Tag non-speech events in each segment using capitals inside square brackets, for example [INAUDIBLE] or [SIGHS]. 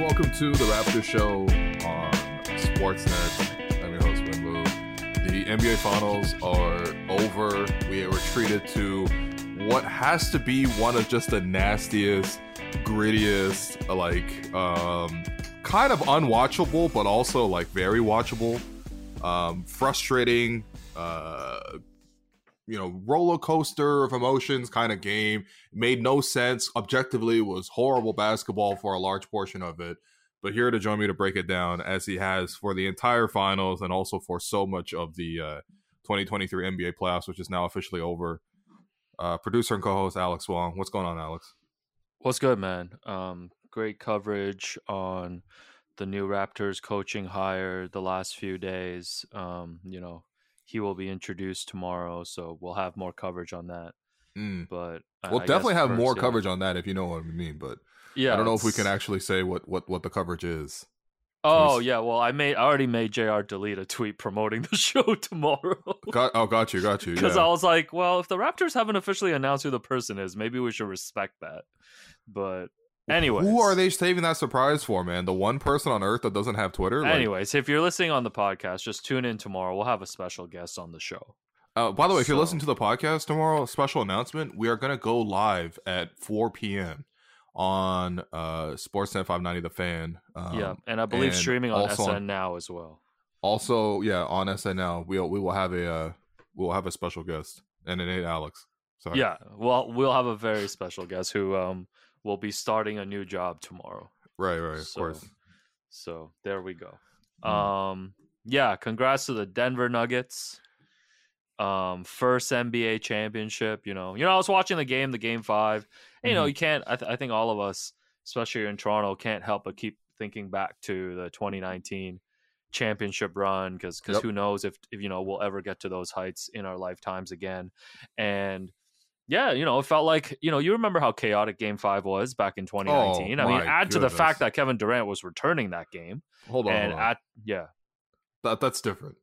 welcome to the Raptor Show on Sportsnet. I'm your host, Wimbo. The NBA Finals are over. We were treated to what has to be one of just the nastiest, grittiest, like, um, kind of unwatchable, but also like very watchable, um, frustrating, uh, you know, roller coaster of emotions kind of game. Made no sense. Objectively, was horrible basketball for a large portion of it. But here to join me to break it down, as he has for the entire finals and also for so much of the uh, 2023 NBA playoffs, which is now officially over. Uh, producer and co-host Alex Wong. What's going on, Alex? What's good, man? Um, great coverage on the new Raptors coaching hire the last few days. Um, you know, he will be introduced tomorrow, so we'll have more coverage on that. Mm. But We'll I definitely have first, more yeah. coverage on that if you know what I mean. But Yeah, I don't know if we can actually say what what what the coverage is. Oh yeah, well I made I already made Jr. delete a tweet promoting [LAUGHS] the show tomorrow. Got oh, got you, got you. [LAUGHS] Because yeah. I was like, well, if the Raptors haven't officially announced who the person is, maybe we should respect that. But anyway, Who are they saving that surprise for, man? The one person on Earth that doesn't have Twitter. Like, Anyways, if you're listening on the podcast, just tune in tomorrow. We'll have a special guest on the show. Uh, by the way, if you're listening to the podcast tomorrow, special announcement: we are going to go live at 4 p.m. on uh, Sportsnet 590 The Fan. Um, yeah, and I believe and streaming on SN on- now as well. Also, yeah, on SNL, we'll we will have a uh, we'll have a special guest, and it ain't Alex. Sorry. Yeah, well, we'll have a very special guest who um will be starting a new job tomorrow. right, right, of So- course. So there we go. Mm. Um, yeah, congrats to the Denver Nuggets. Um, first NBA championship. You know, you know, I was watching the game, the game five. and, you know, Mhm. you can't. I, th- I think all of us, especially in Toronto, can't help but keep thinking back to the 2019 championship run because because Yep. who knows if, if you know we'll ever get to those heights in our lifetimes again and yeah you know it felt like you know you remember how chaotic game five was back in 2019 i mean Oh add to the fact that kevin durant was returning that game Hold on, and hold on. at yeah that that's different.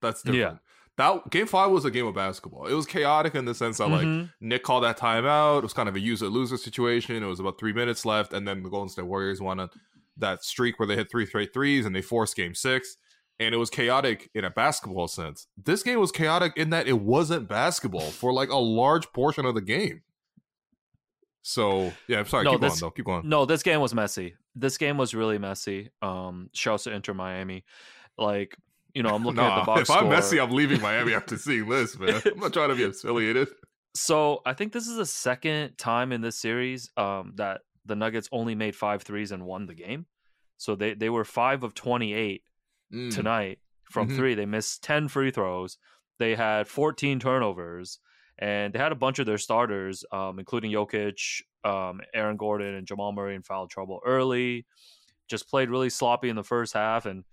That's Yeah. different. That game five was a game of basketball. It was chaotic in the sense that like Mhm. Nick called that timeout. It was kind of a user loser situation. It was about three minutes left, and then the Golden State Warriors won a, that streak where they hit three straight threes and they forced game six. And it was chaotic in a basketball sense. This game was chaotic in that it wasn't basketball for like a large portion of the game. So yeah, I'm sorry. No, keep this- going though. Keep going. no this game was messy this game was really messy um shouts to Inter Miami like you know i'm [LAUGHS] looking at the box if I'm Messi, I'm leaving Miami after [LAUGHS] seeing this, man. I'm not trying to be affiliated. so i think this is the second time in this series um that the nuggets only made five threes and won the game so they they were five of 28 Mm. tonight from Mhm. three. They missed 10 free throws. They had 14 turnovers, and they had a bunch of their starters, um, including Jokic, um, Aaron Gordon, and Jamal Murray in foul trouble early. Just played really sloppy in the first half. And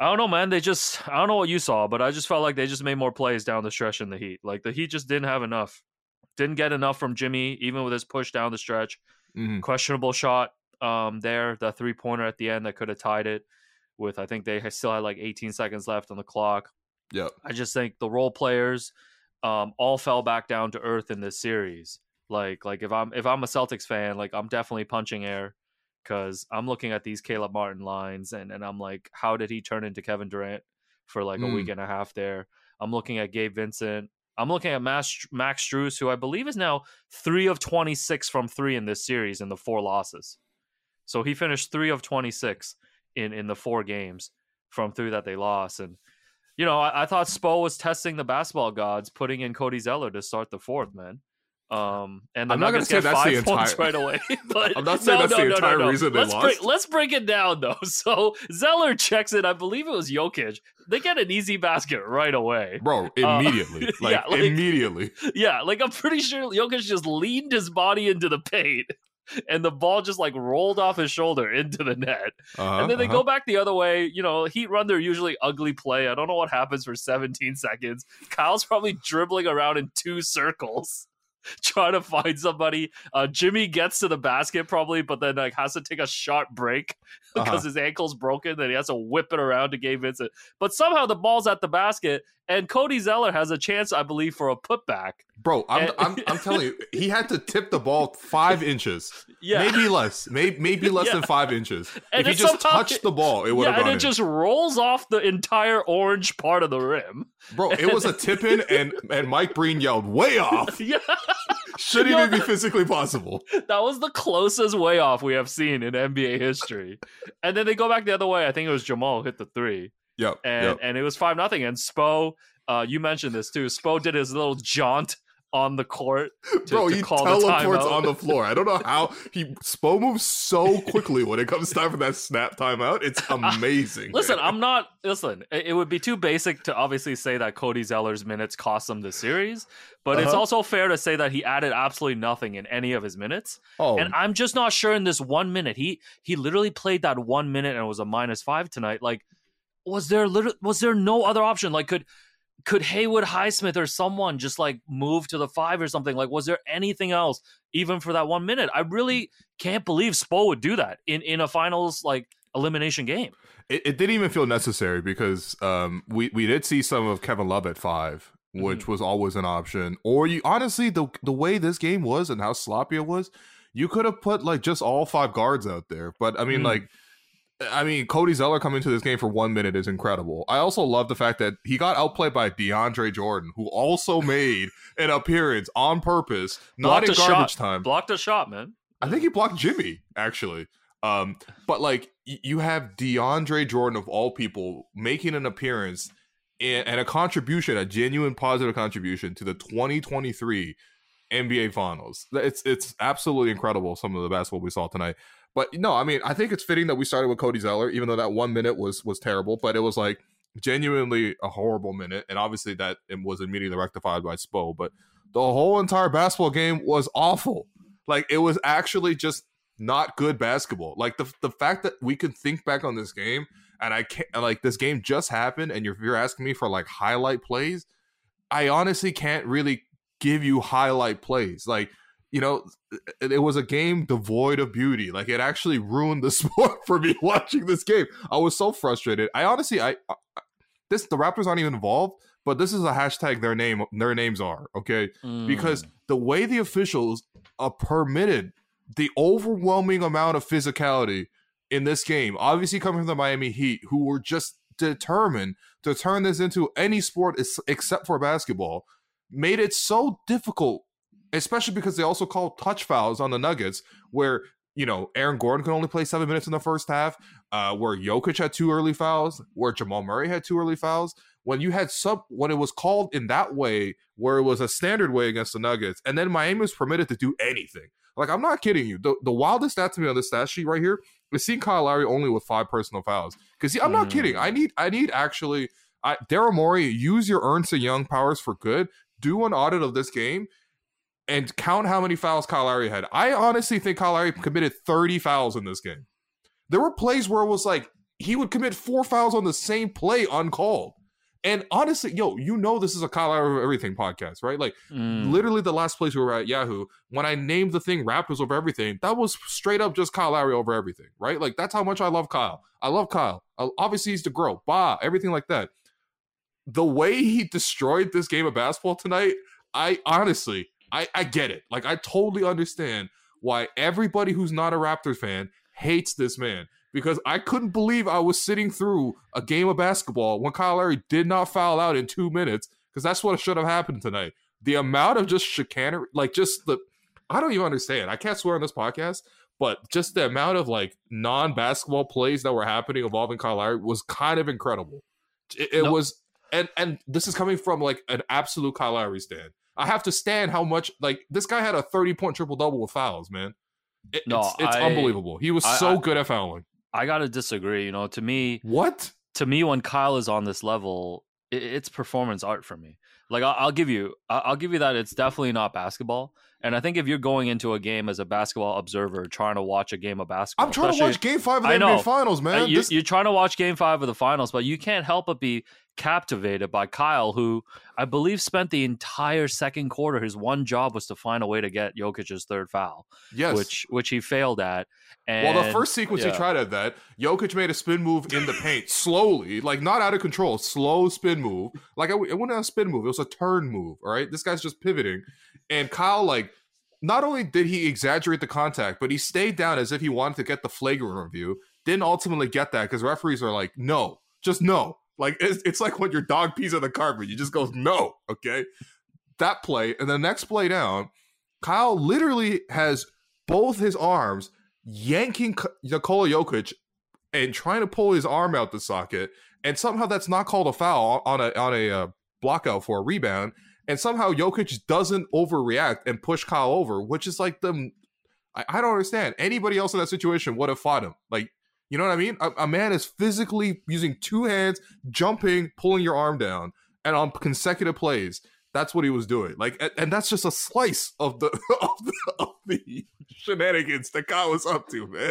I don't know, man. They just, I don't know what you saw, but I just felt like they just made more plays down the stretch in the Heat. Like the Heat just didn't have enough. Didn't get enough from Jimmy, even with his push down the stretch Mhm. questionable shot um there the three pointer at the end that could have tied it with i think they still had like 18 seconds left on the clock. Yeah, i just think the role players um all fell back down to earth in this series. Like like if i'm if i'm a celtics fan like i'm definitely punching air because i'm looking at these caleb martin lines and and i'm like how did he turn into kevin durant for like a Mm. week and a half there? I'm looking at gabe vincent. I'm looking at max max Strus, who i believe is now three of 26 from three in this series in the four losses. So he finished three of 26 in, in the four games from three that they lost. And, you know, I, I thought Spo was testing the basketball gods, putting in Cody Zeller to start the fourth, man. Um, and I'm not gonna say that's the [LAUGHS] entire- right away. [LAUGHS] But I'm not saying no, that's no, the entire no, reason they let's lost. Break, let's break it down, though. [LAUGHS] So Zeller checks it. I believe it was Jokic. They get an easy basket right away. Bro, immediately. like, yeah, like- immediately. Yeah, like I'm pretty sure Jokic just leaned his body into the paint and the ball just like rolled off his shoulder into the net. Uh-huh, and then they uh-huh. go back the other way. You know, Heat run their usually ugly play. I don't know what happens for 17 seconds. Kyle's probably dribbling around in two circles. [LAUGHS] Trying to find somebody. Uh, Jimmy gets to the basket probably, but then like has to take a sharp break because Uh-huh. his ankle's broken and he has to whip it around to Gabe Vincent. But somehow the ball's at the basket and Cody Zeller has a chance, I believe, for a putback. Bro, I'm, And- I'm, I'm telling you, [LAUGHS] he had to tip the ball five [LAUGHS] inches, Yeah. maybe less, maybe maybe less Yeah. than five inches. [LAUGHS] And if he just touched the ball, it would yeah, have and gone it in. just rolls off the entire orange part of the rim. Bro, it was a tip in, and and Mike Breen yelled way off. Yeah, Should Yo, even be physically possible. that was the closest way off we have seen in NBA history. And then they go back the other way. I think it was Jamal hit the three. Yep. and yep. and it was five nothing. And Spo, uh, you mentioned this too. Spo did his little jaunt on the court. To, Bro, to he call the teleports timeout. on the [LAUGHS] floor. I don't know how he Spo moves so quickly when it comes time for that snap timeout. It's [LAUGHS] amazing. Listen. I'm not. Listen, it, would be too basic to obviously say that Cody Zeller's minutes cost him the series, but it's Uh-huh. also fair to say that he added absolutely nothing in any of his minutes. oh, And I'm just not sure in this one minute. He he literally played that one minute and it was a minus five tonight. Like, was there literally was there no other option? Like, could could Haywood Highsmith or someone just like move to the five or something? Like, was there anything else even for that one minute? I really can't believe Spo would do that in in a finals like elimination game. it, it didn't even feel necessary because um we we did see some of Kevin Love at 5 which Mm-hmm. was always an option. Or you honestly the the way this game was and how sloppy it was, you could have put like just all five guards out there. But I mean Mm. like I mean, Cody Zeller coming to this game for one minute is incredible. I also love the fact that he got outplayed by DeAndre Jordan, who also [LAUGHS] made an appearance on purpose, not Blocked in a shot. garbage time. Blocked a shot, man. I think he blocked Jimmy actually. Um, but like you have DeAndre Jordan of all people making an appearance and, and a contribution, a genuine positive contribution to the 2023 NBA Finals. It's it's absolutely incredible some of the basketball we saw tonight. But no, I mean, I think it's fitting that we started with Cody Zeller, even though that one minute was was terrible. But it was like genuinely a horrible minute, and obviously that it was immediately rectified by Spo. But the whole entire basketball game was awful. Like it was actually just not good basketball. Like the the fact that we could think back on this game and I can't like this game just happened and you're you're asking me for like highlight plays, I honestly can't really give you highlight plays. Like, you know, it, was a game devoid of beauty. Like it actually ruined the [LAUGHS] sport for me watching this game. I was so frustrated. I honestly I, I this the Raptors aren't even involved, but this is a hashtag their name their names are, okay? because Mm. the way the officials are permitted the overwhelming amount of physicality in this game, obviously coming from the Miami Heat, who were just determined to turn this into any sport except for basketball, made it so difficult, especially because they also called touch fouls on the Nuggets, where you know Aaron Gordon could only play seven minutes in the first half, uh, where Jokic had two early fouls, where Jamal Murray had two early fouls. When you had sub, when it was called in that way, where it was a standard way against the Nuggets, and then Miami was permitted to do anything. Like I'm not kidding you. The the wildest stat to me on this stat sheet right here is seeing Kyle Lowry only with five personal fouls. Because see, I'm not Mm. kidding. I need I need actually I Daryl Morey, use your Ernst and Young powers for good. Do an audit of this game and count how many fouls Kyle Lowry had. I honestly think Kyle Lowry committed 30 fouls in this game. There were plays where it was like he would commit four fouls on the same play uncalled. And honestly, yo, you know this is a Kyle Lowry over everything podcast, right? Like Mm. literally the last place we were at Yahoo, when I named the thing Raptors over everything, that was straight up just Kyle Lowry over everything, right? Like that's how much I love Kyle. I love Kyle. Uh, Obviously, he's to grow, bah, everything like that. The way he destroyed this game of basketball tonight, I honestly, I, I get it. Like I totally understand why everybody who's not a Raptors fan hates this man because I couldn't believe I was sitting through a game of basketball when Kyle Lowry did not foul out in two minutes because that's what should have happened tonight. The amount of just chicanery, like just the, I don't even understand. I can't swear on this podcast, but just the amount of like non basketball plays that were happening involving Kyle Lowry was kind of incredible. It, it Nope. was, and and this is coming from like an absolute Kyle Lowry stand. I have to stand how much like this guy had a thirty point triple double with fouls, man. It- No, it's, it's I- unbelievable. He was I- so I- good at fouling. I gotta disagree. You know, to me, What? to me, when Kyle is on this level, i it's performance art for me. Like I'll, I'll give you, I- I'll give you that it's definitely not basketball. And I think if you're going into a game as a basketball observer, trying to watch a game of basketball, I'm trying to watch Game Five of the I NBA. Finals, Uh, man. you, This- you're trying to watch Game Five of the finals, but you can't help but be captivated by Kyle, who I believe spent the entire second quarter. His one job was to find a way to get Jokic's third foul. Yes. which which he failed at. And well, the first sequence yeah. he tried at that, Jokic made a spin move in the paint slowly, like not out of control, slow spin move. Like it wasn't a spin move; it was a turn move. All right, this guy's just pivoting, and Kyle like. Not only did he exaggerate the contact, but he stayed down as if he wanted to get the flagrant review. Didn't ultimately get that because referees are like, no, just no. Like it's, it's like when your dog pees on the carpet, you just go no. Okay, that play and the next play down, Kyle literally has both his arms yanking Nikola Jokic and trying to pull his arm out the socket, and somehow that's not called a foul on a on a uh, block out for a rebound, and somehow Jokic doesn't overreact and push Kyle over, which is like the I, I don't understand. Anybody else in that situation would have fought him. Like you know what I mean? A, a man is physically using two hands, jumping, pulling your arm down, and on consecutive plays. That's what he was doing. Like, and, and that's just a slice of the [LAUGHS] of the, of the shenanigans that Kyle was up to, man.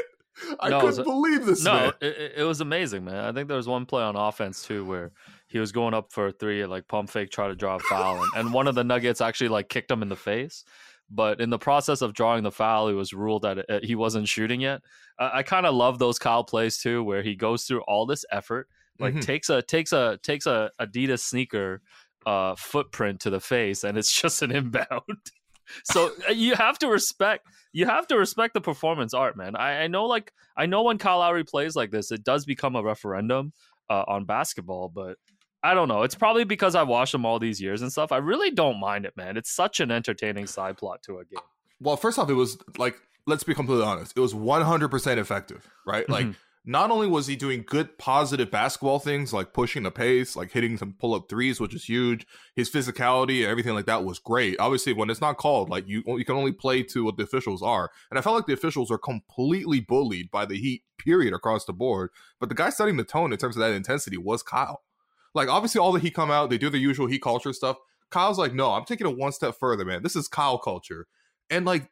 I No, couldn't believe this, no, it- it was amazing, man. I think there was one play on offense too where he was going up for a three and like pump fake, try to draw a foul, and, and one of the Nuggets actually like kicked him in the face. But in the process of drawing the foul, he was ruled that uh, he wasn't shooting yet. I, I kind of love those Kyle plays too, where he goes through all this effort, like Mhm. takes a takes a takes a Adidas sneaker uh, footprint to the face, and it's [LAUGHS] just an inbound. so uh, you have to respect you have to respect the performance art, man. I, I know, like, I know when Kyle Lowry plays like this, it does become a referendum uh, on basketball, but I don't know. It's probably because I've watched them all these years and stuff. I really don't mind it, man. It's such an entertaining side plot to a game. Well, first off, it was like, let's be completely honest, it was 100% effective, right? Like, Mhm. not only was he doing good, positive basketball things like pushing the pace, like hitting some pull up threes, which is huge, his physicality and everything like that was great. Obviously, when it's not called, like, you, you can only play to what the officials are. And I felt like the officials are completely bullied by the Heat, period, across the board. But the guy setting the tone in terms of that intensity was Kyle. Like, obviously, all the Heat come out, they do the usual Heat culture stuff. Kyle's like, no, I'm taking it one step further, man. This is Kyle culture. And like,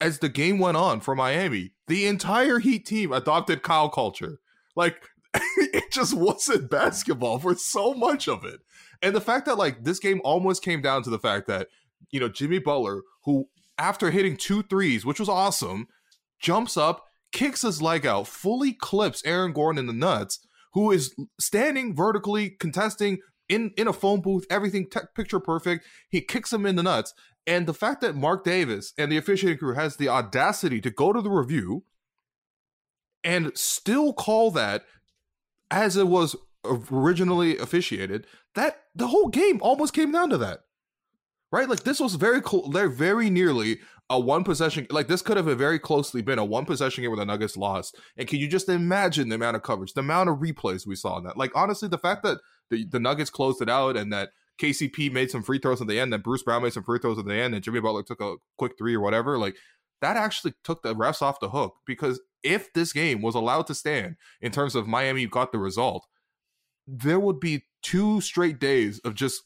as the game went on for Miami, the entire Heat team adopted Kyle culture. Like, [LAUGHS] it just wasn't basketball for so much of it. And the fact that like this game almost came down to the fact that, you know, Jimmy Butler, who after hitting two threes, which was awesome, jumps up, kicks his leg out, fully clips Aaron Gordon in the nuts, who is standing vertically contesting in in a phone booth, everything picture perfect. He kicks him in the nuts, and the fact that Marc Davis and the officiating crew has the audacity to go to the review and still call that as it was originally officiated, that the whole game almost came down to that. Right? Like this was very close, they're very nearly a one possession like this could have very closely been a one possession game where the Nuggets lost. And can you just imagine the amount of coverage, the amount of replays we saw in that? Like honestly, the fact that the, the Nuggets closed it out and that KCP made some free throws at the end, that Bruce Brown made some free throws at the end, and Jimmy Butler took a quick three or whatever, like that actually took the refs off the hook because if this game was allowed to stand in terms of Miami got the result, there would be two straight days of just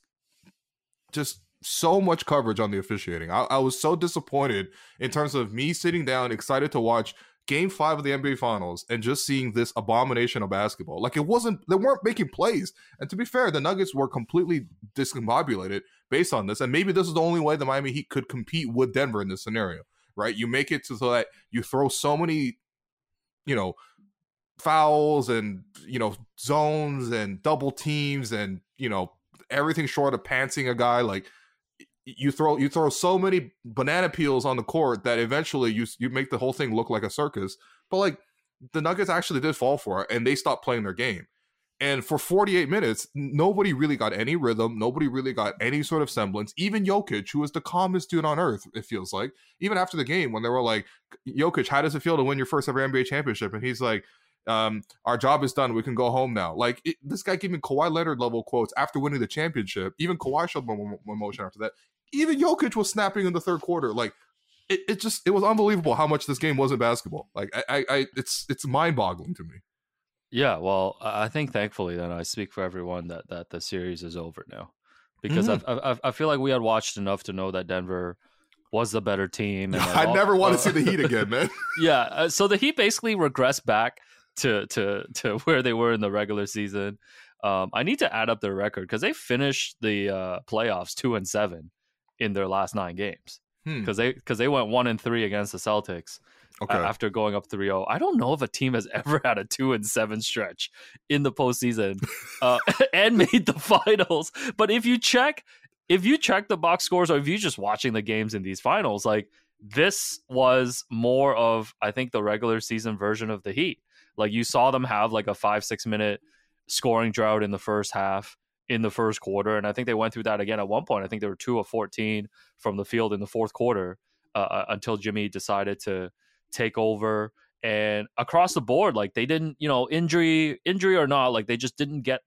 just so much coverage on the officiating. I, I was so disappointed in terms of me sitting down, excited to watch game five of the NBA finals and just seeing this abomination of basketball. Like it wasn't they weren't making plays. And to be fair, the Nuggets were completely discombobulated based on this. And maybe this is the only way the Miami Heat could compete with Denver in this scenario. Right? You make it to so that you throw so many, you know, fouls and you know zones and double teams and you know everything short of pantsing a guy like you throw you throw so many banana peels on the court that eventually you you make the whole thing look like a circus but like the nuggets actually did fall for it and they stopped playing their game and for 48 minutes nobody really got any rhythm nobody really got any sort of semblance even Jokic who was the calmest dude on earth it feels like even after the game when they were like Jokic how does it feel to win your first ever NBA championship and he's like um, our job is done. We can go home now. Like it, this guy giving Kawhi Leonard level quotes after winning the championship. Even Kawhi showed emotion after that. Even Jokic was snapping in the third quarter. Like it, it just it was unbelievable how much this game wasn't basketball. Like I, I, I it's it's mind boggling to me. Yeah, well, I think thankfully then I speak for everyone that that the series is over now, because Mhm. I, I I feel like we had watched enough to know that Denver was the better team. And [LAUGHS] I all- never want to uh, [LAUGHS] see the Heat again, man. [LAUGHS] yeah, uh, so the Heat basically regressed back to to to where they were in the regular season. Um, I need to add up their record because they finished the uh, playoffs two and seven in their last nine games Hmm. because they because they went one and three against the Celtics Okay. after going up 3-0. I don't know if a team has [LAUGHS] ever had a two and seven stretch in the postseason [LAUGHS] uh, [LAUGHS] and made the finals. But if you check, if you check the box scores, or if you're just watching the games in these finals, like this was more of I think the regular season version of the Heat. Like you saw them have like a five six minute scoring drought in the first half in the first quarter, and I think they went through that again at one point. I think they were two of fourteen from the field in the fourth quarter uh, uh, until Jimmy decided to take over. And across the board, like they didn't, you know, injury injury or not, like they just didn't get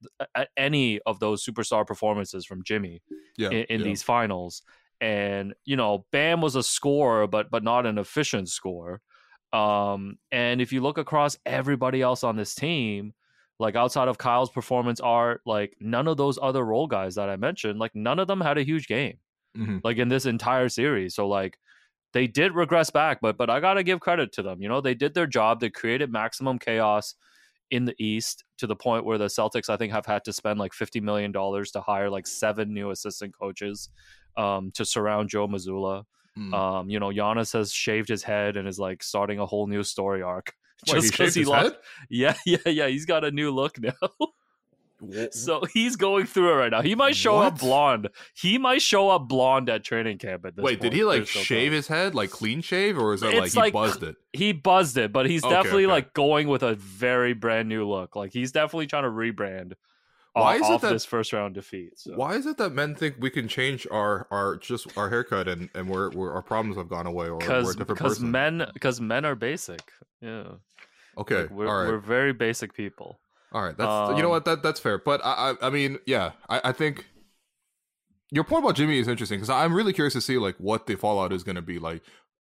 any of those superstar performances from Jimmy yeah. in, in yeah. these finals. And you know, Bam was a scorer, but but not an efficient scorer. Um, and if you look across everybody else on this team, like outside of Kyle's performance art, like none of those other role guys that I mentioned, like none of them had a huge game Mhm. like in this entire series. So like they did regress back, but but I gotta give credit to them. You know, they did their job. They created maximum chaos in the East to the point where the Celtics, I think, have had to spend like fifty million dollars to hire like seven new assistant coaches um, to surround Joe Mazzulla. Mm. Um, you know, Giannis has shaved his head and is like starting a whole new story arc. Just because he his lost, head? [LAUGHS] yeah, yeah, yeah. He's got a new look now. [LAUGHS] So he's going through it right now. He might show up blonde. He might show up blonde at training camp at this Wait, did he like There's shave his head, like clean shave, or is that like It's he buzzed it? He buzzed it, but he's Okay, definitely okay. like going with a very brand new look. Like he's definitely trying to rebrand. Why off, is it that- this first round defeat? So. Why is it that men think we can change our our just our haircut and and we're, we're our problems have gone away or we're a different because men because men are basic. Yeah, okay, Like, we're all right, we're very basic people. all right. That's you know um, what that that's fair. But I I, I mean yeah, I, I think your point about Jimmy is interesting because I'm really curious to see like what the fallout is going to be like.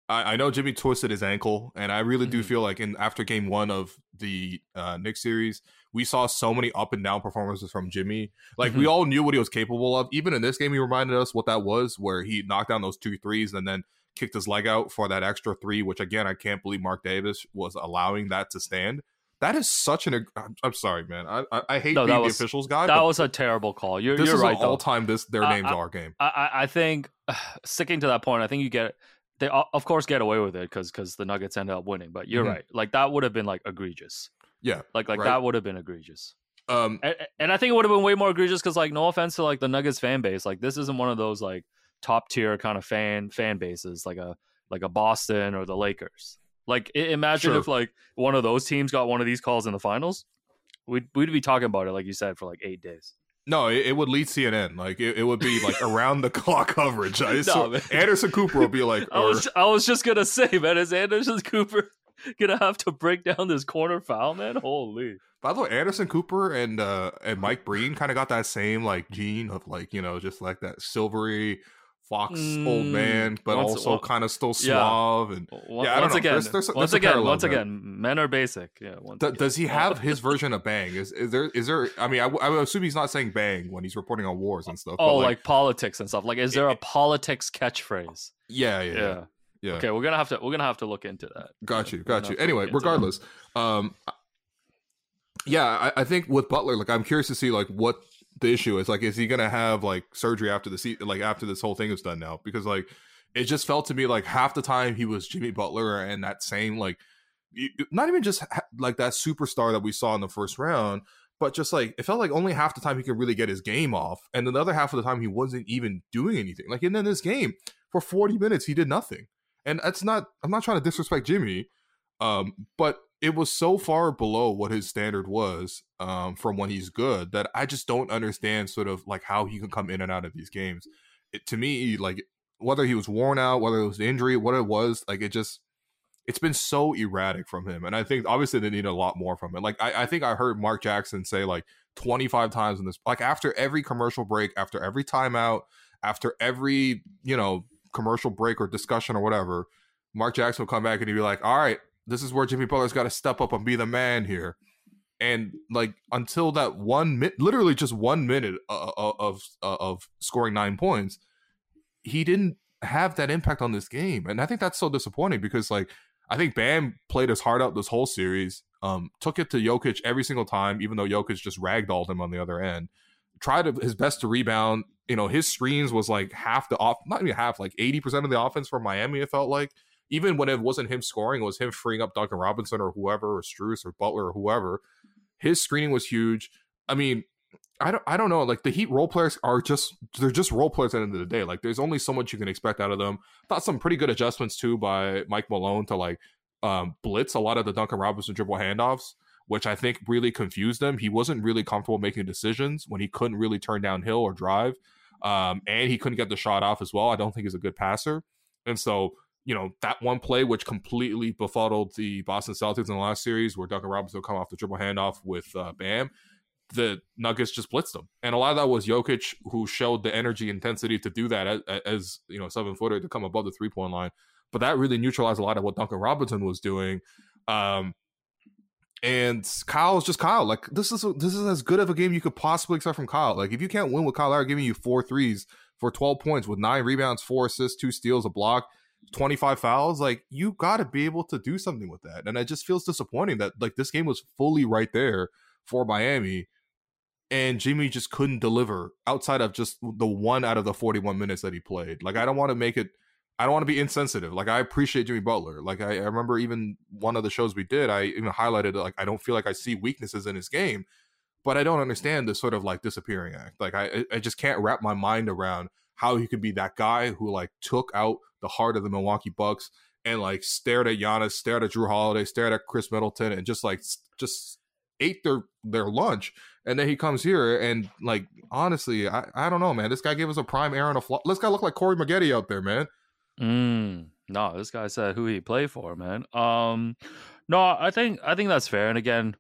I, I know Jimmy twisted his ankle, and I really do Mhm. feel like in after game one of the uh, Knicks series, we saw so many up and down performances from Jimmy. Like we all knew what he was capable of. Even in this game, he reminded us what that was, where he knocked down those two threes and then kicked his leg out for that extra three. Which again, I can't believe Marc Davis was allowing that to stand. That is such an. I'm, I'm sorry, man. I I, I hate No, that being was- the officials guy. That was a terrible call. You're this you're is right all time. This their I- names I- are game. I, I think [SIGHS] sticking to that point, I think you get they of course get away with it because because the Nuggets end up winning. But you're Mhm. right, like that would have been like egregious. Yeah. Like like Right. that would have been egregious. Um. And, and I think it would have been way more egregious because like no offense to like the Nuggets fan base, like this isn't one of those like top tier kind of fan fan bases like a like a Boston or the Lakers. Like imagine Sure. if like one of those teams got one of these calls in the finals. We'd, we'd be talking about it like you said for like eight days. No, it, it would lead CNN. Like it, it would be like [LAUGHS] around the clock coverage. I No, man. Anderson Cooper will be like, I was I was just gonna say, man, is Anderson Cooper [LAUGHS] gonna have to break down this corner foul, man? Holy! by the way, Anderson Cooper and uh and Mike Breen kind of got that same like gene of like you know just like that silvery fox old Mm, man, but once- also well, kind of still yeah. suave. And Once Yeah, I don't know. again, There's- there's- once there's again, once there. again, men are basic. Yeah. Once d- does he have his [LAUGHS] version of bang? Is is there is there? I mean, I, would assume he's not saying bang when he's reporting on wars and stuff. Oh, like, politics and stuff. Like, is there a It- politics catchphrase? yeah, yeah, Yeah. yeah. yeah. Okay, we're gonna have to we're gonna have to look into that. Got you, got you. Anyway, that. regardless, um, yeah, I, I think with Butler, like, I'm curious to see like what the issue is. Like, is he gonna have like surgery after the season, like after this whole thing is done now? Because like, it just felt to me like half the time he was Jimmy Butler and that same like, not even just like that superstar that we saw in the first round. But just like it felt like only half the time he could really get his game off, and then the other half of the time he wasn't even doing anything. Like, and then this game for forty minutes he did nothing, and that's not. I'm not trying to disrespect Jimmy, um, but it was so far below what his standard was um, from when he's good that I just don't understand sort of like how he can come in and out of these games. It, to me, like whether he was worn out, whether it was injury, what it was, like it just it's been so erratic from him. And I think obviously they need a lot more from it. Like I, I think I heard Mark Jackson say like 25 times in this, like after every commercial break, after every timeout, after every, you know, commercial break or discussion or whatever, Mark Jackson will come back and he'd be like, all right, this is where Jimmy Butler's got to step up and be the man here. And like until that one minute, literally just one minute uh, uh, uh, of, of of scoring nine points, he didn't have that impact on this game, and I think that's so disappointing because like I think Bam played his heart out this whole series. Um, took it to Jokic every single time, even though Jokic just ragdolled him on the other end. Tried his best to rebound. You know, his screens was like half the off, not even half, like eighty percent of the offense for Miami. It felt like even when it wasn't him scoring, it was him freeing up Duncan Robinson or whoever, or Strus or Butler or whoever. His screening was huge. I mean, I don't I don't know. Like the Heat role players are just they're just role players at the end of the day. Like there's only so much you can expect out of them. Thought some pretty good adjustments too by Mike Malone to like um, blitz a lot of the Duncan Robinson dribble handoffs, which I think really confused him. He wasn't really comfortable making decisions when he couldn't really turn downhill or drive. Um, and he couldn't get the shot off as well. I don't think he's a good passer. And so, you know, that one play which completely befuddled the Boston Celtics in the last series where Duncan Robinson would come off the triple handoff with uh, Bam the Nuggets just blitzed them, and a lot of that was Jokic, who showed the energy intensity to do that as, as you know seven footer to come above the three point line. But that really neutralized a lot of what Duncan Robinson was doing. Um, and Kyle is just Kyle. Like this is this is as good of a game you could possibly expect from Kyle. Like if you can't win with Kyle Lowry giving you four threes for twelve points with nine rebounds, four assists, two steals, a block, twenty five fouls, like you got to be able to do something with that. And it just feels disappointing that like this game was fully right there for Miami and Jimmy just couldn't deliver outside of just the one out of the 41 minutes that he played. Like I don't want to make it I don't want to be insensitive. Like I appreciate Jimmy Butler. Like I, I, remember even one of the shows we did, I even highlighted like I don't feel like I see weaknesses in his game, but I don't understand this sort of like disappearing act. Like I I just can't wrap my mind around how he could be that guy who like took out the heart of the Milwaukee Bucks and like stared at Giannis, stared at Jrue Holiday, stared at Khris Middleton, and just like just ate their their lunch and then he comes here and like honestly, I, I don't know, man. This guy gave us a prime Aaron. A fl- this guy look like Corey Maggette out there, man. Mm, no, this guy said who he play for, man. Um, no, I think I think that's fair. And again,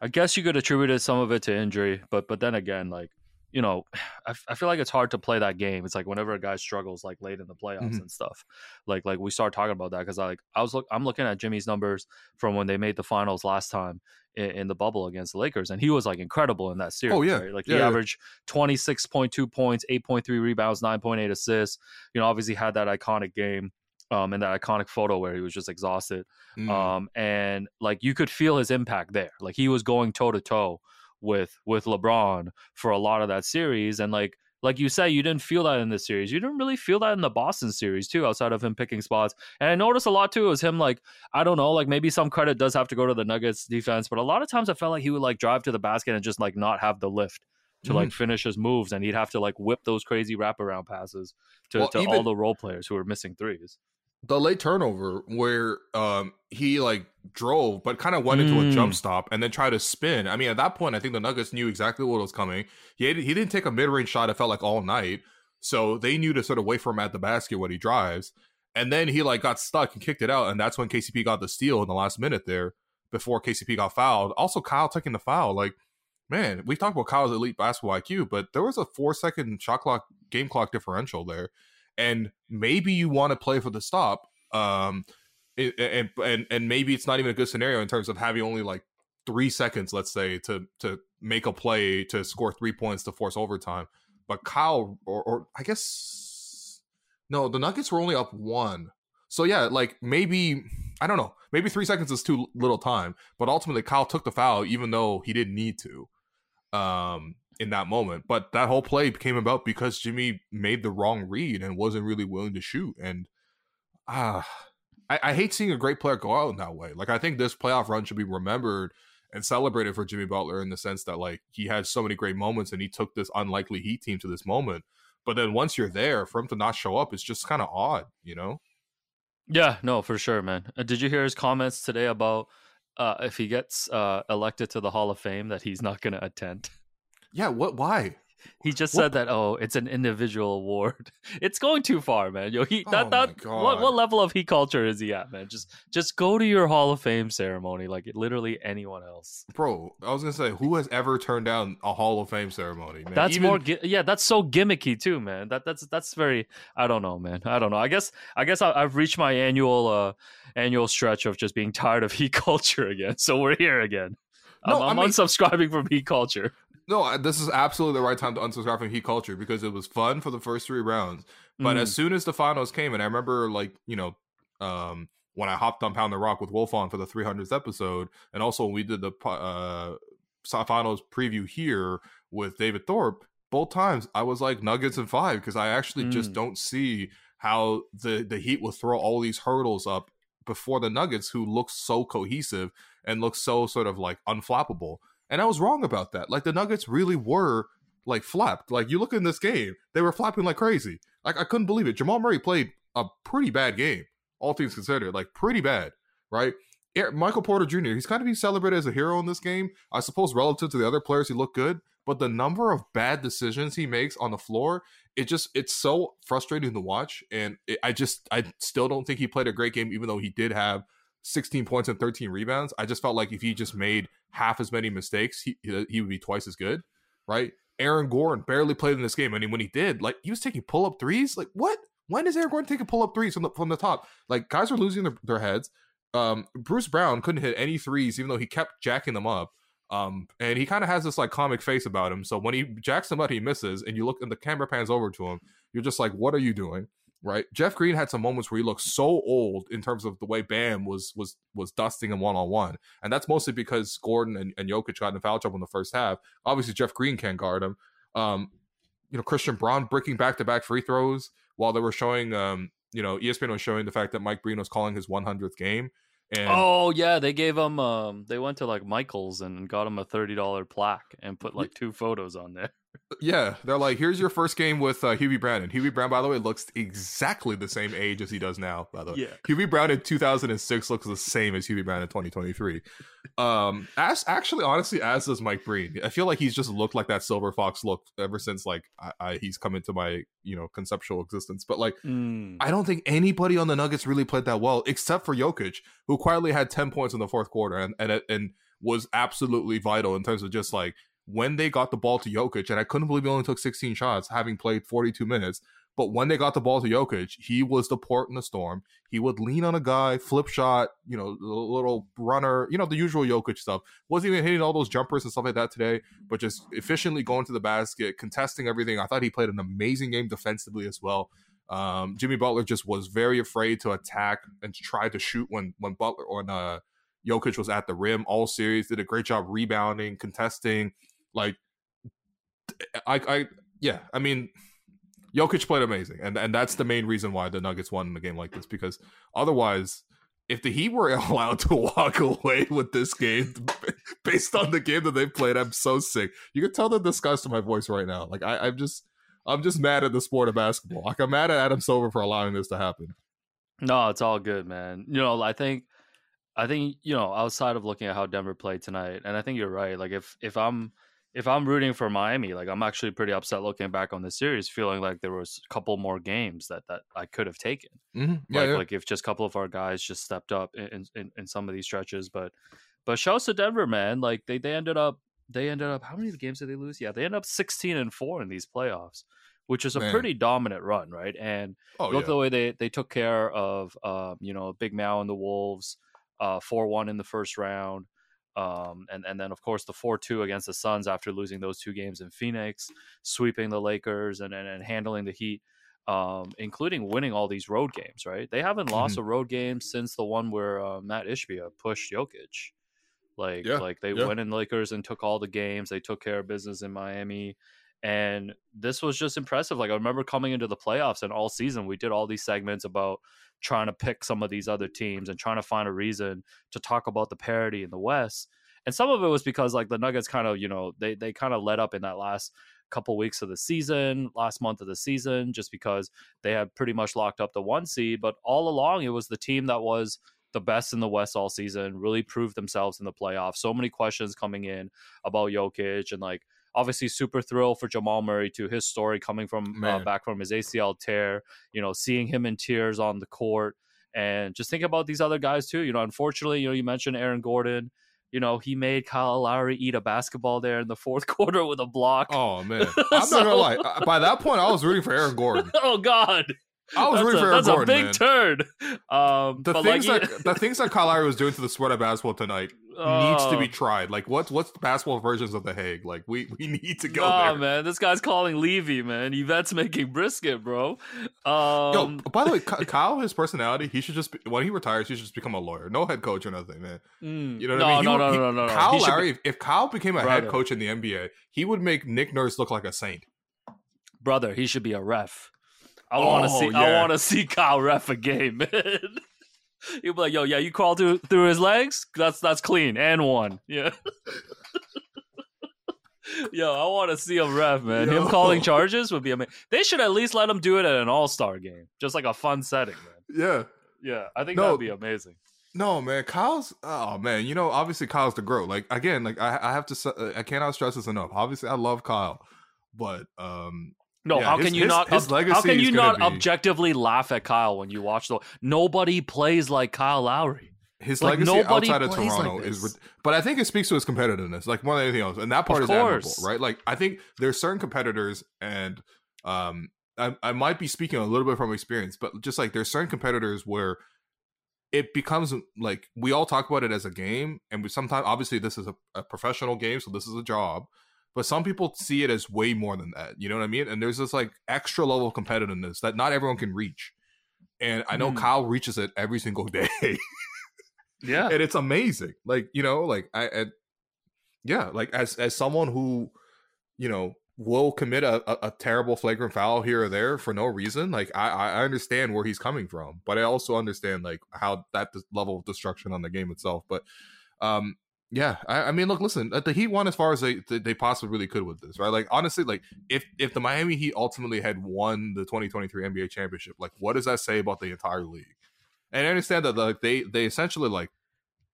I guess you could attribute some of it to injury, but but then again, like you know, [SIGHS] I, I feel like it's hard to play that game. It's like whenever a guy struggles like late in the playoffs mm-hmm. and stuff, like like we start talking about that because I like I was look I'm looking at Jimmy's numbers from when they made the finals last time, in, in, the bubble against the Lakers, and he was like incredible in that series. Oh yeah, right? like yeah, he yeah. averaged twenty six point two points, eight point three rebounds, nine point eight assists. You know, obviously had that iconic game. Um, and that iconic photo where he was just exhausted. Mm. Um, and like you could feel his impact there. Like he was going toe to toe with with LeBron for a lot of that series, and like like you say, you didn't feel that in this series. You didn't really feel that in the Boston series too, outside of him picking spots. And I noticed a lot too was him like I don't know, like maybe some credit does have to go to the Nuggets defense, but a lot of times I felt like he would like drive to the basket and just like not have the lift to mm-hmm. like finish his moves, and he'd have to like whip those crazy wraparound passes to, well, to even, all the role players who were missing threes the late turnover where um he like drove but kind of went into a jump mm. stop and then tried to spin. I mean, at that point, I think the Nuggets knew exactly what was coming. He had, he didn't take a mid range shot. It felt like all night, so they knew to sort of wait for him at the basket when he drives. And then he like got stuck and kicked it out, and that's when KCP got the steal in the last minute there before KCP got fouled. Also, Kyle taking the foul. Like, man, we talked about Kyle's elite basketball IQ, but there was a four second shot clock game clock differential there and maybe you want to play for the stop um and and and maybe it's not even a good scenario in terms of having only like three seconds let's say to to make a play to score three points to force overtime. But kyle or, or i guess no the nuggets were only up one. So yeah like maybe i don't know maybe three seconds is too little time but ultimately kyle took the foul even though he didn't need to. Um in that moment. But that whole play came about because Jimmy made the wrong read and wasn't really willing to shoot. And ah, I, I, hate seeing a great player go out in that way. Like I think this playoff run should be remembered and celebrated for Jimmy Butler in the sense that like he had so many great moments and he took this unlikely Heat team to this moment. But then once you're there, for him to not show up, it's just kind of odd, you know? Yeah, no, for sure, man. Uh, did you hear his comments today about uh, if he gets uh, elected to the Hall of Fame that he's not going to attend? [LAUGHS] Yeah, what? Why? He just what? said that. Oh, it's an individual award. [LAUGHS] It's going too far, man. Yo, he that oh that what what level of heat culture is he at, man? Just just go to your Hall of Fame ceremony like literally anyone else. Bro, I was gonna say, who has ever turned down a Hall of Fame ceremony? Man? That's Even... more. Yeah, that's so gimmicky too, man. That that's that's very. I don't know, man. I don't know. I guess I guess I, have reached my annual uh annual stretch of just being [LAUGHS] tired of heat culture again. So we're here again. No, I'm, I'm I mean, unsubscribing from heat culture. No, this is absolutely the right time to unsubscribe from Heat Culture because it was fun for the first three rounds. But mm. as soon as the finals came, and I remember like you know, um, when I hopped on Pound the Rock with Wolf on for the 300th episode, and also when we did the uh, finals preview here with David Thorpe, both times I was like Nuggets and five because I actually mm. just don't see how the the Heat will throw all these hurdles up before the Nuggets, who look so cohesive and look so sort of like unflappable. And I was wrong about that. Like the Nuggets really were like flapped. Like you look in this game, they were flapping like crazy. Like I couldn't believe it. Jamal Murray played a pretty bad game, all things considered, like pretty bad, right? Michael Porter Jr. He's kind of being celebrated as a hero in this game. I suppose relative to the other players, he looked good, but the number of bad decisions he makes on the floor, it just it's so frustrating to watch. And it, I just I still don't think he played a great game, even though he did have 16 points and 13 rebounds. I just felt like if he just made half as many mistakes, he he would be twice as good, right? Aaron Gordon barely played in this game, and when he did, like he was taking pull up threes. Like what? When is Aaron Gordon taking pull up threes from the from the top? Like guys are losing their, their heads. Um, Bruce Brown couldn't hit any threes, even though he kept jacking them up. Um, and he kind of has this like comic face about him. So when he jacks them up, he misses, and you look and the camera pans over to him. You're just like, what are you doing? Right? Jeff Green had some moments where he looked so old in terms of the way Bam was was was dusting him one on one, and that's mostly because Gordon and, and Jokic got in foul trouble in the first half. Obviously, Jeff Green can't guard him. Um, you know, Christian Braun breaking back to back free throws while they were showing, um, you know, ESPN was showing the fact that Mike Breen was calling his 100th game. And oh yeah, they gave him. Um, they went to like Michaels and got him a thirty dollar plaque and put like two photos on there. Yeah, they're like, here's your first game with uh, Hubie Brown. And Hubie Brown, by the way, looks exactly the same age as he does now. By the way, yeah. Hubie Brown in 2006 looks the same as Hubie Brown in 2023. Um, as actually, honestly, as does Mike Breen. I feel like he's just looked like that Silver Fox look ever since like I, I, he's come into my you know conceptual existence. But like, mm. I don't think anybody on the Nuggets really played that well, except for Jokic, who quietly had 10 points in the fourth quarter and and and was absolutely vital in terms of just like when they got the ball to Jokic, and I couldn't believe he only took 16 shots, having played 42 minutes. But when they got the ball to Jokic, he was the port in the storm. He would lean on a guy, flip shot, you know, little runner, you know, the usual Jokic stuff. Wasn't even hitting all those jumpers and stuff like that today, but just efficiently going to the basket, contesting everything. I thought he played an amazing game defensively as well. Um, Jimmy Butler just was very afraid to attack and try to shoot when when Butler or uh, Jokic was at the rim all series. Did a great job rebounding, contesting, like, I, I, yeah, I mean, Jokic played amazing, and and that's the main reason why the Nuggets won in a game like this because otherwise, if the Heat were [LAUGHS] allowed to walk away with this game [LAUGHS] based on the game that they played, I'm so sick. You can tell the disgust in my voice right now. Like I, I'm just, I'm just mad at the sport of basketball. Like I'm mad at Adam Silver for allowing this to happen. No, it's all good, man. You know, I think I think you know outside of looking at how Denver played tonight, and I think you're right. Like if if I'm if I'm rooting for Miami, like I'm actually pretty upset looking back on the series, feeling like there was a couple more games that that I could have taken. Mm-hmm. Yeah, like, yeah. like if just a couple of our guys just stepped up in, in, in some of these stretches, but but shouts to Denver, man. Like they they ended up they ended up how many games did they lose? Yeah, they ended up 16 and four in these playoffs, which is a man. pretty dominant run, right? And oh, look yeah. the way they they took care of um, you know Big Mal and the Wolves, uh, four one in the first round. Um, and and then of course the four two against the Suns after losing those two games in Phoenix, sweeping the Lakers and and, and handling the Heat, um, including winning all these road games. Right, they haven't lost mm-hmm. a road game since the one where uh, Mat Ishbia pushed Jokic. Like yeah, like they yeah. went in Lakers and took all the games. They took care of business in Miami. And this was just impressive. Like I remember coming into the playoffs and all season, we did all these segments about trying to pick some of these other teams and trying to find a reason to talk about the parity in the West. And some of it was because like the Nuggets kind of, you know, they they kind of let up in that last couple weeks of the season, last month of the season, just because they had pretty much locked up the one seed. But all along, it was the team that was the best in the West all season, really proved themselves in the playoffs. So many questions coming in about Jokic and like obviously super thrilled for Jamal Murray to his story coming from uh, back from his ACL tear. You know, seeing him in tears on the court, and just think about these other guys too. You know, unfortunately, you know, you mentioned Aaron Gordon. You know, he made Kyle Lowry eat a basketball there in the fourth [LAUGHS] quarter with a block. Oh man, [LAUGHS] I'm so, not gonna lie. By that point, I was rooting for Aaron Gordon. [LAUGHS] oh God. I was that's rooting a, for Aaron That's Gordon, a big man. turn. Um, the things like, that the things that Kyle Lowry was doing to the sweat of basketball tonight, needs to be Oh. tried. Like what's what's the basketball versions of the Hague? Like we we need to go Nah, there. man, this guy's calling Levy, man. Yvette's making brisket, bro. Um, Yo, by the way, [LAUGHS] Kyle, his personality, he should just be, when he retires, he should just become a lawyer, no head coach or nothing, man. mm, You know what no, I mean? He no, no, he- no, no, no. Kyle be- Lowry, if, if Kyle became a Brother. head coach in the NBA, he would make Nick Nurse look like a saint. brother, he should be a ref. I want to Oh, see. I want to see Kyle ref a game, man. He'll be like, "Yo, yeah, you crawl through through his legs. That's that's clean and one. Yeah." [LAUGHS] Yo, I want to see him ref, man. Him calling charges would be amazing. They should at least let him do it at an All Star game, just like a fun setting, man. Yeah. Yeah, I think No. that'd be amazing. No, man, Kyle's. Oh man, you know, obviously Kyle's the grow. Like again, like I, I have to. uh, I cannot stress this enough. Obviously, I love Kyle, but um, No, Yeah, how his- can you his- not? his ob- how legacy can is you not objectively laugh at Kyle when you watch the? Nobody plays like Kyle Lowry. his Like, legacy outside of plays like Toronto is. But I think it speaks to his competitiveness, like more than anything else, and that part Of is admirable, right? Like I think there's certain competitors, and um, I, I might be speaking a little bit from experience, but just like there's certain competitors where it becomes like we all talk about it as a game, and we sometimes obviously this is a, a professional game, so this is a job. But some people see it as way more than that. You know what I mean? And there's this like extra level of competitiveness that not everyone can reach. And I know Mm. Kyle reaches it every single [LAUGHS] day. Yeah, and it's amazing. Like you know, like I, I yeah, like as as someone who you know will commit a, a, a terrible flagrant foul here or there for no reason. Like I I understand where he's coming from, but I also understand like how that level of destruction on the game itself. But um. Yeah, I, I mean, look, listen. uh, The Heat won as far as they they possibly really could with this, right? Like, honestly, like if if the Miami Heat ultimately had won the 2023 NBA championship, like, what does that say about the entire league? And I understand that like they they essentially like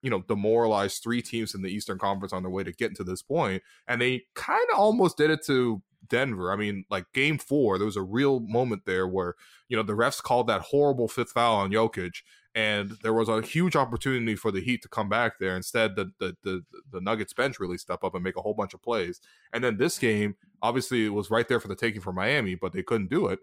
you know demoralized three teams in the Eastern Conference on their way to getting to this point, and they kind of almost did it to Denver. I mean, like Game Four, there was a real moment there where you know the refs called that horrible fifth foul on Jokic, and there was a huge opportunity for the Heat to come back there. Instead, the the the, the Nuggets bench really step up and make a whole bunch of plays. And then this game, obviously, it was right there for the taking for Miami, but they couldn't do it.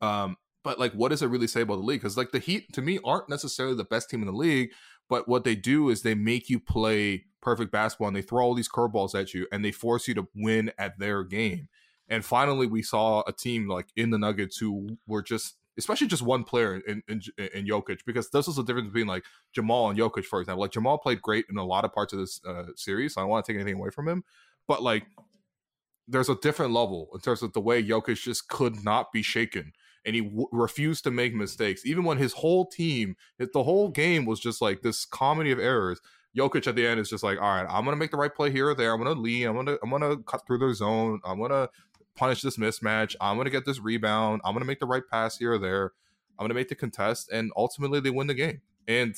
Um, but like, what does it really say about the league? Because like the Heat, to me, aren't necessarily the best team in the league, but what they do is they make you play perfect basketball and they throw all these curveballs at you and they force you to win at their game. And finally, we saw a team like in the Nuggets who were just, especially just one player in in, in Jokic, because this is the difference between like Jamal and Jokic, for example. Like Jamal played great in a lot of parts of this uh, series. So I don't want to take anything away from him, but like there's a different level in terms of the way Jokic just could not be shaken. And he w- refused to make mistakes, even when his whole team, the whole game was just like this comedy of errors. Jokic at the end is just like, all right, I'm gonna make the right play here or there. I'm gonna lead. I'm gonna I'm gonna cut through their zone. I'm gonna punish this mismatch. I'm gonna get this rebound. I'm gonna make the right pass here or there. I'm gonna make the contest, and ultimately they win the game. And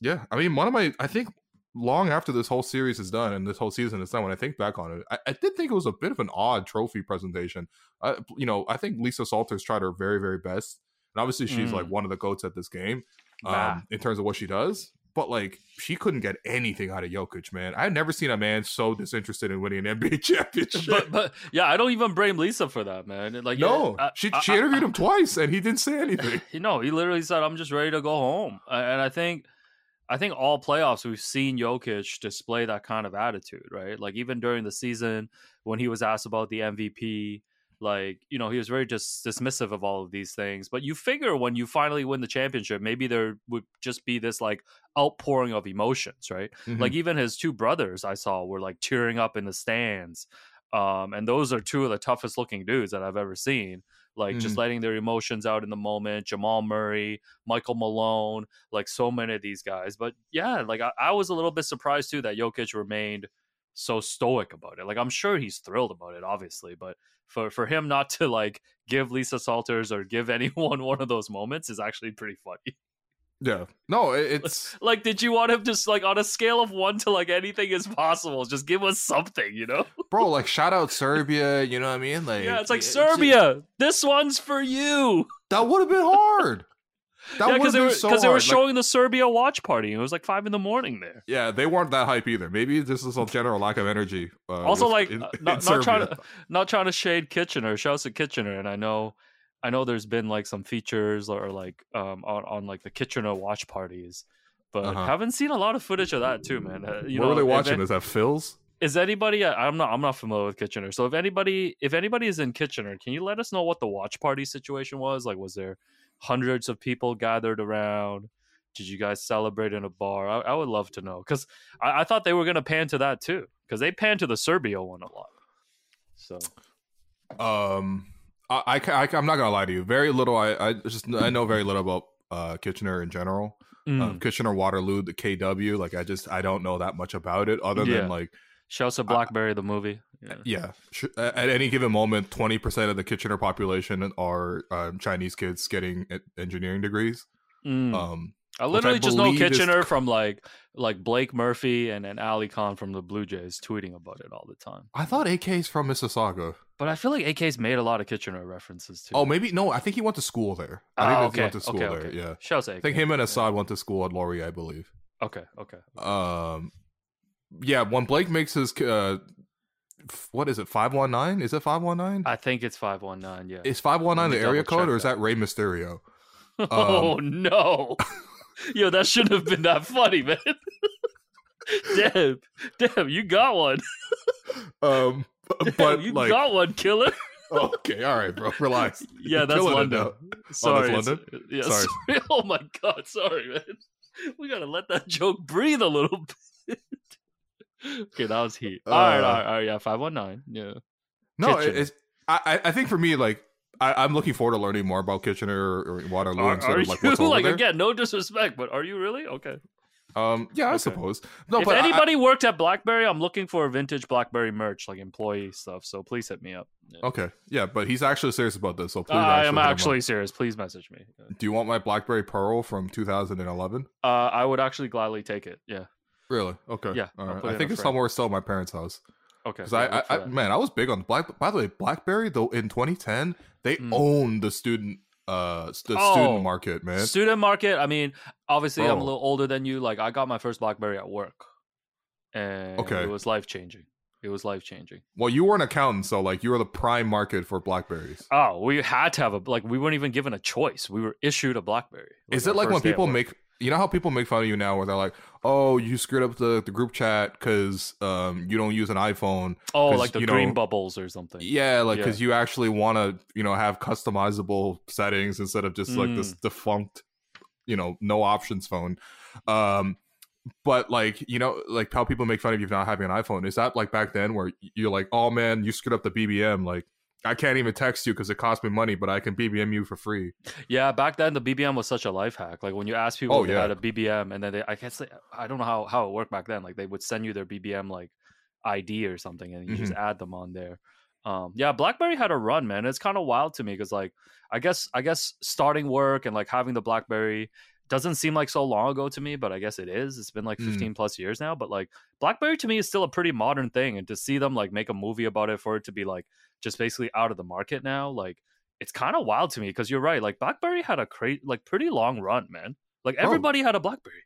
yeah, I mean, one of my I think long after this whole series is done and this whole season is done, when I think back on it, I, I did think it was a bit of an odd trophy presentation. Uh, you know, I think Lisa Salters tried her very very best, and obviously she's Mm. like one of the goats at this game um, Nah. in terms of what she does. But like, she couldn't get anything out of Jokic, man. I've never seen a man so disinterested in winning an [LAUGHS] NBA championship. but but yeah, I don't even blame Lisa for that, man. Like no, I- she I- she I- interviewed him twice, and he didn't say anything. [LAUGHS] You know, he literally said, "I'm just ready to go home," and I think, I think all playoffs we've seen Jokic display that kind of attitude, right? Like even during the season when he was asked about the MVP, like you know he was very just dismissive of all of these things. But you figure when you finally win the championship, maybe there would just be this like outpouring of emotions, right? Like even his two brothers I saw were like tearing up in the stands. Um, and those are two of the toughest looking dudes that I've ever seen. Like just Mhm. letting their emotions out in the moment. Jamal Murray, Michael Malone, like so many of these guys. But yeah, like I, I was a little bit surprised too that Jokic remained so stoic about it. Like I'm sure he's thrilled about it, obviously, but for for him not to like give Lisa Salters or give [LAUGHS] anyone one of those moments is actually pretty funny. [LAUGHS] yeah, no, it's [LAUGHS] Like, did you want him just like on a scale of one to like anything is possible? Just give us something, you know? bro. Like, shout out Serbia. You know what I mean? Like, Yeah, it's like Serbia. This one's for you. that would have been hard. That yeah, because they were so they were. Like, showing the Serbia watch party, and it was like five in the morning there. yeah, they weren't that hype either. Maybe this is a general lack of energy. Uh, also, like in- uh, [LAUGHS] not, not trying to not trying to shade Kitchener. Shouts to Kitchener, and I know I know there's been like some features or like um on, on like the Kitchener watch parties, but Uh-huh. haven't seen a lot of footage of that too, man. Uh, you know, were they watching? Is that Phil's? is anybody i'm not i'm not familiar with kitchener so if anybody if anybody is in kitchener can you let us know what the watch party situation was like was there hundreds of people gathered around did you guys celebrate in a bar i, I would love to know because I, I thought they were going to pan to that too because they pan to the serbia one a lot so Um, I, I, am not gonna lie to you. Very little. I, I just I know very little about uh Kitchener in general. mm. Um, Kitchener Waterloo, the KW. Like I just I don't know that much about it other Yeah. than like shouts to blackberry the movie yeah. yeah. At any given moment, twenty percent of the Kitchener population are um, Chinese kids getting engineering degrees. Mm. Um, I which I literally just know believe is- Kitchener from like like Blake Murphy and, and Ali Khan from the Blue Jays tweeting about it all the time. I thought AK's from Mississauga. But I feel like AK's made a lot of Kitchener references too. Oh, maybe no. I think he went to school there. I Oh, think okay. he went to school okay, there. okay. Yeah. Shouts I think him and Assad went to school at Laurier, I believe. Okay, okay. Um, yeah, when Blake makes his uh, what is it? Five one nine? Is it five one nine? I think it's five one nine. Yeah. Is five one nine the area code, or is that. Ray Rey Mysterio? [LAUGHS] oh um, no! [LAUGHS] Yo, that shouldn't have been that funny, man. [LAUGHS] damn, damn, you got one. Um, Damn, but you like, got one, killer. okay, all right, bro, relax. Yeah, that's killing London. Sorry, that's it's- Yeah, Sorry. sorry. Oh my god, sorry, man. We gotta let that joke breathe a little bit. [LAUGHS] okay, that was heat. all right, Uh, all right, all right. Yeah, five one nine. Yeah. No, it's I I- think for me like. I, I'm looking forward to learning more about Kitchener or Waterloo Are, instead are of like you [LAUGHS] like there. again? No disrespect, but are you really okay? Um, yeah, I Okay. suppose. No, if but I- anybody worked at BlackBerry, I'm looking for vintage BlackBerry merch, like employee stuff. So please hit me up. Yeah. okay, yeah, but he's actually serious about this, so please. I am hit him up. actually serious. Please message me. Do you want my BlackBerry Pearl from 2011? Uh, I would actually gladly take it. Yeah. Really? Okay. Yeah, right. I think it's somewhere still at my parents' house. Okay. Because yeah, I, I, I, man, I was big on Black. By the way, BlackBerry though in 2010 they Mm. owned the student, uh, the Oh, student market, man. Student market. I mean, obviously, I'm a little older than you. Like, I got my first BlackBerry at work, and Okay. it was life changing. It was life changing. well, you were an accountant, so like you were the prime market for Blackberries. Oh, we had to have a like. We weren't even given a choice. We were issued a BlackBerry. Is it like when first day at people make? You know how people make fun of you now, where they're like, "Oh, you screwed up the, the group chat because um you don't use an iPhone." Oh, like the green know- bubbles or something. Yeah, like Yeah. because you actually want to, you know, have customizable settings instead of just like Mm. this defunct, you know, no options phone. Um, but like you know, like how people make fun of you for not having an iPhone. Is that like back then where you're like, oh man, you screwed up the BBM? Like I can't even text you because it cost me money, but I can BBM you for free. Yeah, back then the BBM was such a life hack. Like when you ask people Oh, if they yeah. had a BBM, and then they, I guess they, I don't know how how it worked back then. Like they would send you their BBM like ID or something, and you just Mm-hmm. add them on there. Um, yeah, BlackBerry had a run, man. It's kind of wild to me because like I guess I guess starting work and like having the BlackBerry doesn't seem like so long ago to me, but I guess it is. It's been like Mm. 15 plus years now, but like BlackBerry to me is still a pretty modern thing, and to see them like make a movie about it for it to be like just basically out of the market now, like it's kind of wild to me because you're right. Like BlackBerry had a cra- like pretty long run, man. Like Bro. everybody had a BlackBerry.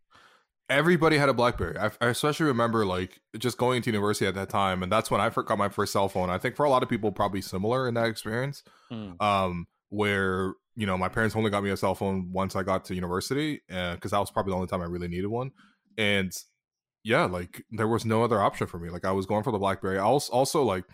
Everybody had a BlackBerry. I, I especially remember like just going to university at that time, and that's when I got my first cell phone. I think for a lot of people, probably similar in that experience. Mm. um, where you know my parents only got me a cell phone once I got to university, because that was probably the only time I really needed one. And yeah, like there was no other option for me. Like I was going for the BlackBerry. I also, also like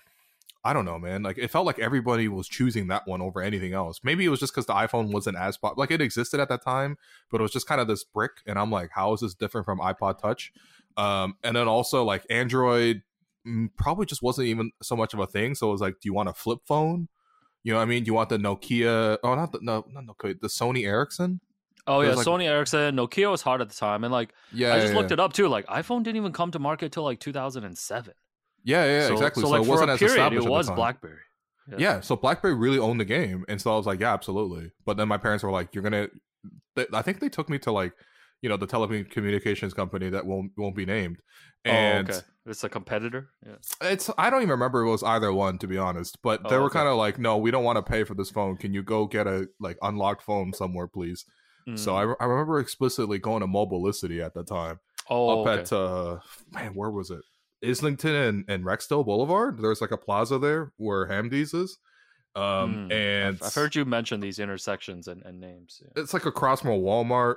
I don't know, man. Like it felt like everybody was choosing that one over anything else. Maybe it was just because the iPhone wasn't as pop- like it existed at that time, but it was just kind of this brick. And I'm like, how is this different from iPod Touch? Um, and then also like Android mm, probably just wasn't even so much of a thing. So it was like, do you want a flip phone? You know what I mean? Do you want the Nokia? Oh, not the no, not Nokia. The Sony Ericsson. Oh yeah, like- Sony Ericsson, Nokia was hot at the time, and like Yeah, I just yeah, looked yeah. it up too. Like iPhone didn't even come to market till like 2007. Yeah, yeah, so, exactly. So, So, like it for wasn't a as period, established it was. BlackBerry. Yeah, so BlackBerry really owned the game, and so I was like, yeah, absolutely. But then my parents were like, you're gonna. They, I think they took me to like, you know, the telecommunications company that won't won't be named, and oh, okay. It's a competitor. Yeah. it's I don't even remember it was either one to be honest. But Oh, they were okay. kind of like, no, we don't want to pay for this phone. Can you go get a like unlocked phone somewhere, please? So Mm. I, I remember explicitly going to Mobilicity at the time. oh, up okay. at uh man where was it islington and, and rexdale boulevard there's like a plaza there where hamdi's is um Mm. and I've, I've heard you mention these intersections and, and names. Yeah. it's like across from a walmart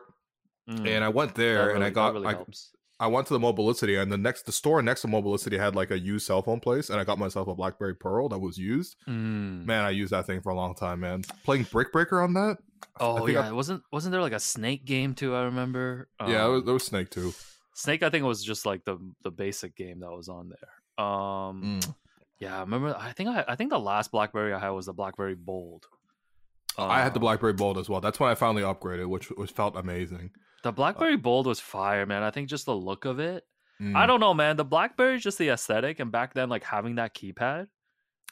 Mm, and I went there and I got really I, helps. I went to the Mobilicity and the next the store next to Mobilicity had like a used cell phone place and I got myself a BlackBerry Pearl that was used. Mm. Man, I used that thing for a long time, man. Playing Brick Breaker on that. Oh think I- yeah, wasn't wasn't there like a snake game too? I remember. yeah, it was, Um, there was Snake too. Snake. I think it was just like the the basic game that was on there. Um, Mm. yeah, I remember. I think I I think the last BlackBerry I had was the BlackBerry Bold. I had the Um, BlackBerry Bold as well. That's when I finally upgraded, which was felt amazing. The BlackBerry Bold was fire, man. I think just the look of it. Mm. I don't know, man. The BlackBerry, just the aesthetic, and back then, like having that keypad.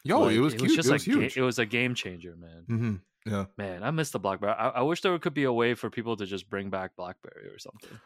Yo, like, it was cute. just it was a ga- it was a game changer, man. hmm Yeah. Man, I miss the BlackBerry. I, I wish there could be a way for people to just bring back BlackBerry or something.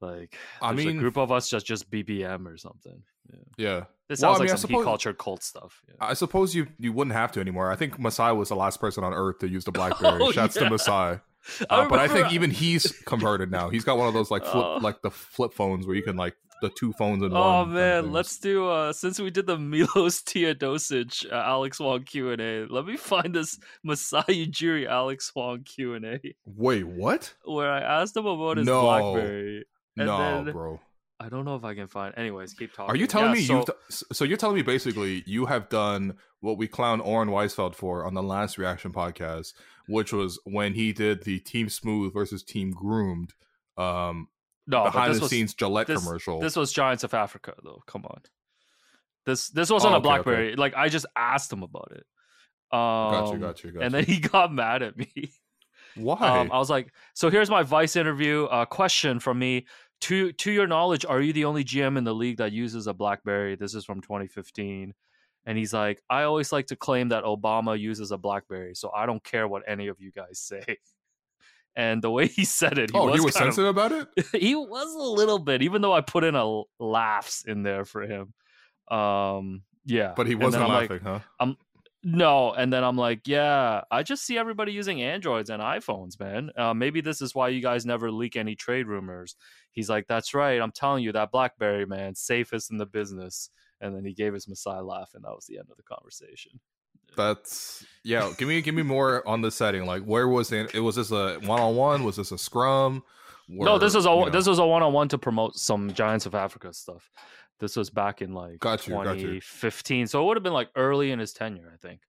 Like, I mean- a group of us just just BBM or something. Yeah. Yeah. This Well, I sounds mean, I like some suppose- culture cult stuff. Yeah. I suppose you you wouldn't have to anymore. I think Masai was the last person on Earth to use the [LAUGHS] BlackBerry. Oh, Shouts yeah. to Masai. [LAUGHS] I Uh, but I think even he's converted now. He's got one of those like flip Oh. like the flip phones where you can like the two phones in one. Oh kind of man, let's do uh since we did the Milos [LAUGHS] Teodosic uh, Alex Wong Q and A. Let me find this Masai Ujiri Alex Wong Q and A wait. What? where I asked him about his No. BlackBerry. And no, then- bro. I don't know if I can find. Anyways, keep talking. Are you telling Yeah, me so, you've so you're telling me basically you have done what we clown Oren Weisfeld for on the last reaction podcast, which was when he did the Team Smooth versus Team Groomed um no behind the was, scenes Gillette this- commercial. This was Giants of Africa, though. Come on. This this wasn't Oh, a okay, okay. BlackBerry. Like I just asked him about it. Um, got you, got you, got you. And then he [LAUGHS] got mad at me. Why? Um, I was like, so here's my Vice interview. Uh, question from me. To to your knowledge, are you the only GM in the league that uses a BlackBerry? This is from 2015. And he's like, I always like to claim that Obama uses a BlackBerry, so I don't care what any of you guys say. [LAUGHS] And the way he said it, he oh, was, he was kind of- sensitive about it. [LAUGHS] he was a little bit, even though I put in a laughs in there for him. Um, yeah, But he wasn't I'm like, laughing, huh? No, and then I'm like, yeah, I just see everybody using Androids and iPhones, man. Uh, maybe this is why you guys never leak any trade rumors. He's like, that's right. I'm telling you, that BlackBerry man, safest in the business. And then he gave his Masai laugh, and that was the end of the conversation. That's yeah. Give me give me more on the setting. Like, where was it? It was this a one on one? Was this a scrum? no, this was a you know- this was a one on one to promote some Giants of Africa stuff. This was back in like Got you, got you. 2015, so it would have been like early in his tenure, I think.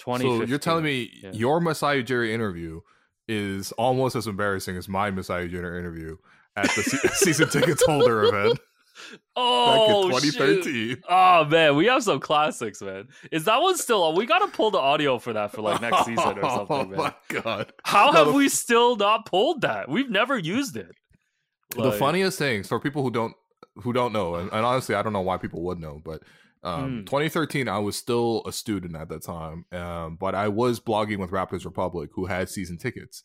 So you're telling me yeah. your Masai Ujiri interview is almost as embarrassing as my Masai Ujiri interview at the se- [LAUGHS] season tickets holder event [LAUGHS] oh, back in shoot. 2013. Oh man, we have some classics, man. Is that one still? on? We gotta pull the audio for that for like next season or [LAUGHS] oh something, Oh man. my god! How No, have the- we still not pulled that? We've never used it. the Like, funniest things for people who don't who don't know, and, and honestly, I don't know why people would know, but um, Hmm. 2013, I was still a student at that time, um, but I was blogging with Raptors Republic, who had season tickets.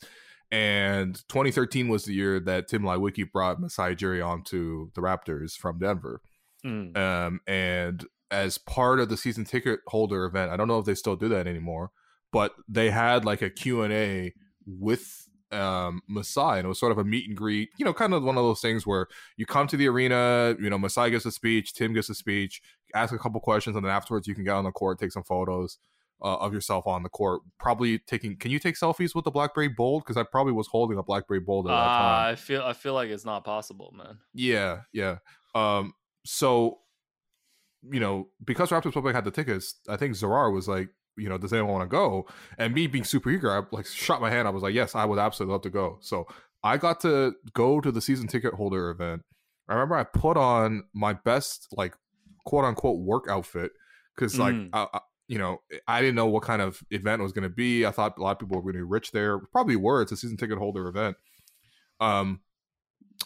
And 2013 was the year that Tim Leiweke brought Masai Ujiri onto the Raptors from Denver. mm, um, and as part of the season ticket holder event i don't know if they still do that anymore but they had like a q&a with um, Masai, and it was sort of a meet and greet, you know, kind of one of those things where you come to the arena, you know, Masai gives a speech, Tim gives a speech, ask a couple questions, and then afterwards you can get on the court, take some photos uh, of yourself on the court. Probably taking, can you take selfies with the BlackBerry Bold? Because I probably was holding a BlackBerry Bold at that ah, time. I feel I feel like it's not possible, man. Yeah, yeah. Um, so you know, because Raptors Public had the tickets, I think Zarar was like, you know, does anyone want to go? And me being super eager, I like shot my hand. I was like, yes, I would absolutely love to go. So I got to go to the season ticket holder event. I remember I put on my best, like, quote unquote work outfit because, like, Mm. I, I, you know, I didn't know what kind of event it was going to be. I thought a lot of people were going to be rich there. Probably were. It's a season ticket holder event. Um,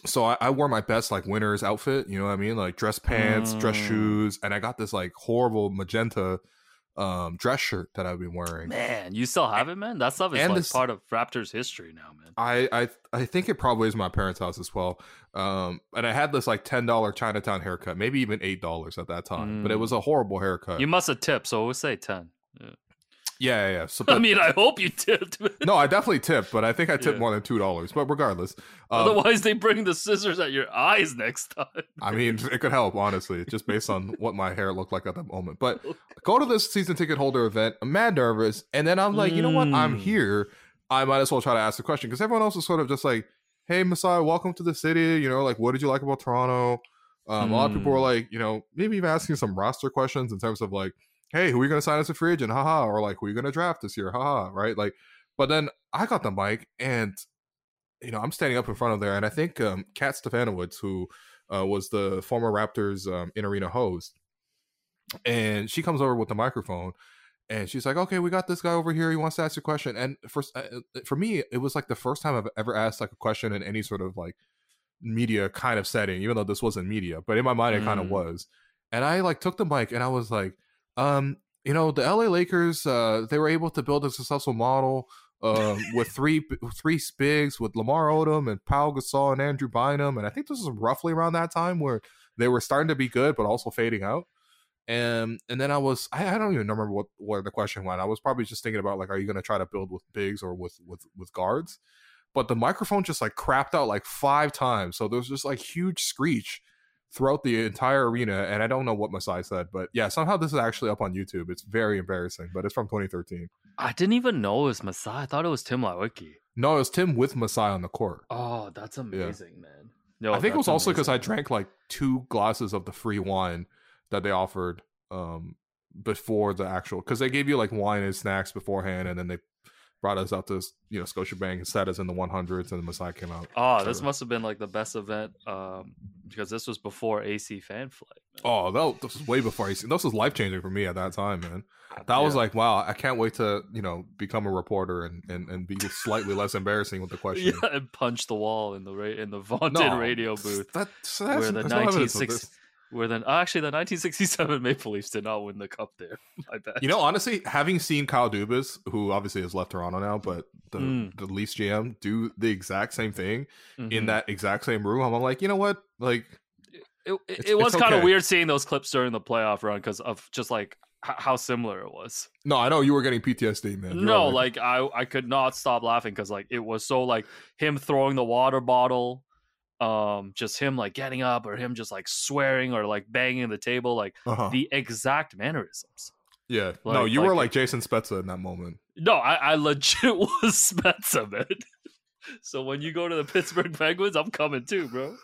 so I, I wore my best like winter's outfit, you know what I mean? Like dress pants, dress Mm. shoes, and I got this like horrible magenta um dress shirt that I've been wearing. Man, you still have it, man. That stuff is And like this- part of Raptors history now, man. I, I I think it probably is my parents' house as well. Um and I had this like ten dollar Chinatown haircut, maybe even eight dollars at that time. But it Mm. was a horrible haircut. You must have tipped, so we'll say ten. yeah, yeah, yeah. So I mean, I hope you tipped. [LAUGHS] no, I definitely tipped, but I think I tipped Yeah. more than two dollars. But regardless. Um, Otherwise, they bring the scissors at your eyes next time. I mean, [LAUGHS] it could help, honestly, just based on what my hair looked like at that moment. But [LAUGHS] go to this season ticket holder event. I'm mad nervous. And then I'm like, you know what? I'm Mm. here. I might as well try to ask the question because everyone else is sort of just like, "Hey, Masai, welcome to the city. You know, like, what did you like about Toronto?" Um, A lot of people were Mm. like, you know, maybe even asking some roster questions in terms of like, "Hey, who are you going to sign as a free agent?" Haha, or like, "Who are you going to draft this year?" Haha, right? Like, but then I got the mic and you know, I'm standing up in front of there, and I think um, Kat Stefankiewicz, who uh, was the former Raptors um, in arena host, and she comes over with the microphone, and she's like, "Okay, we got this guy over here. He wants to ask you a question." And for uh, for me, it was like the first time I've ever asked like a question in any sort of like media kind of setting, even though this wasn't media, but in my mind it kind of Mm. was. And I like took the mic and I was like, um, you know, the LA Lakers, uh, they were able to build a successful model um, with three three spigs with Lamar Odom and Paul Gasol and Andrew Bynum, and I think this was roughly around that time where they were starting to be good but also fading out. And and then I was I, I don't even remember what where the question went. I was probably just thinking about like, are you going to try to build with bigs or with with with guards? But the microphone just like crapped out like five times, so there was just like huge screech throughout the entire arena. And I don't know what Masai said, but yeah, somehow this is actually up on YouTube. It's very embarrassing, but it's from 2013. I didn't even know it was Masai. I thought it was Tim Leiweke. No, it was Tim with Masai on the court. Oh, that's amazing, man. No, I think it was that's also because I drank like two glasses of the free wine that they offered um before the actual because they gave you like wine and snacks beforehand, and then they brought us out to you know Scotiabank and sat us in the 100s, and the Masai came out. Oh, this must have been like the best event um, because this was before AC Fan Flight. Man. Oh, that, this was way before AC. This was life changing for me at that time, man. Uh, that yeah. was like, wow, I can't wait to you know become a reporter and and, and be slightly less embarrassing with the [LAUGHS] question. Yeah, and punch the wall in the ra- in the vaunted no, radio booth. That, that's, where the 1960s. Where then, oh, actually, the 1967 Maple Leafs did not win the cup there. [LAUGHS] I bet. You know, honestly, having seen Kyle Dubas, who obviously has left Toronto now, but the Mm. the Leafs GM do the exact same thing in Mhm. that exact same room, I'm like, you know what? Like, it, it, it was kind of weird seeing those clips during the playoff run because of just like h- how similar it was. no, I know you were getting PTSD, man. You're no, like I I could not stop laughing because like it was so like him throwing the water bottle, um, just him like getting up or him just like swearing or like banging the table, like uh-huh. the exact mannerisms. yeah. no, like- you were like- like Jason Spezza in that moment. No, I, I legit [LAUGHS] was Spezza, man. So when you go to the Pittsburgh Penguins, I'm coming too, bro.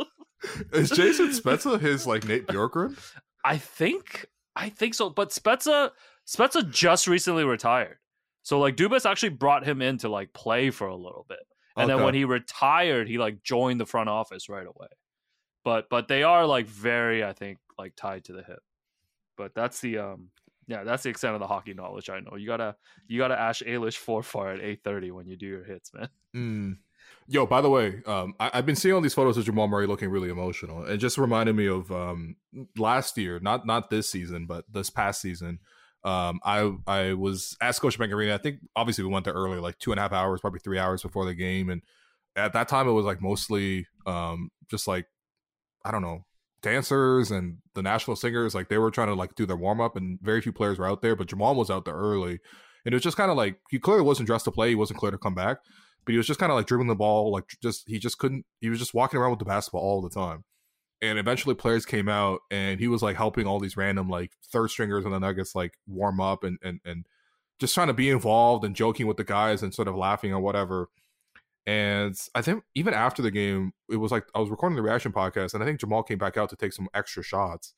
[LAUGHS] Is Jason Spezza [LAUGHS] his like Nate Bjorkgren? I think I think so, but Spezza Spezza just recently retired. So like Dubas actually brought him in to like play for a little bit. And then when he retired, he like joined the front office right away. But but they are like very I think like tied to the hip. But that's the um yeah, that's the extent of the hockey knowledge I know. You gotta you gotta Ash Alish four far at eight thirty when you do your hits, man. [LAUGHS] Mm. Yo, by the way, um, I, I've been seeing all these photos of Jamal Murray looking really emotional. It just reminded me of um, last year, not not this season, but this past season. Um, I I was at Scotiabank Arena. I think obviously we went there early, like two and a half hours, probably three hours before the game, and at that time it was like mostly um, just like I don't know dancers and the national singers. Like they were trying to like do their warm up, and very few players were out there. But Jamal was out there early, and it was just kind of like he clearly wasn't dressed to play. He wasn't clear to come back but he was just kind of like dribbling the ball, like just he just couldn't. He was just walking around with the basketball all the time. And eventually, players came out, and he was like helping all these random like third stringers and the Nuggets like warm up and and and just trying to be involved and joking with the guys and sort of laughing or whatever. And I think even after the game, it was like I was recording the reaction podcast, and I think Jamal came back out to take some extra shots.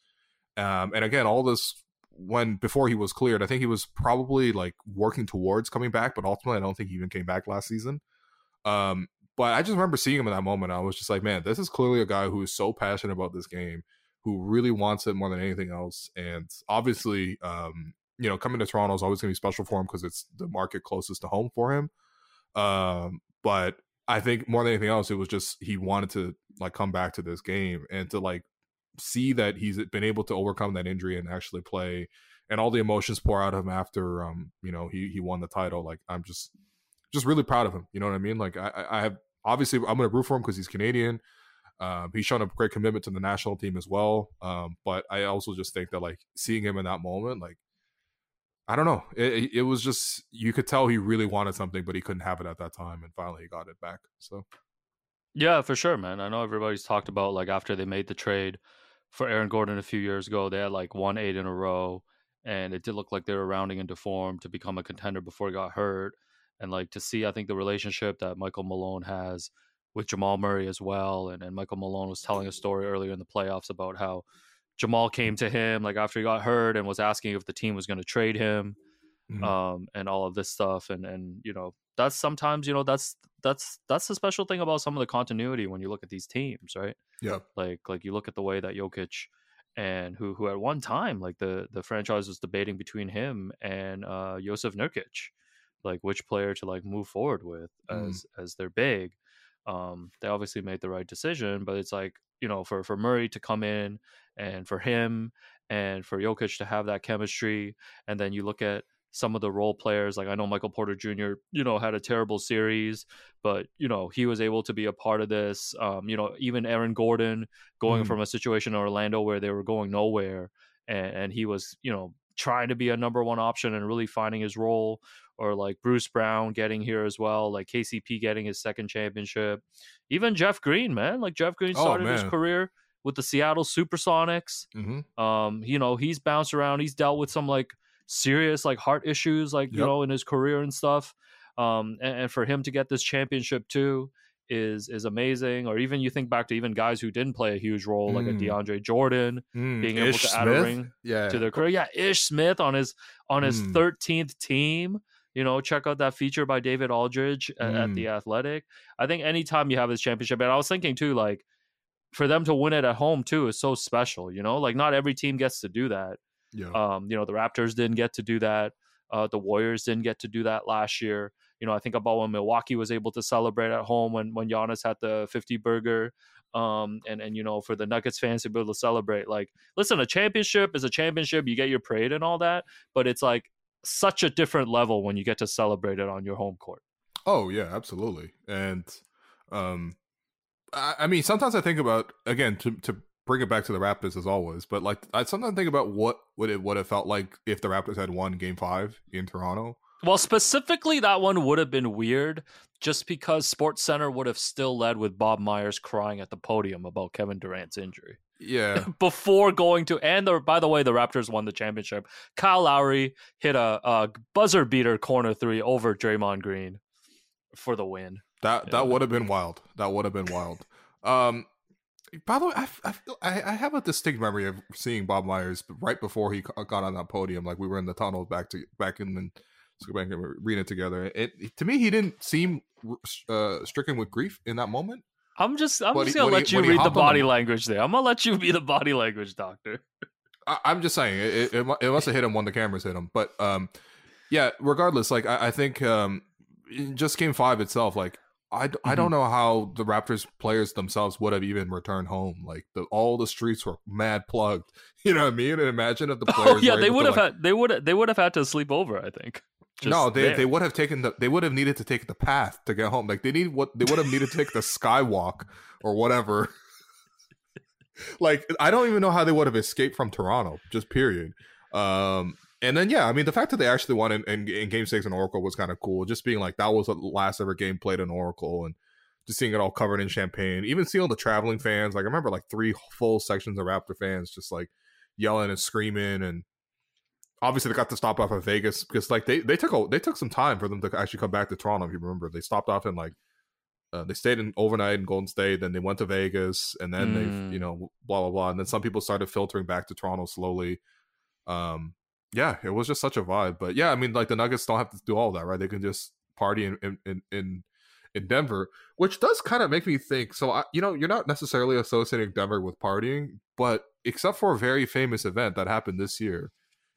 Um, and again, all this when before he was cleared, I think he was probably like working towards coming back, but ultimately, I don't think he even came back last season. Um, but I just remember seeing him in that moment. I was just like, man, this is clearly a guy who is so passionate about this game, who really wants it more than anything else. And obviously, um, you know, coming to Toronto is always going to be special for him because it's the market closest to home for him. Um, but I think more than anything else, it was just he wanted to like come back to this game and to like see that he's been able to overcome that injury and actually play and all the emotions pour out of him after um you know he he won the title like i'm just just really proud of him you know what i mean like i i I have obviously i'm gonna root for him because he's canadian um he's shown a great commitment to the national team as well um but i also just think that like seeing him in that moment like i don't know it, it was just you could tell he really wanted something but he couldn't have it at that time and finally he got it back so Yeah, for sure, man. I know everybody's talked about like after they made the trade for Aaron Gordon a few years ago, they had like one eight in a row, and it did look like they were rounding into form to become a contender before he got hurt. And like to see, I think the relationship that Michael Malone has with Jamal Murray as well. And, and Michael Malone was telling a story earlier in the playoffs about how Jamal came to him like after he got hurt and was asking if the team was going to trade him mm-hmm. um, and all of this stuff. And and you know that's sometimes you know that's that's that's the special thing about some of the continuity when you look at these teams, right? Yeah. Like like you look at the way that Jokic and who who at one time like the the franchise was debating between him and uh Jusuf Nurkic, like which player to like move forward with mm. as as their big. Um, they obviously made the right decision, but it's like you know for for Murray to come in and for him and for Jokic to have that chemistry, and then you look at some of the role players like i know michael porter jr you know had a terrible series but you know he was able to be a part of this um, you know even aaron gordon going mm. from a situation in orlando where they were going nowhere and, and, he was you know trying to be a number one option and really finding his role or like bruce brown getting here as well like kcp getting his second championship even jeff green man like jeff green oh, started oh, his career with the seattle supersonics mm-hmm. um, you know he's bounced around he's dealt with some like serious like heart issues, like you know, in his career and stuff. Um, and, and, for him to get this championship too is is amazing. Or even you think back to even guys who didn't play a huge role, mm. like a mm. DeAndre Jordan, mm. being Ish able to add a ring yeah. to their career. Yeah, Ish Smith on his on his mm. thirteenth mm. team. You know, check out that feature by David Aldridge at, at the mm. Athletic. I think anytime you have this championship, and I was thinking too, like for them to win it at home too is so special. You know, like not every team gets to do that. Yeah. Um, you know, the Raptors didn't get to do that. Uh, the Warriors didn't get to do that last year. You know, I think about when Milwaukee was able to celebrate at home when when Giannis had the 50 burger. Um, and and you know, for the Nuggets fans to be able to celebrate, like, listen, a championship is a championship. You get your parade and all that, but it's like such a different level when you get to celebrate it on your home court. Oh yeah, absolutely. And um, I, I mean, sometimes I think about again to to bring it back to the Raptors as always, but like I sometimes think about what would it would have felt like if the Raptors had won Game Five in Toronto. Well, specifically, that one would have been weird, just because Sports Center would have still led with Bob Myers crying at the podium about Kevin Durant's injury. Yeah. [LAUGHS] Before going to, and the, by the way, the Raptors won the championship. Kyle Lowry hit a, a buzzer beater corner three over Draymond Green for the win. That that yeah. would have been wild. That would have been wild. Um, by the way, I, I, I have a distinct memory of seeing Bob Myers right before he got on that podium. Like we were in the tunnel back to back in the back and it together. It to me, he didn't seem uh, stricken with grief in that moment. I'm just I'm just gonna let he, you read the body language there. I'm gonna let you be the body language doctor. I, am just saying it, it, it, must have hit him when the cameras hit him. But um, yeah, regardless, like I, I think um, just game five itself, like I, mm-hmm. I don't know how the Raptors players themselves would have even returned home. Like the all the streets were mad plugged. [LAUGHS] You know what I mean? And imagine if the [LAUGHS] oh, players. Oh yeah, they would have like, had they would they would have had to sleep over. I think. No, they, they would have taken the they would have needed to take the path to get home. Like they need what they would have needed to take the skywalk or whatever. [LAUGHS] like I don't even know how they would have escaped from Toronto. Just period. Um, and then yeah, I mean the fact that they actually won in, in, in Game Six in Oracle was kind of cool. Just being like that was the last ever game played in Oracle, and just seeing it all covered in champagne. Even seeing all the traveling fans, like I remember like three full sections of Raptor fans just like yelling and screaming, and obviously they got to stop off at Vegas because like they they took a, they took some time for them to actually come back to Toronto. If you remember, they stopped off in like uh, they stayed in overnight in Golden State, then they went to Vegas, and then mm. they you know blah blah blah, and then some people started filtering back to Toronto slowly. Um, yeah, it was just such a vibe. But yeah, I mean, like the Nuggets don't have to do all that, right? They can just party in in in, in Denver, which does kind of make me think. So, I, you know, you're not necessarily associating Denver with partying, but except for a very famous event that happened this year,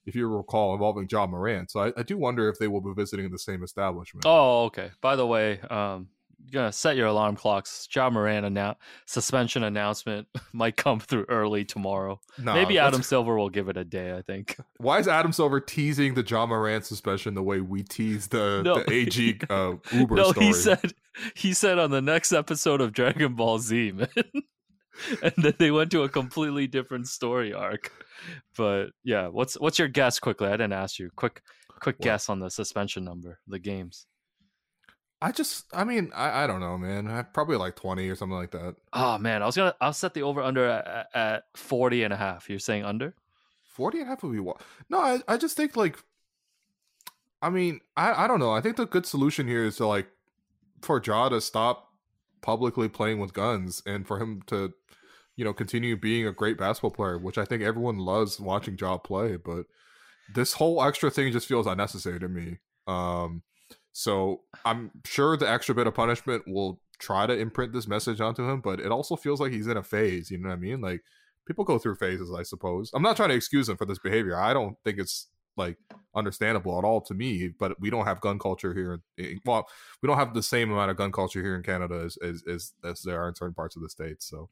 if you recall, involving Ja Morant. So I, I do wonder if they will be visiting the same establishment. Oh, okay. By the way, um, gonna set your alarm clocks. Ja Morant annou- suspension announcement [LAUGHS] might come through early tomorrow. No, Maybe Adam Silver will give it a day. I think. [LAUGHS] Why is Adam Silver teasing the Ja Morant suspension the way we tease the, [LAUGHS] no. the AG uh, Uber no, story? he said he said on the next episode of Dragon Ball Z, man. and then they went to a completely different story arc. But yeah, what's what's your guess quickly? I didn't ask you. Quick quick what? guess on the suspension number, the games. I just, I mean, I, I don't know, man. I probably like 20 or something like that. Oh, man. I was going to, I'll set the over under at, at 40 and a half. You're saying under? 40 and a half would be what? No, I, I just think like, I mean, I, I don't know. I think the good solution here is to like, for Ja to stop publicly playing with guns and for him to you know continue being a great basketball player which i think everyone loves watching Ja play but this whole extra thing just feels unnecessary to me. Um so i'm sure the extra bit of punishment will try to imprint this message onto him but it also feels like he's in a phase you know what i mean? Like people go through phases i suppose. I'm not trying to excuse him for this behavior. I don't think it's like understandable at all to me but we don't have gun culture here well we don't have the same amount of gun culture here in canada as as as, as there are in certain parts of the states so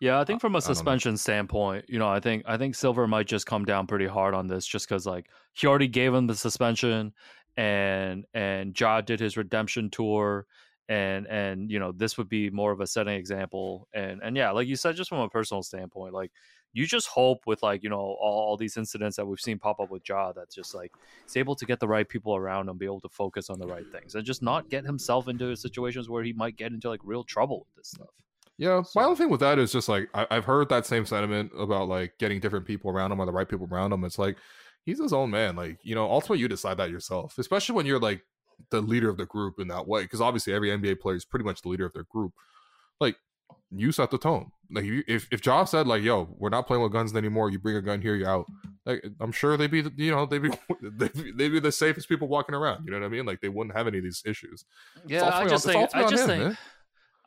yeah, I think from a suspension standpoint, you know, I think I think Silver might just come down pretty hard on this, just because like he already gave him the suspension, and and Ja did his redemption tour, and and you know this would be more of a setting example, and and yeah, like you said, just from a personal standpoint, like you just hope with like you know all, all these incidents that we've seen pop up with Ja that's just like he's able to get the right people around him, be able to focus on the right things, and just not get himself into situations where he might get into like real trouble with this stuff. Yeah, my only thing with that is just like I, have heard that same sentiment about like getting different people around him or the right people around him. It's like he's his own man. Like you know, ultimately you decide that yourself, especially when you're like the leader of the group in that way. Because obviously every NBA player is pretty much the leader of their group. Like you set the tone. Like if if Josh said like, "Yo, we're not playing with guns anymore. You bring a gun here, you're out." Like I'm sure they'd be you know they'd be [LAUGHS] they'd be, they'd be the safest people walking around. You know what I mean? Like they wouldn't have any of these issues. Yeah, I just think I just him, think. Man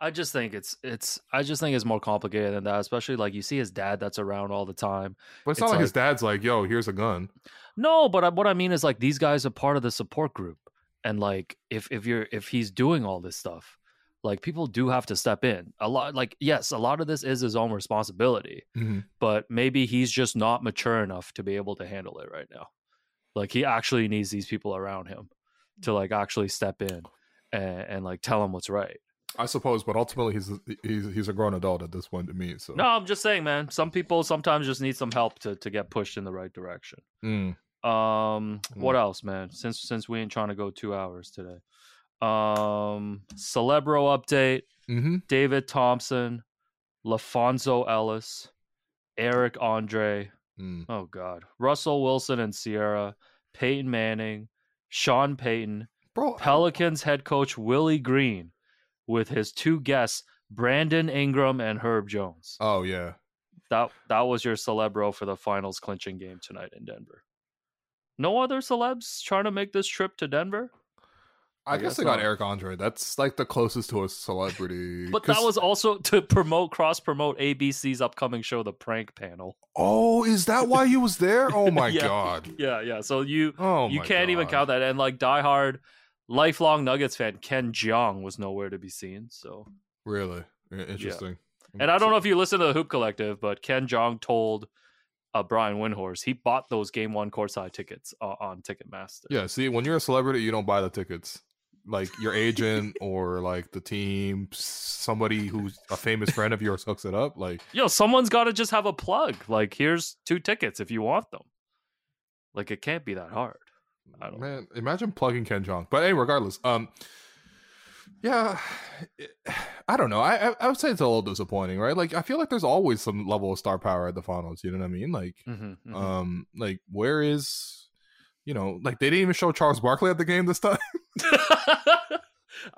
I just think it's it's I just think it's more complicated than that, especially like you see his dad that's around all the time. But it's, it's not like, like, his dad's like, "Yo, here's a gun." No, but I, what I mean is like these guys are part of the support group, and like if if you're if he's doing all this stuff, like people do have to step in. A lot, like yes, a lot of this is his own responsibility, mm-hmm. but maybe he's just not mature enough to be able to handle it right now. Like he actually needs these people around him to like actually step in and, and like tell him what's right. I suppose, but ultimately he's he's he's a grown adult at this point to me. So no, I'm just saying, man. Some people sometimes just need some help to to get pushed in the right direction. Mm. Um, mm. what else, man? Since since we ain't trying to go two hours today. Um, Celebro update. Mm-hmm. David Thompson, LaPhonso Ellis, Eric Andre. Mm. Oh God, Russell Wilson and Sierra, Peyton Manning, Sean Payton, Bro, Pelicans head coach Willie Green with his two guests, Brandon Ingram and Herb Jones. Oh yeah. That that was your celebro for the finals clinching game tonight in Denver. No other celebs trying to make this trip to Denver? I, I guess, guess, they got Eric Andre. That's like the closest to a celebrity. [LAUGHS] but that was also to promote cross promote ABC's upcoming show, The Prank Panel. Oh, is that why he was there? Oh [LAUGHS] my yeah, god. Yeah, yeah. So you oh you can't god. even count that. And like Die Hard lifelong Nuggets fan Ken Jeong was nowhere to be seen. So really interesting. Yeah. And I don't know if you listen to the Hoop Collective, but Ken Jeong told uh, Brian Windhorst he bought those Game One courtside tickets uh, on Ticketmaster. Yeah, see, when you're a celebrity, you don't buy the tickets. Like your agent [LAUGHS] or like the team, somebody who's a famous friend of yours hooks it up. Like, yo, someone's got to just have a plug. Like, here's two tickets if you want them. Like, it can't be that hard. I don't man. Imagine plugging Ken Jeong. But anyway, regardless, um, yeah, I don't know. I, I would say it's a little disappointing, right? Like I feel like there's always some level of star power at the finals. You know what I mean? Like, mm-hmm, mm-hmm. um, like where is, you know, like they didn't even show Charles Barkley at the game this time. [LAUGHS] [LAUGHS]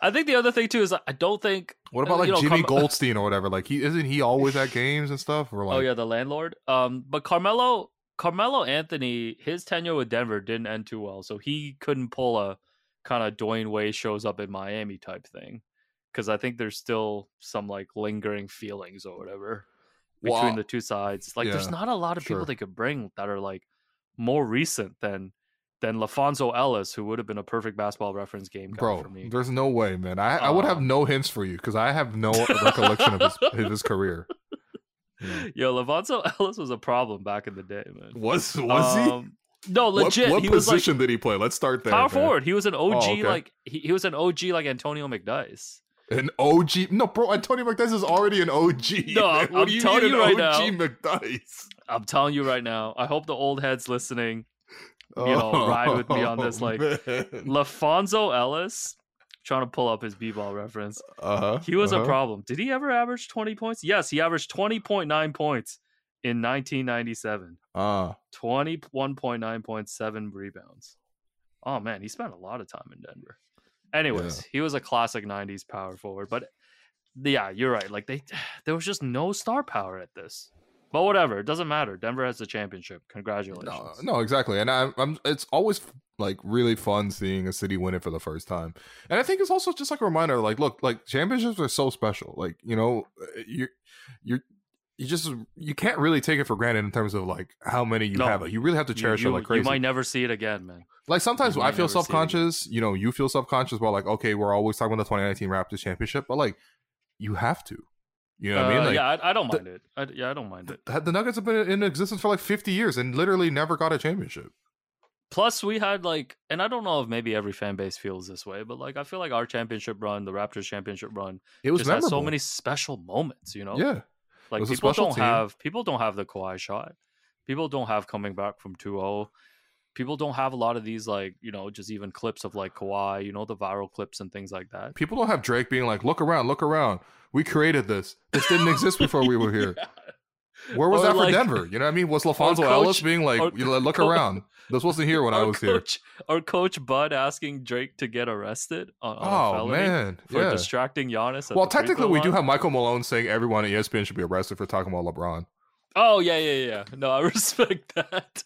I think the other thing too is I don't think. What about like you know, Jimmy Car- Goldstein or whatever? Like he isn't he always at [LAUGHS] games and stuff? Or like, oh yeah, the landlord. Um, but Carmelo Carmelo Anthony, his tenure with Denver didn't end too well, so he couldn't pull a kind of Dwyane Wade shows up in Miami type thing. Because I think there's still some like lingering feelings or whatever between well, the two sides. Like, yeah, there's not a lot of sure. people they could bring that are like more recent than than LaPhonso Ellis, who would have been a perfect basketball reference game Bro, for me. There's no way, man. I, uh, I would have um, no hints for you because I have no recollection of his, of [LAUGHS] his career. Yo, LaPhonso Ellis was a problem back in the day, man. Was was um, he? No, legit. What, what he position like, did he play? Let's start there. Power man. forward. He was an OG, oh, okay. like he, he was an OG, like Antonio McDyess. An OG? No, bro. Antonio McDyess is already an OG. No, I'm, I'm telling you right now. McDyess? I'm telling you right now. I hope the old heads listening, you know, oh, ride with me on this. [LAUGHS] Like man. LaPhonso Ellis trying to pull up his b-ball reference. Uh-huh, he was uh-huh. a problem. Did he ever average 20 points? Yes, he averaged 20.9 points in 1997. Ah. 21.9 points, seven rebounds. Oh man, he spent a lot of time in Denver. Anyways, yeah. he was a classic 90s power forward. But yeah, you're right. Like they, [SIGHS] there was just no star power at this. But whatever, it doesn't matter. Denver has the championship. Congratulations. No, no exactly. And I'm, I'm, it's always like really fun seeing a city win it for the first time. And I think it's also just like a reminder, like, look, like championships are so special. Like, you know, you, you, you just you can't really take it for granted in terms of like how many you No. have. Like, you really have to cherish you, it like crazy. You might never see it again, man. Like sometimes I feel never see it again. self conscious. You know, you feel self conscious about like, okay, we're always talking about the 2019 Raptors championship, but like, you have to. You know what I mean? Uh, Like, yeah, I, I don't the- mind it. I, yeah, I don't mind it. the, the Nuggets have been in existence for like 50 years and literally never got a championship. Plus, we had like, and I don't know if maybe every fan base feels this way, but like, I feel like our championship run, the Raptors championship run, It was just memorable. has so many special moments. You know, Yeah, like people don't team. have people don't have the Kawhi shot. People don't have coming back from 2-0. People don't have a lot of these like you know just even clips of like Kawhi, you know, the viral clips and things like that. people don't have Drake being like, "Look around, look around. We created this. This didn't exist before we were [LAUGHS] here." Where was Or that for Denver? You know what I mean? Was [LAUGHS] LaPhonso Ellis being like, or you know, "Look around. This wasn't here when I was here." coach, Or Coach Bud asking Drake to get arrested on, on Oh felony man, for yeah. distracting Giannis. At Well, technically, we do have Michael Malone saying everyone at ESPN should be arrested for talking about LeBron. Oh yeah, yeah, yeah. No, I [LAUGHS] respect that.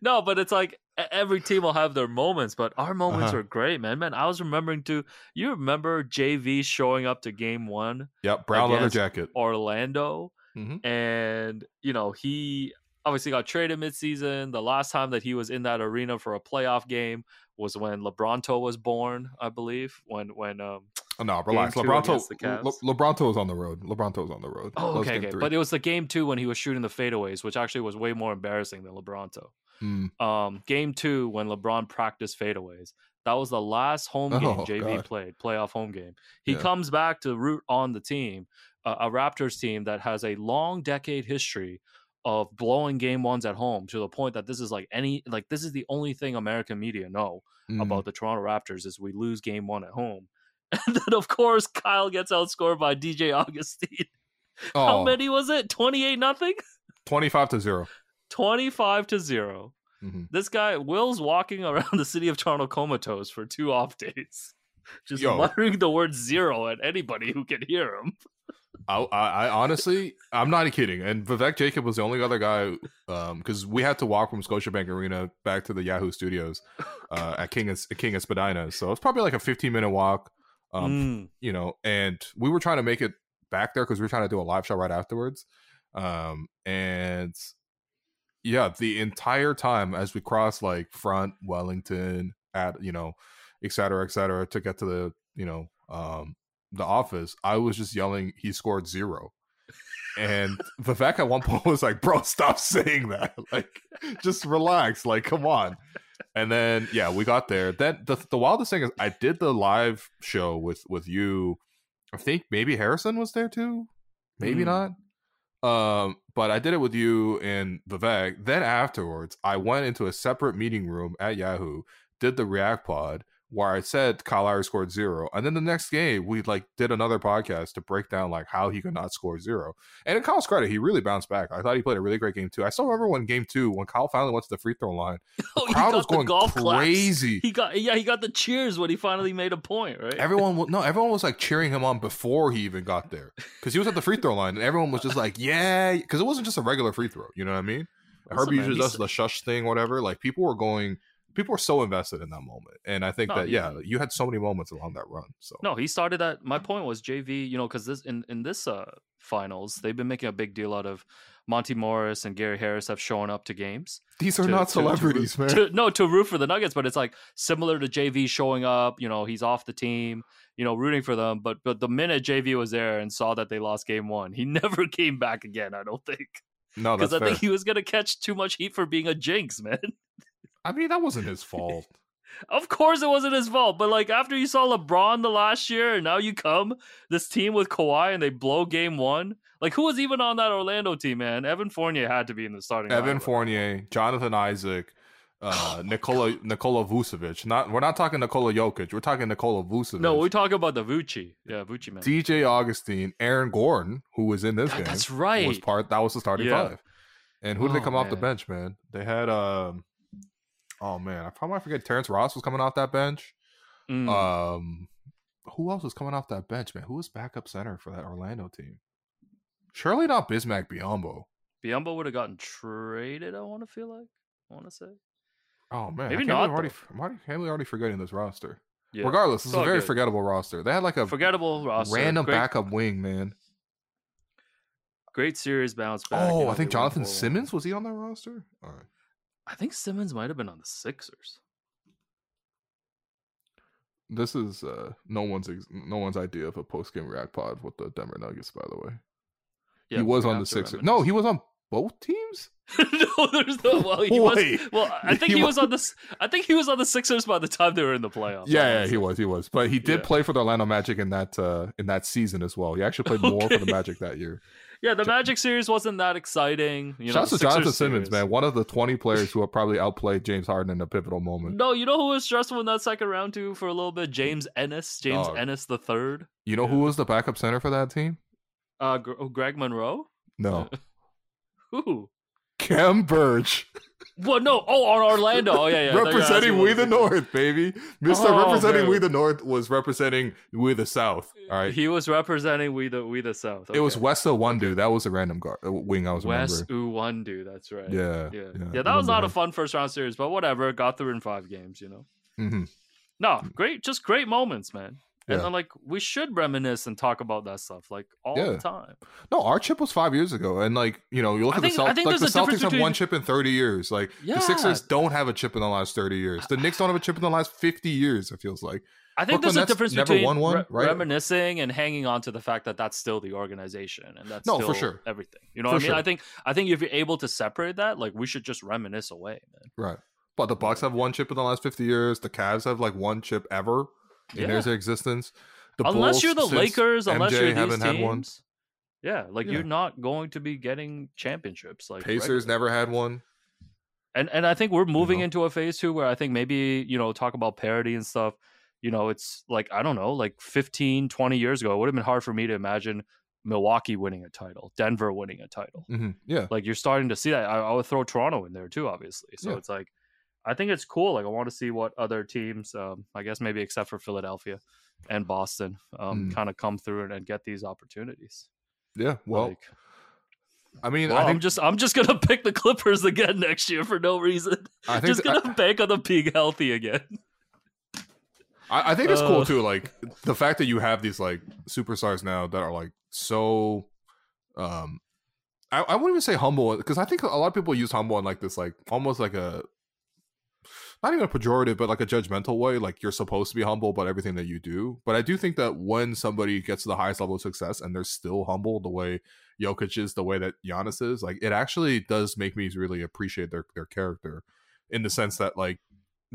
No, but it's like every team will have their moments, but our moments Uh-huh. were great, man. Man, I was remembering too. You remember JV showing up to Game One, Yep, brown leather jacket. Orlando, Mhm. and you know he obviously got traded midseason. The last time that he was in that arena for a playoff game was when LeBronto was born, I believe. When when um Oh, no, relax. LeBronto, against the Cavs. Le- LeBronto was on the road. LeBronto was on the road. Oh okay okay, three. but it was the game two when he was shooting the fadeaways, which actually was way more embarrassing than LeBronto. Mm. um, game two when LeBron practiced fadeaways. That was the last home game Oh, JV God. played, playoff home game. He Yeah. comes back to root on the team, uh, a Raptors team that has a long decade history of blowing game ones at home to the point that this is like any like this is the only thing American media know Mm. about the Toronto Raptors is we lose game one at home. [LAUGHS] And then of course Kyle gets outscored by DJ Augustin. [LAUGHS] How Oh, many was it? 28 nothing? 25 to 0. [LAUGHS] 25 to 0. Mhm. This guy Will's walking around the city of Toronto comatose for two off days, just Yo. muttering the word zero at anybody who can hear him. I, I, I honestly, I'm not kidding. And Vivek Jacob was the only other guy because we had to walk from Scotiabank Arena back to the Yahoo Studios uh, at King Es- King Espadina. So it's probably like a 15 minute walk. Um, Mm. you know, and we were trying to make it back there because we were trying to do a live show right afterwards. Um, and yeah, the entire time as we crossed like front Wellington at you know, et cetera, et cetera, to get to the you know, um, the office, I was just yelling, he scored zero. And Vivek at one point was like, bro, stop saying that. [LAUGHS] Like, just relax. Like, come on. And then yeah, we got there. Then the the wildest thing is I did the live show with with you. I think maybe Harrison was there too. Maybe Hmm. not. Um, but I did it with you and Vivek. Then afterwards, I went into a separate meeting room at Yahoo, did the React Pod where I said Kyle Lowry scored zero, and then the next game we like did another podcast to break down like how he could not score zero. And in Kyle's credit, he really bounced back. I thought he played a really great game too. I still remember when game two when Kyle finally went to the free throw line, [LAUGHS] Oh, he crowd got was going golf claps. crazy. He got yeah, he got the cheers when he finally made a point, right? Everyone, [LAUGHS] no, everyone was like cheering him on before he even got there because he was at the free throw line, and everyone was just like, "Yeah," because it wasn't just a regular free throw. You know what I mean? Listen, Herbie does the shush thing, whatever. Like people were going, people were so invested in that moment, and I think No, that yeah, you had so many moments along that run. So No, he started that. my point was JV, you know, because this in in this uh finals they've been making a big deal out of Monte Morris and Gary Harris have shown up to games. these are to- not to- to root- celebrities, man. to- no, to root for the Nuggets, but it's like similar to JV showing up. You know, he's off the team. You know, rooting for them. But but the minute JV was there and saw that they lost game one, he [LAUGHS] never came back again. I don't think no, [LAUGHS] because I fair. think he was gonna catch too much heat for being a jinx, man. I mean, that wasn't his fault. [LAUGHS] Of course, it wasn't his fault. But like after you saw LeBron the last year, and now you come this team with Kawhi and they blow game one. Like who was even on that Orlando team, man? Evan Fournier had to be in the starting. Evan lineup. Fournier, Jonathan Isaac, uh, [SIGHS] Nikola Nikola Vucevic. Not we're not talking Nikola Jokic. We're talking Nikola Vucevic. No, we talk about the Vucci. Yeah, Vucci man. DJ Augustin, Aaron Gordon, who was in this game. that's right. Was part that was the starting Yeah. five. And who did they Oh, come off the bench, man? They had um oh man, I probably forget Terrence Ross was coming off that bench. Mm. Um who else was coming off that bench, man? Who was backup center for that Orlando team? Surely not Bismack Biyombo. Biyombo would have gotten traded. I want to feel like. I want to say. Oh man, Maybe not, believe Already, I'm already, believe already forgetting this roster. Yeah. Regardless, this It's is a very good. forgettable roster. They had like a Forgettable roster. random great, backup wing, man. Great series bounce back. you Oh, know, I think Jonathan Simmons was he on that roster? All right. I think Simmons might have been on the Sixers. This is uh, no one's ex- no one's idea of a post game react pod with the Denver Nuggets. By the way, Yeah, he was on the Sixers. No, he was on both teams. [LAUGHS] no, there's no. Well, he was. Well, I think He he, was- was on the. I think he was on the Sixers by the time they were in the playoffs. Yeah, yeah, he was, he was. But he did Yeah. play for the Orlando Magic in that uh, in that season as well. He actually played [LAUGHS] more for the Magic that year. Yeah, the Magic series wasn't that exciting. You know, Shout out to Jonathan Sixers Simmons, man, one of the twenty players who have probably outplayed James Harden in a pivotal moment. No, you know who was stressful in that second round too for a little bit? James Ennis, James Oh. Ennis the third. You know who was the backup center for that team? Uh, oh, Greg Monroe. No, [LAUGHS] Who? Khem Birch, [LAUGHS] What? No. Oh, on Orlando. Oh yeah, yeah. I thought you were representing We the North, baby. Mister Oh, representing man. We the North was representing We the South. All right, He was representing we the we the South. it was okay. Wes Iwundu. That was a random guard uh, wing. I was Wes remembering. Iwundu. That's right. Yeah, Yeah, yeah, yeah, that was not a fun first round series, but whatever. Got through in five games, you know. Mm-hmm. No, great, just great moments, man. And Yeah. then, like we should reminisce and talk about that stuff like all Yeah. the time. No, our chip was five years ago, and like you know, you look I at think- the I Celtics. think Like the there's a difference Celtics have one chip in thirty years. Like Yeah. the Sixers don't have a chip in the last thirty years. The Knicks don't have a chip in the last fifty years. It feels like. I think Brooklyn there's a difference between won one, re- right? reminiscing and hanging on to the fact that that's still the organization and that's No, still for sure. everything. You know For what I mean? sure. I think I think if you're able to separate that, like we should just reminisce away, man. Right. But the Bucks have one chip in the last fifty years. The Cavs have like one chip ever in Yeah. their existence. The unless Bulls, you're the Lakers, unless MJ you're these haven't teams, yeah, like Yeah. you're not going to be getting championships. Like Pacers regularly. never had one. and and I think we're moving know? into a phase two where I think maybe you know talk about parity and stuff. You know, it's like I don't know, like 15, 20 years ago, it would have been hard for me to imagine Milwaukee winning a title, Denver winning a title. hmm Yeah. Like you're starting to see that. I, I would throw Toronto in there too, obviously. So Yeah. it's like I think it's cool. Like I want to see what other teams, um, I guess maybe except for Philadelphia and Boston, um, Mm. kind of come through and, and get these opportunities. Yeah. Well, like, I mean, well, I I'm just I'm just gonna [LAUGHS] pick the Clippers again next year for no reason. I think just gonna bank on them being healthy again. I, I think it's cool Uh. too. Like the fact that you have these like superstars now that are like so. Um, I, I wouldn't even say humble because I think a lot of people use humble in like this like almost like a. Not even a pejorative, but like a judgmental way. Like you're supposed to be humble about everything that you do. But I do think that when somebody gets to the highest level of success and they're still humble, the way Jokic is, the way that Giannis is, like it actually does make me really appreciate their their character, in the sense that like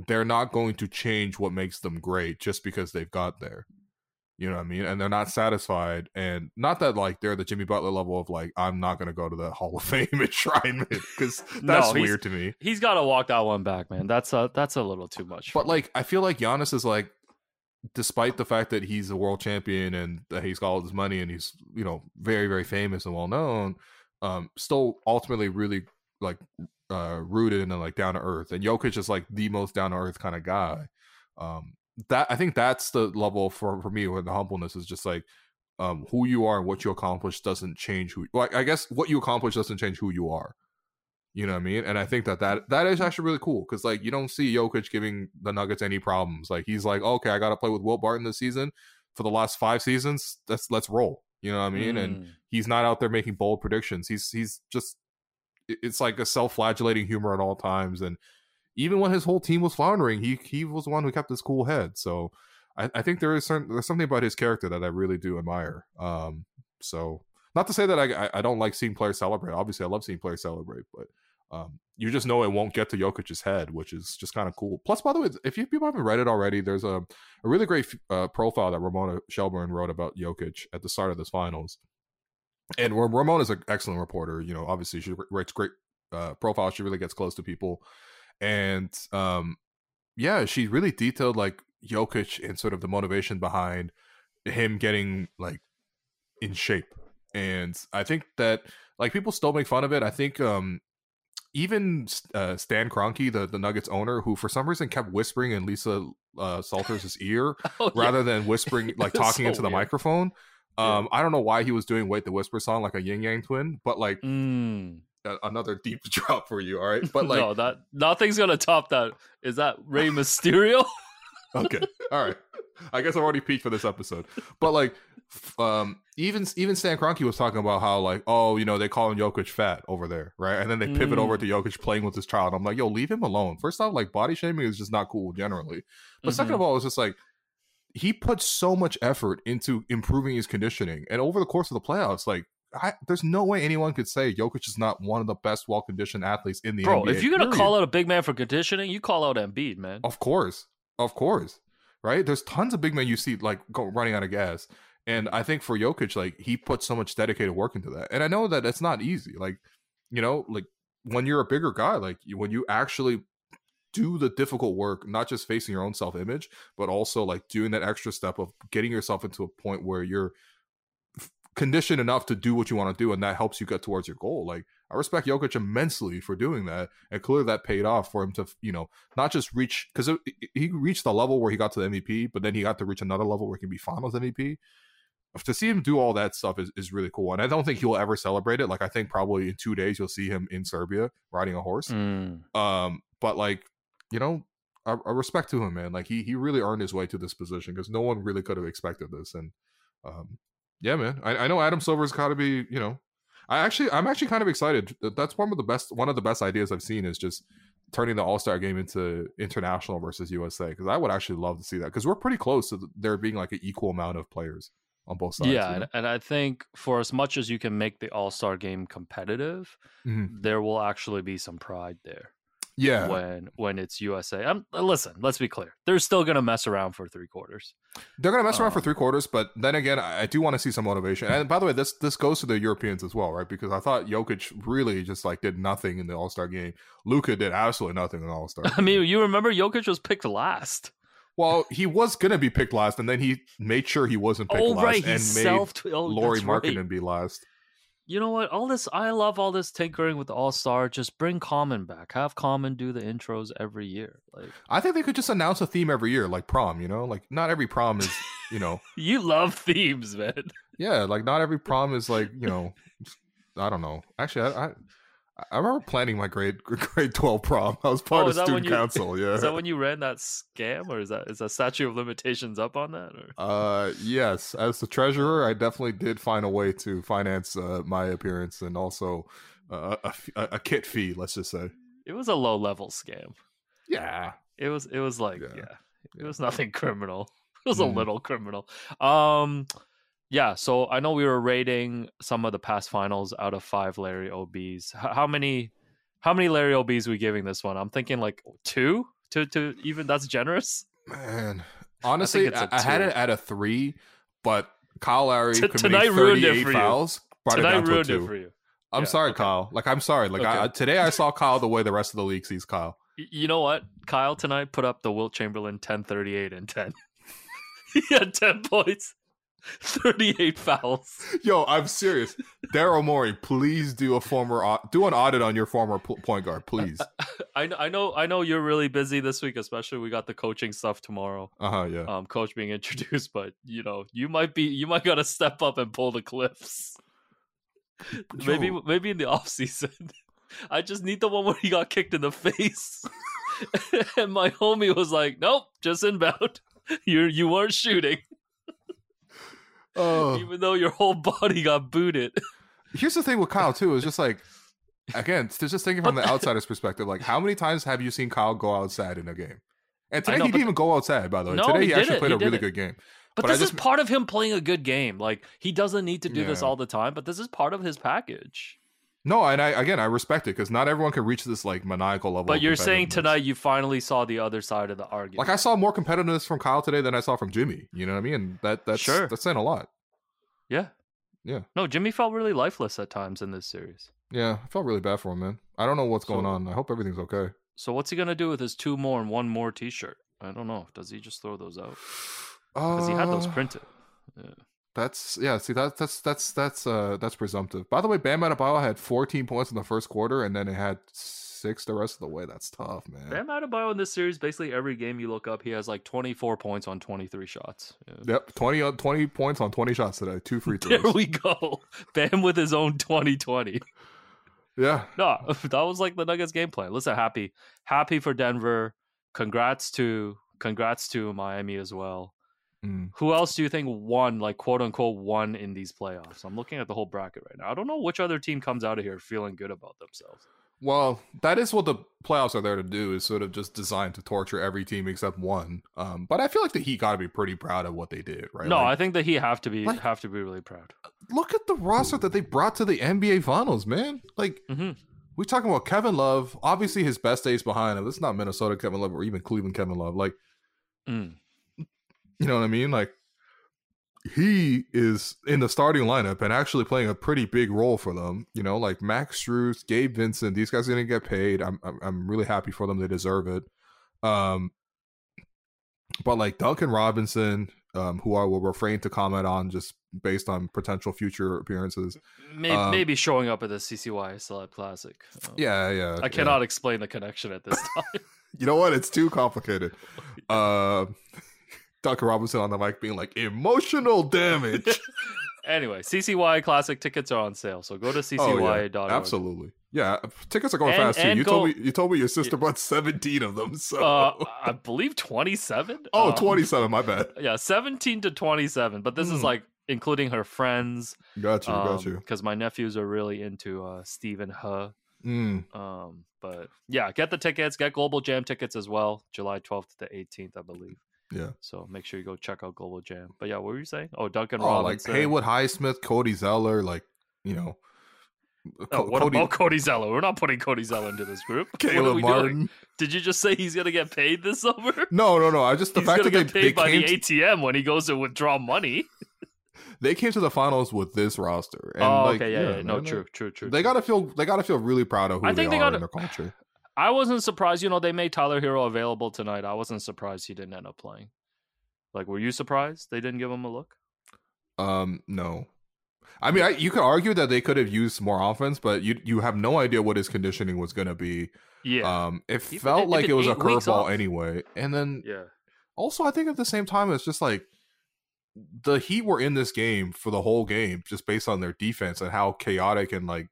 they're not going to change what makes them great just because they've got there. You know what I mean? And they're not satisfied. And not that like they're the Jimmy Butler level of like, I'm not going to go to the Hall of [LAUGHS] Fame enshrinement because that's he's- weird to me. He's got to walk that one back, man. That's a that's a little too much. But like, I feel like Giannis is like, despite the fact that he's a world champion and that he's got all this money and he's, you know, very, very famous and well known, um, still ultimately really like uh rooted and like down to earth. And Jokic is like the most down to earth kind of guy. Um, that I think that's the level for for me where the humbleness is just like um who you are and what you accomplish doesn't change who like I guess what you accomplish doesn't change who you are. You know what I mean? And I think that that, that is actually really cool because like you don't see Jokic giving the Nuggets any problems. Like he's like, okay, I got to play with Will Barton this season for the last five seasons. Let's let's roll. You know what I mean? And Mm. he's not out there making bold predictions. He's he's just it's like a self-flagellating humor at all times. And even when his whole team was floundering, he he was the one who kept his cool head. So I, I think there is there's something about his character that I really do admire. Um, so not to say that I, I don't like seeing players celebrate. Obviously, I love seeing players celebrate, but um, you just know it won't get to Jokic's head, which is just kind of cool. Plus, by the way, if you people haven't read it already, there's a, a really great uh, profile that Ramona Shelburne wrote about Jokic at the start of this finals. And Ram- Ramona's an excellent reporter. You know, obviously she writes great uh, profiles. She really gets close to people, and um, yeah, she really detailed like Jokic and sort of the motivation behind him getting like in shape. And I think that like people still make fun of it. I think um even uh, Stan Kroenke, the the Nuggets owner, who for some reason kept whispering in Lisa uh, Salters' ear [LAUGHS] Oh, yeah. rather than whispering, [LAUGHS] like talking so into the weird. microphone. Yeah. Um, I don't know why he was doing "Wait the Whisper" song like a Ying Yang twin, but like Mm. Another deep [LAUGHS] drop for you. All right, but like no, that nothing's gonna top that. Is that Rey [LAUGHS] Mysterio? okay all right i guess i've already peaked for this episode but like um even even stan Kroenke was talking about how like oh you know they call him Jokic fat over there right and then they pivot Mm. over to Jokic playing with his child i'm like yo leave him alone first off like body shaming is just not cool generally but second of all it's just like he put so much effort into improving his conditioning and over the course of the playoffs like I, there's no way anyone could say Jokic is not one of the best well-conditioned athletes in the Bro, NBA. if you're gonna period. call out a big man for conditioning, you call out Embiid, man. Of course, of course, right? There's tons of big men you see like go running out of gas, and I think for Jokic, like he put so much dedicated work into that, and I know that it's not easy. Like, you know, like when you're a bigger guy, like when you actually do the difficult work, not just facing your own self image, but also like doing that extra step of getting yourself into a point where you're conditioned enough to do what you want to do, and that helps you get towards your goal. Like I respect Jokic immensely for doing that, and clearly that paid off for him to, you know, not just reach because he reached the level where he got to the MVP, but then he got to reach another level where he can be Finals MVP. To see him do all that stuff is, is really cool, and I don't think he'll ever celebrate it. Like I think probably in two days you'll see him in Serbia riding a horse. Mm. Um, but like you know, I, I respect to him, man. Like he he really earned his way to this position because no one really could have expected this. And um, yeah, man, I, I know Adam Silver's got to be. You know, I actually I'm actually kind of excited. That- That's one of the best one of the best ideas I've seen is just turning the All Star game into international versus USA because I would actually love to see that because we're pretty close to there being like an equal amount of players on both sides. yeah, you and, know? and I think for as much as you can make the All Star game competitive, Mhm. there will actually be some pride there yeah. when when it's USA. I'm, listen, let's be clear. They're still gonna mess around for three quarters. They're gonna mess around for Um, three quarters, but then again, I, I do want to see some motivation. And by the way, this this goes to the Europeans as well, right? Because I thought Jokic really just like did nothing in the All Star game. Luka did absolutely nothing in the All Star. [LAUGHS] I mean, you remember Jokic was picked last. well, he was gonna be picked last, and then he made sure he wasn't picked Oh last right, and he made self. Oh, Lauri that's right. Markkanen be last. You know what? All this, I love all this tinkering with All Star. Just bring Common back. Have Common do the intros every year. Like I think they could just announce a theme every year, like prom. You know, like not every prom is, you know, [LAUGHS] you love themes, man. yeah, like not every [LAUGHS] prom is like you know, I don't know. Actually, I. I I remember planning my grade [LAUGHS] grade twelve prom. I was part Oh, of is that when student you- council. Yeah, [LAUGHS] Is that when you ran that scam, or is that is that statute of limitations up on that? Or Uh, yes. As the treasurer, I definitely did find a way to finance uh, my appearance and also uh, a, a- a kit fee. Let's just say. it was a low level scam. Yeah. It was it was like Yeah. yeah, it was nothing [LAUGHS] criminal. It was Mhm. a little criminal. Um, yeah. So I know we were rating some of the past finals out of five Larry Ob's. How many? How many Larry Ob's we giving this one? I'm thinking like two. To to even that's generous. Man, honestly, I, I, a I had it at a three, but Kyle Lowry T- committing tonight ruined it 38 for you. fouls brought it Tonight down ruined it for you. I'm Yeah, sorry, okay. Kyle. Like I'm sorry. Like Okay. I, today, I [LAUGHS] saw Kyle the way the rest of the league sees Kyle. You know what? Kyle tonight put up the Wilt Chamberlain 10 38 and 10. [LAUGHS] he had 10 points, [LAUGHS] 38 fouls. Yo, I'm serious. Daryl Morey, please do a former do an audit on your former point guard, please. [LAUGHS] I know, I know, I know you're really busy this week, especially we got the coaching stuff tomorrow. Uh huh. Yeah. Um, coach being introduced, [LAUGHS] but you know, you might be, you might gotta step up and pull the cliffs. maybe, maybe in the off season. I just need the one where he got kicked in the face, and my homie was like, "Nope, just inbound. You you weren't shooting." Oh. even though your whole body got booted. [LAUGHS] Here's the thing with Kyle too is just like [LAUGHS] again, just thinking from the [LAUGHS] outsider's perspective. Like, how many times have you seen Kyle go outside in a game? And today know, he didn't even go outside. By the way, No, today he he, actually it. played He a really it. good game. But, But this just- is part of him playing a good game. Like he doesn't need to do this all the time, but this is part of his package. No, and I again I respect it because not everyone can reach this like maniacal level. But you're saying tonight you finally saw the other side of the argument. like I saw more competitiveness from Kyle today than I saw from Jimmy. You know what I mean? And that that's Sure. that's saying a lot. yeah, Yeah. No, Jimmy felt really lifeless at times in this series. Yeah, I felt really bad for him, man. I don't know what's going on. I hope everything's okay. So what's he gonna do with his two more and one more T-shirt? I don't know. Does he just throw those out? Because he had those Uh, printed. Yeah. That's yeah. See that that's that's that's uh that's presumptive. By the way, Bam Adebayo had 14 points in the first quarter, and then it had six the rest of the way. That's tough, man. Bam Adebayo in this series, basically every game you look up, he has like 24 points on 23 shots. Yeah. Yep, 20 on 20 points on 20 shots today. Two free [LAUGHS] throws. There we go. [LAUGHS] Bam with his own 2020. yeah, [LAUGHS] No, that was like the Nuggets game plan. Listen, happy, happy for Denver. Congrats to congrats to Miami as well. Mm. Who else do you think won, like quote unquote, won in these playoffs? I'm looking at the whole bracket right now. I don't know which other team comes out of here feeling good about themselves. Well, that is what the playoffs are there to do. Is sort of just designed to torture every team except one. Um, but I feel like the Heat got to be pretty proud of what they did, right? No, Like, I think that he have to be like- have to be really proud. look at the roster that they brought to the NBA Finals, man. Like hmm we talking about Kevin Love. Obviously, his best days behind him. It's not Minnesota Kevin Love or even Cleveland Kevin Love. Like Mm. You know what I mean? Like he is in the starting lineup and actually playing a pretty big role for them. You know, like Max Strus, Gabe Vincent. These guys are gonna get paid. I'm I'm, I'm really happy for them. They deserve it. Um, but like Duncan Robinson, um, who I will refrain to comment on just based on potential future appearances. Maybe, Um, maybe showing up at the CCY Celeb Classic. Um, Yeah, yeah. I yeah. cannot explain the connection at this [LAUGHS] time. You know what? It's too complicated. [LAUGHS] Uh, Duncan Robinson on the mic being like emotional [LAUGHS] damage. anyway, CCY Classic tickets are on sale, so go to Oh, yeah. Absolutely. Yeah, tickets are going And- fast too. You go- told me you told me your sister bought 17 of them. So Uh, I believe 27. [LAUGHS] Oh, Um, 27, my bad. [LAUGHS] Yeah, 17 to 27. But this is Mm. like including her friends. Got you, got you. Because my nephews are really into uh, Stephen Huh. Mm, Um, but yeah, get the tickets. Get Global Jam tickets as well. July 12th to 18th, I believe. Yeah. So make sure you go check out Global Jam. But yeah, what were you saying? Oh, Duncan Oh, like Robinson. Haywood Highsmith, Cody Zeller, like, you know. Oh, Co- what Cody, about Cody Zeller? We're not putting Cody Zeller into this group. [LAUGHS] Caleb we doing? Martin. Did you just say he's gonna get paid this summer? [LAUGHS] No, no, no. I just the he's fact that they, get they paid by came the to, ATM when he goes to withdraw money. [LAUGHS] they came to the finals with this roster. And oh, like, okay, yeah, yeah, no, man, true, true, true. They true. gotta feel they gotta feel really proud of who I they think they are gotta- in their culture. I wasn't surprised. You know, they made Tyler Herro available tonight. I wasn't surprised he didn't end up playing. Like, were you surprised they didn't give him a look? Um, no. I mean, I, you could argue that they could have used more offense, but you you have no idea what his conditioning was going to be. Yeah, Um, it felt even like it was a curveball anyway. And then yeah, also, I think at the same time, it's just like the Heat were in this game for the whole game, just based on their defense and how chaotic and like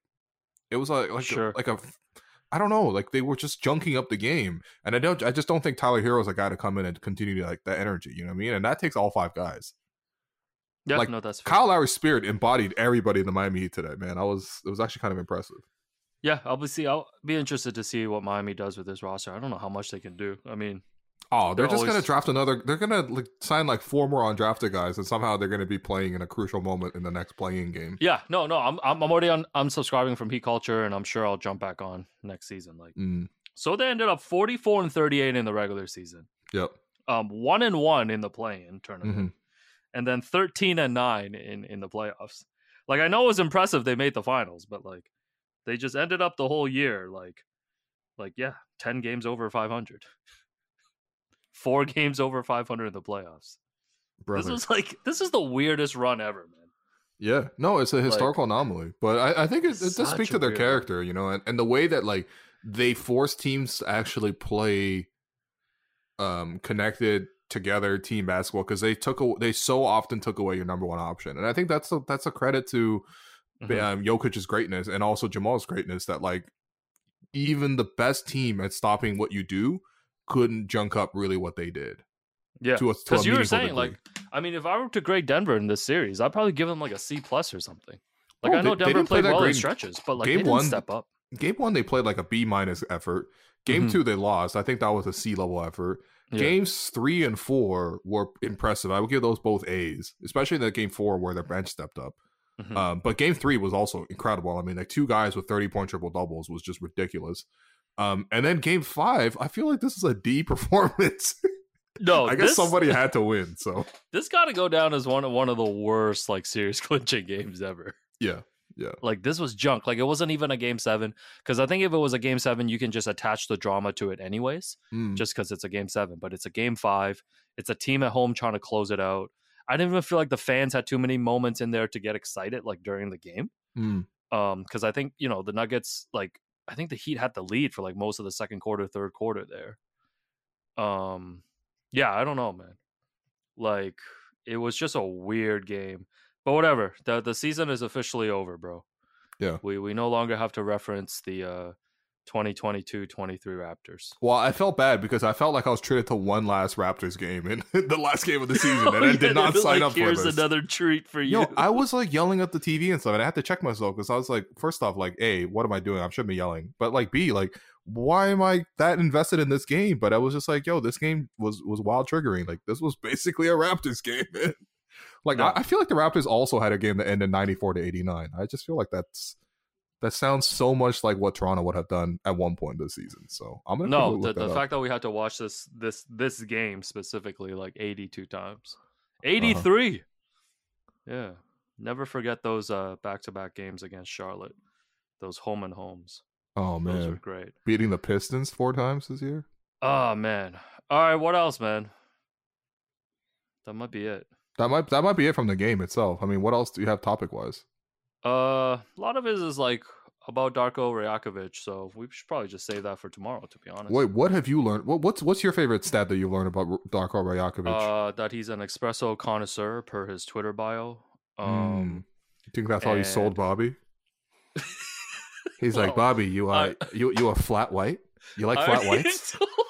it was like like Sure. a, like a I don't know, like they were just junking up the game, and I don't, I just don't think Tyler Herro's a guy to come in and continue to like that energy. You know what I mean? And that takes all five guys. yeah. like, no, that's fair. Kyle Lowry's spirit embodied everybody in the Miami Heat today, man. I was it was actually kind of impressive. Yeah, see. I'll be interested to see what Miami does with this roster. I don't know how much they can do. I mean, Oh, they're, They're just gonna draft another. They're gonna like sign like four more undrafted guys, and somehow they're gonna be playing in a crucial moment in the next playing game. yeah, no, no. I'm I'm, already on. I'm subscribing from Heat Culture, and I'm sure I'll jump back on next season. Like, Mm, so they ended up 44 and 38 in the regular season. yep. Um, one and one in the play-in tournament, Mhm. and then 13 and nine in in the playoffs. Like, I know it was impressive they made the finals, but like, they just ended up the whole year like, like yeah, 10 games over 500. Four [LAUGHS] games over 500 in the playoffs. Brother. This was like this is the weirdest run ever, man. Yeah, no, it's a historical anomaly, but I, I think it, it does speak to their character, you know, and, and the way that like they force teams to actually play um connected together team basketball because they took a, they so often took away your number one option, and I think that's a, that's a credit to Mhm. um, Jokic's greatness and also Jamal's greatness that like even the best team at stopping what you do couldn't junk up really what they did Yeah, to a, to a because you were saying degree. like, I mean, if I were to grade Denver in this series, I'd probably give them like a C plus or something. Like Oh, I know they- they Denver play played well in great stretches, but like game they didn't one. step up. game one they played like a B minus effort. Game Mhm. two they lost. I think that was a C level effort. Yeah. Games three and four were impressive. I would give those both A's, especially in the game four where their bench stepped up. Mhm. Um, but game three was also incredible. I mean, like two guys with 30 point triple doubles was just ridiculous. Um, and then game five, I feel like this is a D [LAUGHS] performance. no, I guess this, somebody had to win. So [LAUGHS] this got to go down as one of one of the worst like series clinching [LAUGHS] games ever. yeah, yeah. Like this was junk. Like it wasn't even a game seven because I think if it was a game seven, you can just attach the drama to it anyways. Mm, just because it's a game seven, but it's a game five. It's a team at home trying to close it out. I didn't even feel like the fans had too many moments in there to get excited like during the game. Mm. Um, because I think you know the Nuggets like I think the Heat had the lead for like most of the second quarter, third quarter there. Um, yeah, I don't know, man. Like it was just a weird game, but whatever. the The season is officially over, bro. Yeah, we we no longer have to reference the uh 2022-23 Raptors. Well, I felt bad because I felt like I was treated to one last Raptors game in [LAUGHS] the last game of the season, and [LAUGHS] Oh, I yeah, did not sign like, up for Here's this. another treat for you. Yo, I [LAUGHS] was like yelling at the TV and stuff, and I had to check myself because I was like, first off, like, A, what am I doing? I shouldn't be yelling. But like, B, like, why am I that invested in this game? But I was just like, yo, this game was was wild triggering. Like, this was basically a Raptors game. Man. Like, No. I, I feel like the Raptors also had a game that ended ninety four to eighty nine. I just feel like that's that sounds so much like what Toronto would have done at one point this season. So I'm gonna no, the, the fact that we had to watch this this this game specifically like 82 times. Uh-huh. 83. Yeah. Never forget those uh back-to-back games against Charlotte. Those home and homes. Oh man, Those were man, great. beating the Pistons four times this year. Oh man. All right, what else, man? That might be it. That might that might be it from the game itself. I mean, what else do you have topic wise? Uh, a lot of it is like about Darko Rajakovic, so we should probably just save that for tomorrow. To be honest, Wait, what have you learned? What, what's what's your favorite stat that you've learned about Darko Rajakovic? uh, that he's an espresso connoisseur per his Twitter bio. Um, you think that's how he sold Bobby? [LAUGHS] He's like, Bobby, you are I- you you a flat white? You like flat already [LAUGHS] whites? [LAUGHS]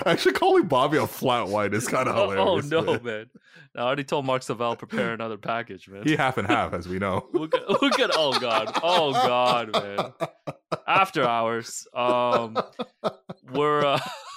[LAUGHS] Actually, calling Bobby a flat white is kind of oh, hilarious. oh, no, man. man! I already told Mark Savell prepare another package, man. He half and half, as we know. Look at, look at oh god, oh god, man. After hours, um, we're uh, [LAUGHS]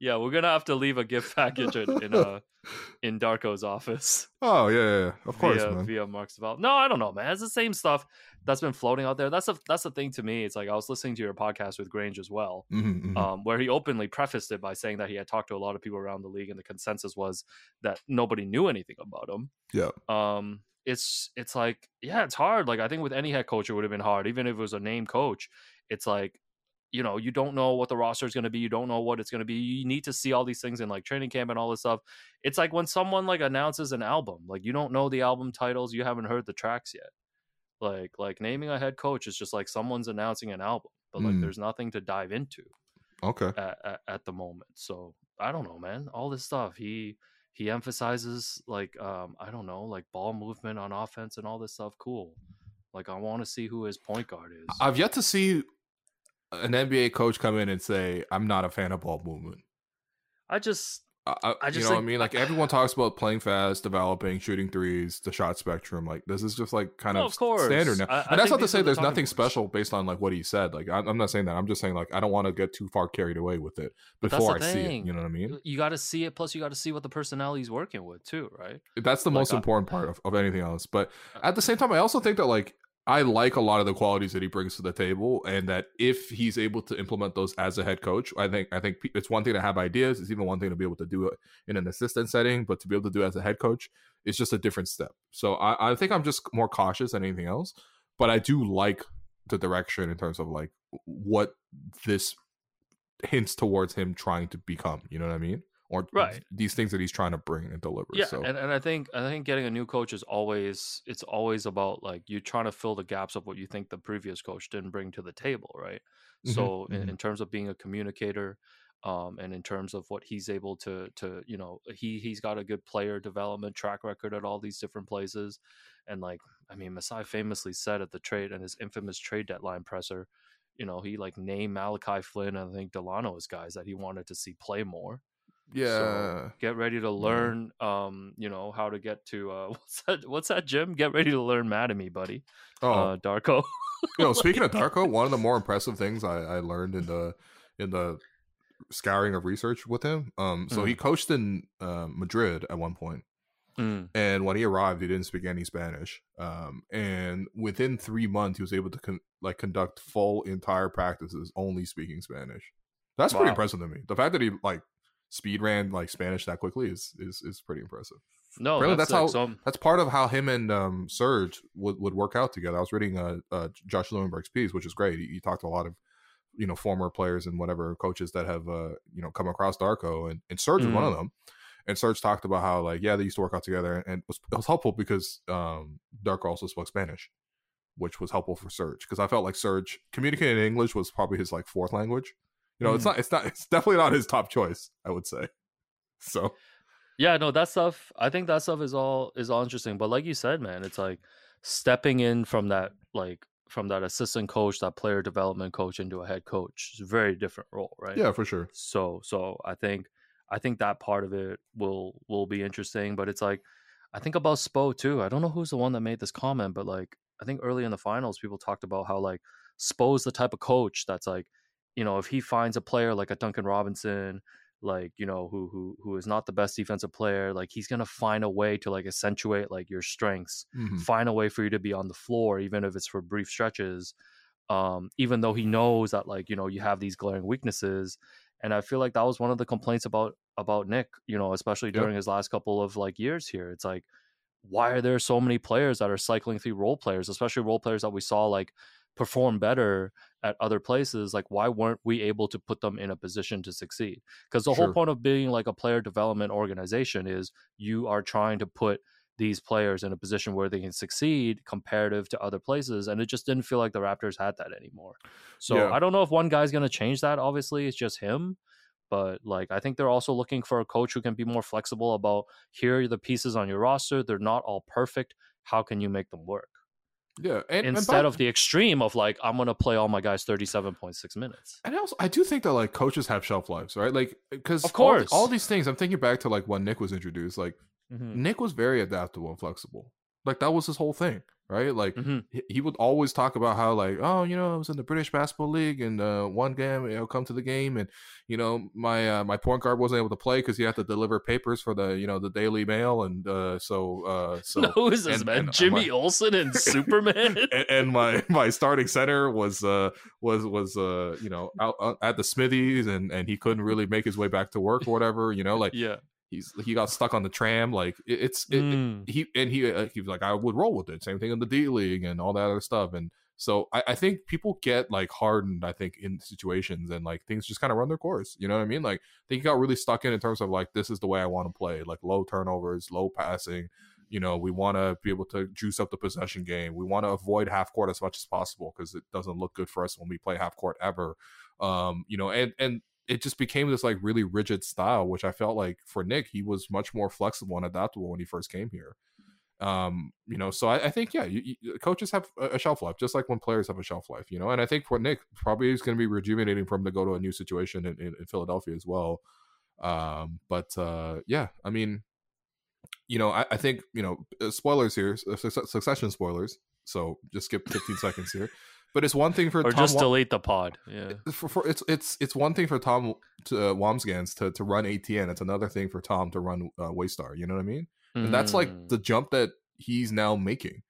yeah, we're gonna have to leave a gift package in in, uh, [LAUGHS] in Darko's office. Oh yeah, yeah, yeah. of course, via, man. via Mark Savell. No, I don't know, man. It's the same stuff that's been floating out there. That's the that's the thing to me. It's like I was listening to your podcast with Grange as well, Mhm, mhm. um, where he openly prefaced it by saying that he had talked to a lot of people around the league, and the consensus was that nobody knew anything about him. yeah, Um, it's it's like yeah, it's hard. Like I think with any head coach, it would have been hard, even if it was a name coach. It's like you know you don't know what the roster is going to be you don't know what it's going to be you need to see all these things in like training camp and all this stuff. It's like when someone like announces an album like you don't know the album titles you haven't heard the tracks yet. Like like naming a head coach is just like someone's announcing an album but like Mm. there's nothing to dive into okay. at, at, at the moment. So i don't know man. All this stuff he he emphasizes like um i don't know like ball movement on offense and all this stuff cool. Like i want to see who his point guard is. I've yet to see an NBA coach come in and say, "I'm not a fan of ball movement." i just I, I, I you just know what I mean? Like everyone [SIGHS] talks about playing fast, developing, shooting threes, the shot spectrum. Like this is just like kind No, of, of course. standard now. I- I and that's not to say there's nothing points. special based on like what he said. Like I'm, I'm not saying that. I'm just saying like I don't want to get too far carried away with it before I see it. You know what I mean? you got to see it plus you got to see what the personality he's working with too right That's the Like, most important part of, of anything else. But Uh, at the same time, I also think that like I like a lot of the qualities that he brings to the table, and that if he's able to implement those as a head coach, I think I think it's one thing to have ideas. It's even one thing to be able to do it in an assistant setting, but to be able to do it as a head coach, is just a different step. So I, I think I'm just more cautious than anything else. But I do like the direction in terms of like what this hints towards him trying to become. You know what I mean? Or Right. these things that he's trying to bring and deliver. yeah so. and, and i think i think getting a new coach is always it's always about like you trying to fill the gaps of what you think the previous coach didn't bring to the table right Mhm, so in, mhm. in terms of being a communicator um, and in terms of what he's able to to you know he he's got a good player development track record at all these different places and like i mean masai famously said at the trade and his infamous trade deadline presser you know he like named malachi flynn and i think dalano as guys that he wanted to see play more yeah. get ready to learn um you know how to get to uh [LAUGHS] what's that what's that jim get ready to learn mad at me buddy Oh, uh darko [LAUGHS] you know, speaking of Darko, one of the more impressive things I, I learned in the in the scouring of research with him. Um, so he coached in uh, Madrid at one point, Mm, and when he arrived, he didn't speak any Spanish. Um, and within three months, he was able to con- like conduct full entire practices only speaking Spanish. That's pretty impressive to me. The fact that he like speed ran like Spanish that quickly is is is pretty impressive. no Really, that's, that's how- sick. so I'm- That's part of how him and um, Serge would, would work out together. I was reading uh, uh, Josh Lewenberg's piece, which is great. He, he talked to a lot of you know former players and whatever coaches that have uh, you know come across Darko, and, and Serge was one of Mm. them. And Serge talked about how like yeah they used to work out together, and it was, it was helpful because um, Darko also spoke Spanish, which was helpful for Serge because I felt like Serge communicating in English was probably his like fourth language. You know, mm. it's not it's not it's definitely not his top choice. I would say. [LAUGHS] So. Yeah, no, that stuff. I think that stuff is all is all interesting. But like you said, man, it's like stepping in from that like from that assistant coach, that player development coach into a head coach. It's a very different role, right? Yeah, for sure. So so I think I think that part of it will will be interesting. But it's like I think about Spo too. I don't know who's the one that made this comment, but like I think early in the finals people talked about how like Spo's the type of coach that's like, you know, if he finds a player like a Duncan Robinson like you know who who who is not the best defensive player like he's gonna find a way to like accentuate like your strengths mm-hmm. find a way for you to be on the floor even if it's for brief stretches um even though he knows that like you know you have these glaring weaknesses and i feel like that was one of the complaints about about nick you know especially during yep. his last couple of like years here it's like why are there so many players that are cycling through role players especially role players that we saw like perform better at other places like why weren't we able to put them in a position to succeed because the sure. whole point of being like a player development organization is you are trying to put these players in a position where they can succeed comparative to other places and it just didn't feel like the raptors had that anymore so yeah. i don't know if one guy's going to change that obviously it's just him but like i think they're also looking for a coach who can be more flexible about here are the pieces on your roster they're not all perfect how can you make them work yeah, and, instead and by, of the extreme of like I'm gonna play all my guys 37.6 minutes. And also, I do think that like coaches have shelf lives, right? Like, because of course, all, all, these things. I'm thinking back to like when Nick was introduced. Like, mm-hmm. Nick was very adaptable and flexible. Like that was his whole thing right? Like mm-hmm. he, he, would always talk about how like, oh, you know, I was in the British Basketball League and uh, one game, you know, come to the game and you know, my uh, my point guard wasn't able to play because he had to deliver papers for the you know the Daily Mail and uh, so uh, [LAUGHS] so. No, who is this and, man? And, uh, Jimmy my, Olsen and Superman. [LAUGHS] and, and, my my starting center was uh was was uh you know out, out at the Smithies and and he couldn't really make his way back to work or whatever. You know, like [LAUGHS] yeah he's he got stuck on the tram like it, it's it, mm. it, he and he uh, he was like i would roll with it same thing in the d league and all that other stuff and so I, I think people get like hardened i think in situations and like things just kind of run their course you know what i mean like they got really stuck in in terms of like this is the way i want to play like low turnovers low passing you know we want to be able to juice up the possession game we want to avoid half court as much as possible because it doesn't look good for us when we play half court ever um you know and and it just became this like really rigid style, which I felt like for Nick, he was much more flexible and adaptable when he first came here. Um, you know, so I, I think yeah, you, you, coaches have a shelf life, just like when players have a shelf life. You know, and I think for Nick, probably is going to be rejuvenating for him to go to a new situation in, in, in Philadelphia as well. Um, but uh, yeah, I mean, you know, I, I think you know, uh, spoilers here, succession spoilers. So just skip 15 seconds here. But it's one thing for or Tom just delete the pod. Yeah, for, for, it's it's it's one thing for Tom to uh, Wambsgans to to run ATN. It's another thing for Tom to run uh, Waystar. You know what I mean? Mm. And that's like mm. the jump that he's now making.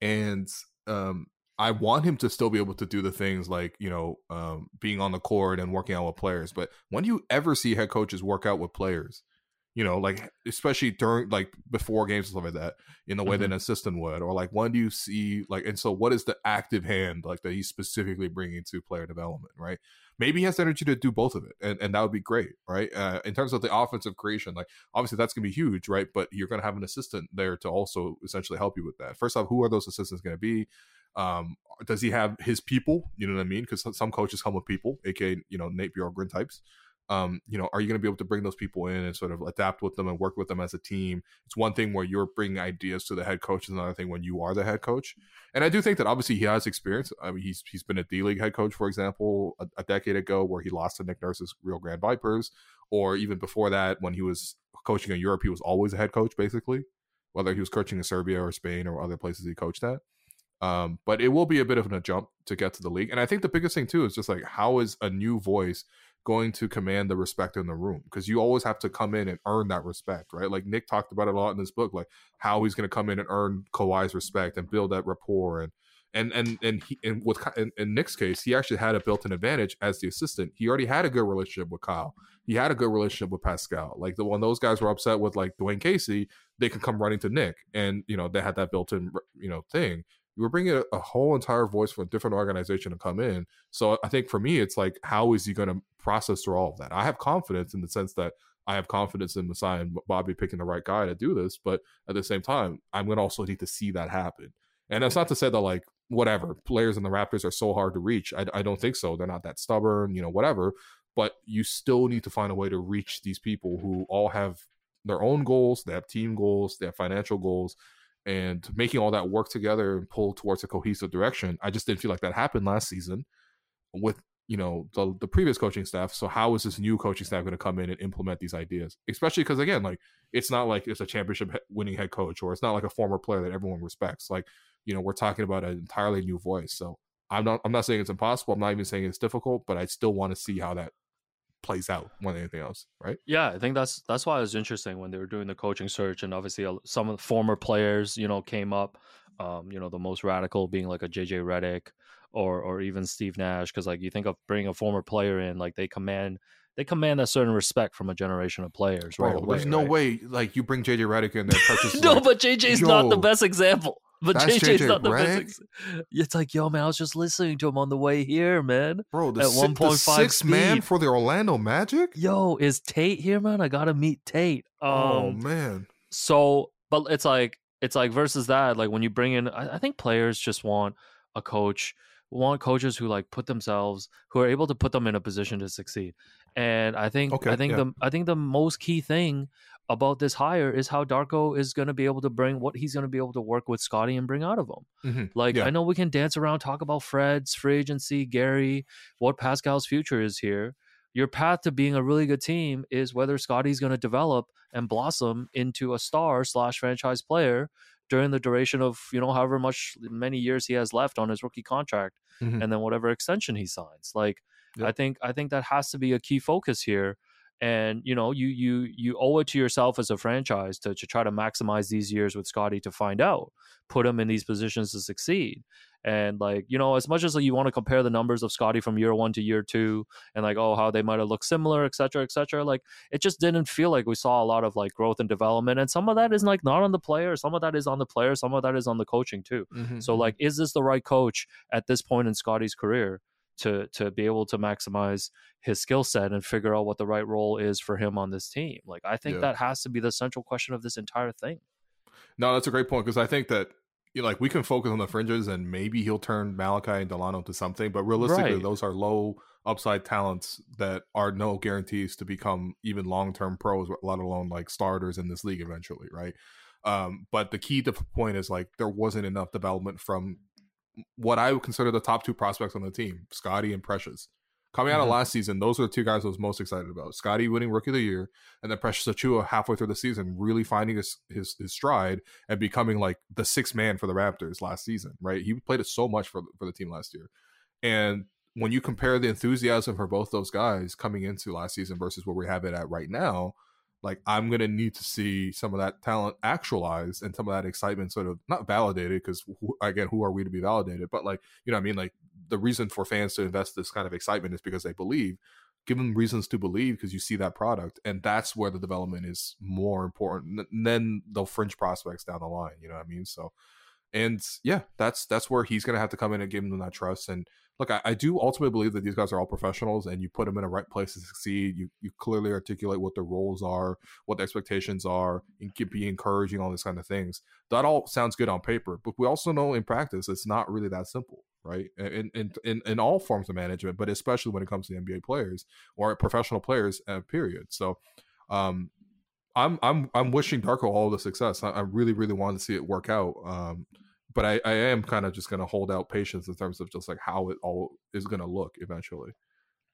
And um, I want him to still be able to do the things like you know um, being on the court and working out with players. But when do you ever see head coaches work out with players? You know, like especially during like before games and stuff like that, in the way mm-hmm. that an assistant would, or like when do you see like, and so what is the active hand like that he's specifically bringing to player development, right? Maybe he has energy to do both of it, and, and that would be great, right? Uh, in terms of the offensive creation, like obviously that's gonna be huge, right? But you're gonna have an assistant there to also essentially help you with that. First off, who are those assistants gonna be? Um, does he have his people? You know what I mean? Because some coaches come with people, aka you know Nate Bjorkgren types um, you know, are you going to be able to bring those people in and sort of adapt with them and work with them as a team? It's one thing where you're bringing ideas to the head coach. It's another thing when you are the head coach. And I do think that obviously he has experience. I mean, he's he's been a D League head coach, for example, a, a, decade ago, where he lost to Nick Nurse's Rio Grande Vipers, or even before that when he was coaching in Europe, he was always a head coach, basically, whether he was coaching in Serbia or Spain or other places he coached at. Um, but it will be a bit of a jump to get to the league. And I think the biggest thing too is just like how is a new voice going to command the respect in the room because you always have to come in and earn that respect, right? Like Nick talked about it a lot in this book, like how he's going to come in and earn Kawhi's respect and build that rapport and and and and he and with in, in, Nick's case, he actually had a built-in advantage as the assistant. He already had a good relationship with Kyle. He had a good relationship with Pascal. Like the when those guys were upset with like Dwane Casey, they could come running to Nick, and you know they had that built-in you know thing you were bringing a, a, whole entire voice from a different organization to come in. So I think for me, it's like, how is he going to process through all of that? I have confidence in the sense that I have confidence in Masai and Bobby picking the right guy to do this. But at the same time, I'm going to also need to see that happen. And that's not to say that like whatever players in the Raptors are so hard to reach. I, I don't think so. They're not that stubborn, you know, whatever. But you still need to find a way to reach these people who all have their own goals. They have team goals. They have financial goals. And making all that work together and pull towards a cohesive direction. I just didn't feel like that happened last season with you know the the previous coaching staff. So how is this new coaching staff going to come in and implement these ideas? Especially because again, like it's not like it's a championship winning head coach or it's not like a former player that everyone respects. Like you know we're talking about an entirely new voice. So I'm not I'm not saying it's impossible. I'm not even saying it's difficult, but I still want to see how that plays out more than anything else, right? Yeah, I think that's that's why it was interesting when they were doing the coaching search, and obviously some of the former players, you know, came up. Um, you know, the most radical being like a JJ Redick, or or even Steve Nash because like you think of bringing a former player in like they command they command a certain respect from a generation of players Bro, right away. There's no right? way like you bring JJ Redick in there. [LAUGHS] no, like, but JJ's not the best example. But that's JJ's JJ not the Redick? best. It's like, yo, man, I was just listening to him on the way here, man. bro, the, at si- the 1.5 sixth man for the Orlando Magic. Yo, is Tate here, man? I gotta meet Tate. Um, oh man, so but it's like it's like versus that like when you bring in I, I think players just want a coach want coaches who like put themselves who are able to put them in a position to succeed and i think Okay, i think yeah. the i think the most key thing about this hire is how darko is going to be able to bring what he's going to be able to work with scotty and bring out of him Mhm. like Yeah. I know we can dance around, talk about Fred's free agency, Gary, what Pascal's future is here. Your path to being a really good team is whether Scotty's going to develop and blossom into a star slash franchise player during the duration of you know however much many years he has left on his rookie contract, Mhm. and then whatever extension he signs. Like Yep. I think I think that has to be a key focus here. And you know, you you you owe it to yourself as a franchise to, to try to maximize these years with Scotty to find out, put him in these positions to succeed. And like, you know, as much as like, you want to compare the numbers of Scotty from year one to year two and like, oh, how they might have looked similar, et cetera, et cetera, like it just didn't feel like we saw a lot of like growth and development. And some of that is like not on the player, some of that is on the player, some of that is on the coaching too. Mhm, So like, is this the right coach at this point in Scotty's career to to be able to maximize his skill set and figure out what the right role is for him on this team? Like, I think Yeah. that has to be the central question of this entire thing. No, that's a great point because I think that you know, like we can focus on the fringes and maybe he'll turn Malachi and Dalano to something, but realistically, Right. those are low upside talents that are no guarantees to become even long term pros, let alone like starters in this league eventually, right? Um, but the key to the point is like there wasn't enough development from what I would consider the top two prospects on the team, Scotty and Precious. Coming out Mhm. of last season, those are the two guys I was most excited about. Scotty winning Rookie of the Year, and then Precious Achiuwa halfway through the season really finding his, his his stride and becoming like the sixth man for the Raptors last season. Right, he played it so much for for the team last year, and when you compare the enthusiasm for both those guys coming into last season versus where we have it at right now, like I'm gonna need to see some of that talent actualized and some of that excitement sort of not validated because again, who are we to be validated? But like you know, what I mean, like the reason for fans to invest this kind of excitement is because they believe. Give them reasons to believe because you see that product, and that's where the development is more important than the fringe prospects down the line. You know what I mean? So, and yeah, that's that's where he's gonna have to come in and give them that trust. And look, I, I do ultimately believe that these guys are all professionals, and you put them in the right place to succeed. You you clearly articulate what their roles are, what the expectations are, and keep be encouraging all these kind of things. That all sounds good on paper, but we also know in practice it's not really that simple, right? In in in, in all forms of management, but especially when it comes to NBA players or professional players, uh, period. So, um, I'm I'm I'm wishing Darko all the success. I, I really really want to see it work out. Um, but I, I am kind of just going to hold out patience in terms of just like how it all is going to look eventually.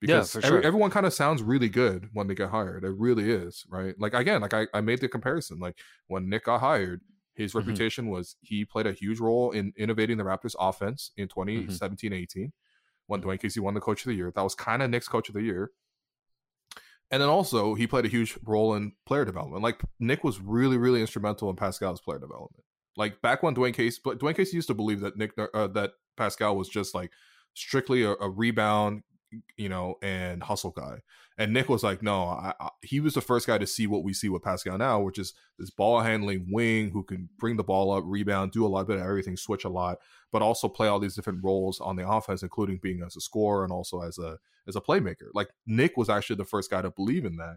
Yeah, Because every, sure. everyone kind of sounds really good when they get hired. It really is, right? Like again, like I, I made the comparison. Like when Nick got hired, his Mhm. reputation was he played a huge role in innovating the Raptors offense in Mm-hmm. 2017 18 when Dwane Casey won the coach of the year. That was kind of Nick's coach of the year. And then also he played a huge role in player development. Like Nick was really, really instrumental in Pascal's player development. Like back when Dwane Casey, but Dwane Casey used to believe that Nick, uh, that Pascal was just like strictly a, a rebound, you know, and hustle guy. And Nick was like, no, I, I, he was the first guy to see what we see with Pascal now, which is this ball handling wing who can bring the ball up, rebound, do a lot of everything, switch a lot, but also play all these different roles on the offense, including being as a scorer and also as a as a playmaker. Like Nick was actually the first guy to believe in that.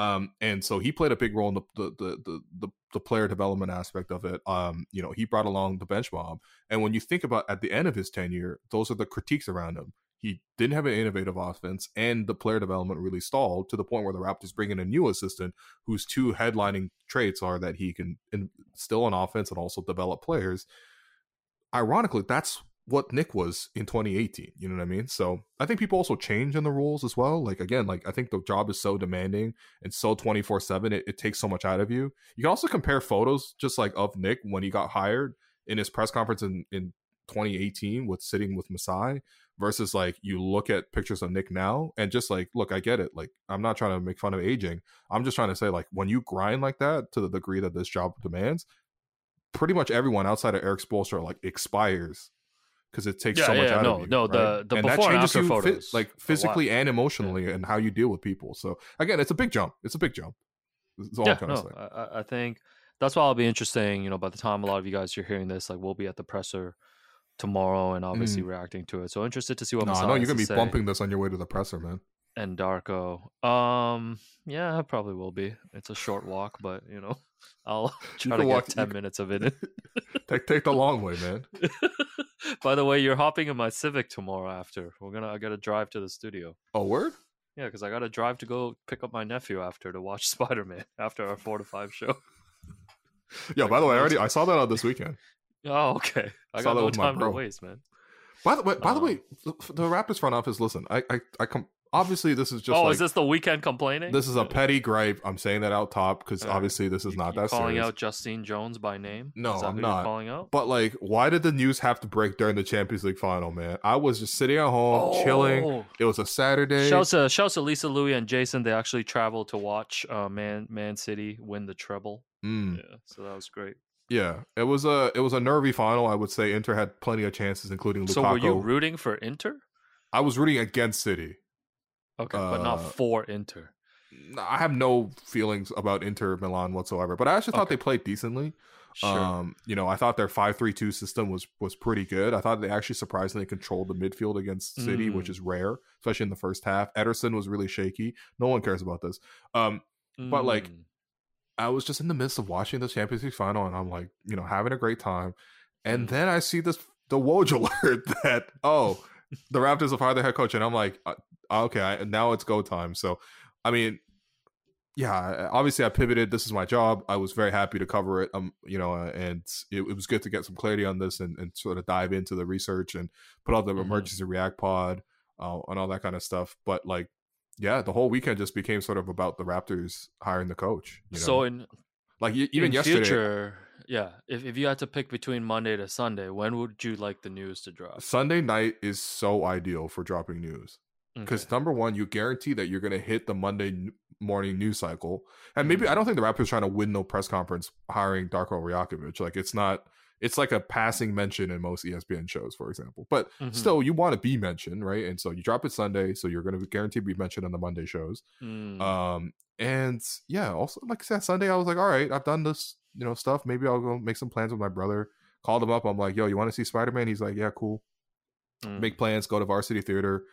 Um, and so he played a big role in the the, the the the the player development aspect of it. Um, you know, he brought along the bench mob, and when you think about at the end of his tenure, those are the critiques around him. He didn't have an innovative offense, and the player development really stalled to the point where the Raptors bring in a new assistant whose two headlining traits are that he can instill an offense and also develop players. Ironically, that's what Nick was in 2018. You know what I mean? So I think people also change in the rules as well. Like again, like I think the job is so demanding and so 24 seven. It, it takes so much out of you. You can also compare photos just like of Nick when he got hired in his press conference in, in 2018 with sitting with Masai versus like you look at pictures of Nick now and just like, look, I get it. Like, I'm not trying to make fun of aging. I'm just trying to say, like, when you grind like that to the degree that this job demands, pretty much everyone outside of Erik Spoelstra like expires because it takes yeah, so much yeah, out no, of you. No, right? the the and before that changes and after you photos, like physically and emotionally yeah. and how you deal with people. So again, it's a big jump. It's a big jump. That's all yeah, kind no. I, I think that's why I'll be interesting. You know, by the time a lot of you guys are hearing this, like we'll be at the presser tomorrow and obviously Mm. reacting to it. So interested to see what No, I know you're gonna to be say. bumping this on your way to the presser, man. and Darko. Um, yeah, I probably will be. It's a short walk, but you know, I'll [LAUGHS] try to get walk- you ten can- minute of it. [LAUGHS] Take take the long way, man. [LAUGHS] By the way, you're hopping in my Civic tomorrow. After we're gonna, I gotta drive to the studio. Oh, word? Yeah, because I gotta drive to go pick up my nephew after to watch Spider Man after our four to five show. Yeah. By the way, I already I saw that on this weekend. Oh, okay. I Saw got that no time to waste, man. By the way, by the Um, way, the, the Raptors front office. Listen, I I I come. Obviously, this is just oh, like is this the weekend complaining? this is a petty gripe. I'm saying that out top because Alright. obviously this is not you that calling serious. out Justine Jones by name. No, I'm not. Calling out. But like, why did the news have to break during the Champions League final, man? I was just sitting at home chilling. Oh. It was a Saturday. Shouts to, shouts to Lisa Louie and Jason. They actually traveled to watch uh, Man Man City win the treble. Mm, Yeah, so that was great. yeah, it was a it was a nervy final. I would say Inter had plenty of chances, including Lukaku. So were you rooting for Inter? I was rooting against City. Okay, but not Uh, for Inter. I have no feelings about Inter Milan whatsoever, but I actually thought Okay. they played decently. Sure. Um, you know, I thought their five-three-two system was was pretty good. I thought they actually surprisingly controlled the midfield against City, which Mm. is rare, especially in the first half. Ederson was really shaky. No one cares about this. Um, but, like, Mm. I was just in the midst of watching the Champions League final, and I'm like, you know, having a great time. And Mm. then I see this the Woj [LAUGHS] alert that oh, the Raptors have hired their head coach, and I'm like, uh, okay, I, now it's go time. So, I mean, yeah, obviously I pivoted. This is my job. I was very happy to cover it. Um, you know, uh, and it, it was good to get some clarity on this and, and sort of dive into the research and put out the Mhm. emergency react pod uh, and all that kind of stuff. But like, yeah, the whole weekend just became sort of about the Raptors hiring the coach. You know? so in like even in yesterday, future, yeah, if if you had to pick between Monday to Sunday, when would you like the news to drop? Sunday night is so ideal for dropping news because Okay. number one, you guarantee that you're going to hit the Monday morning news cycle, and maybe Mhm. I don't think the Raptors trying to win no press conference hiring Darko Rajakovic. Like it's not. It's like a passing mention in most ESPN shows, for example. But Mhm. still, you want to be mentioned, right? And so you drop it Sunday, so you're going to guarantee to be mentioned on the Monday shows. Mm. Um, and yeah, also like I said, Sunday I was like, all right, I've done this, you know, stuff. Maybe I'll go make some plans with my brother. Called him up. I'm like, yo, you want to see Spider Man? He's like, yeah, cool. Mm. Make plans. Go to Varsity Theater.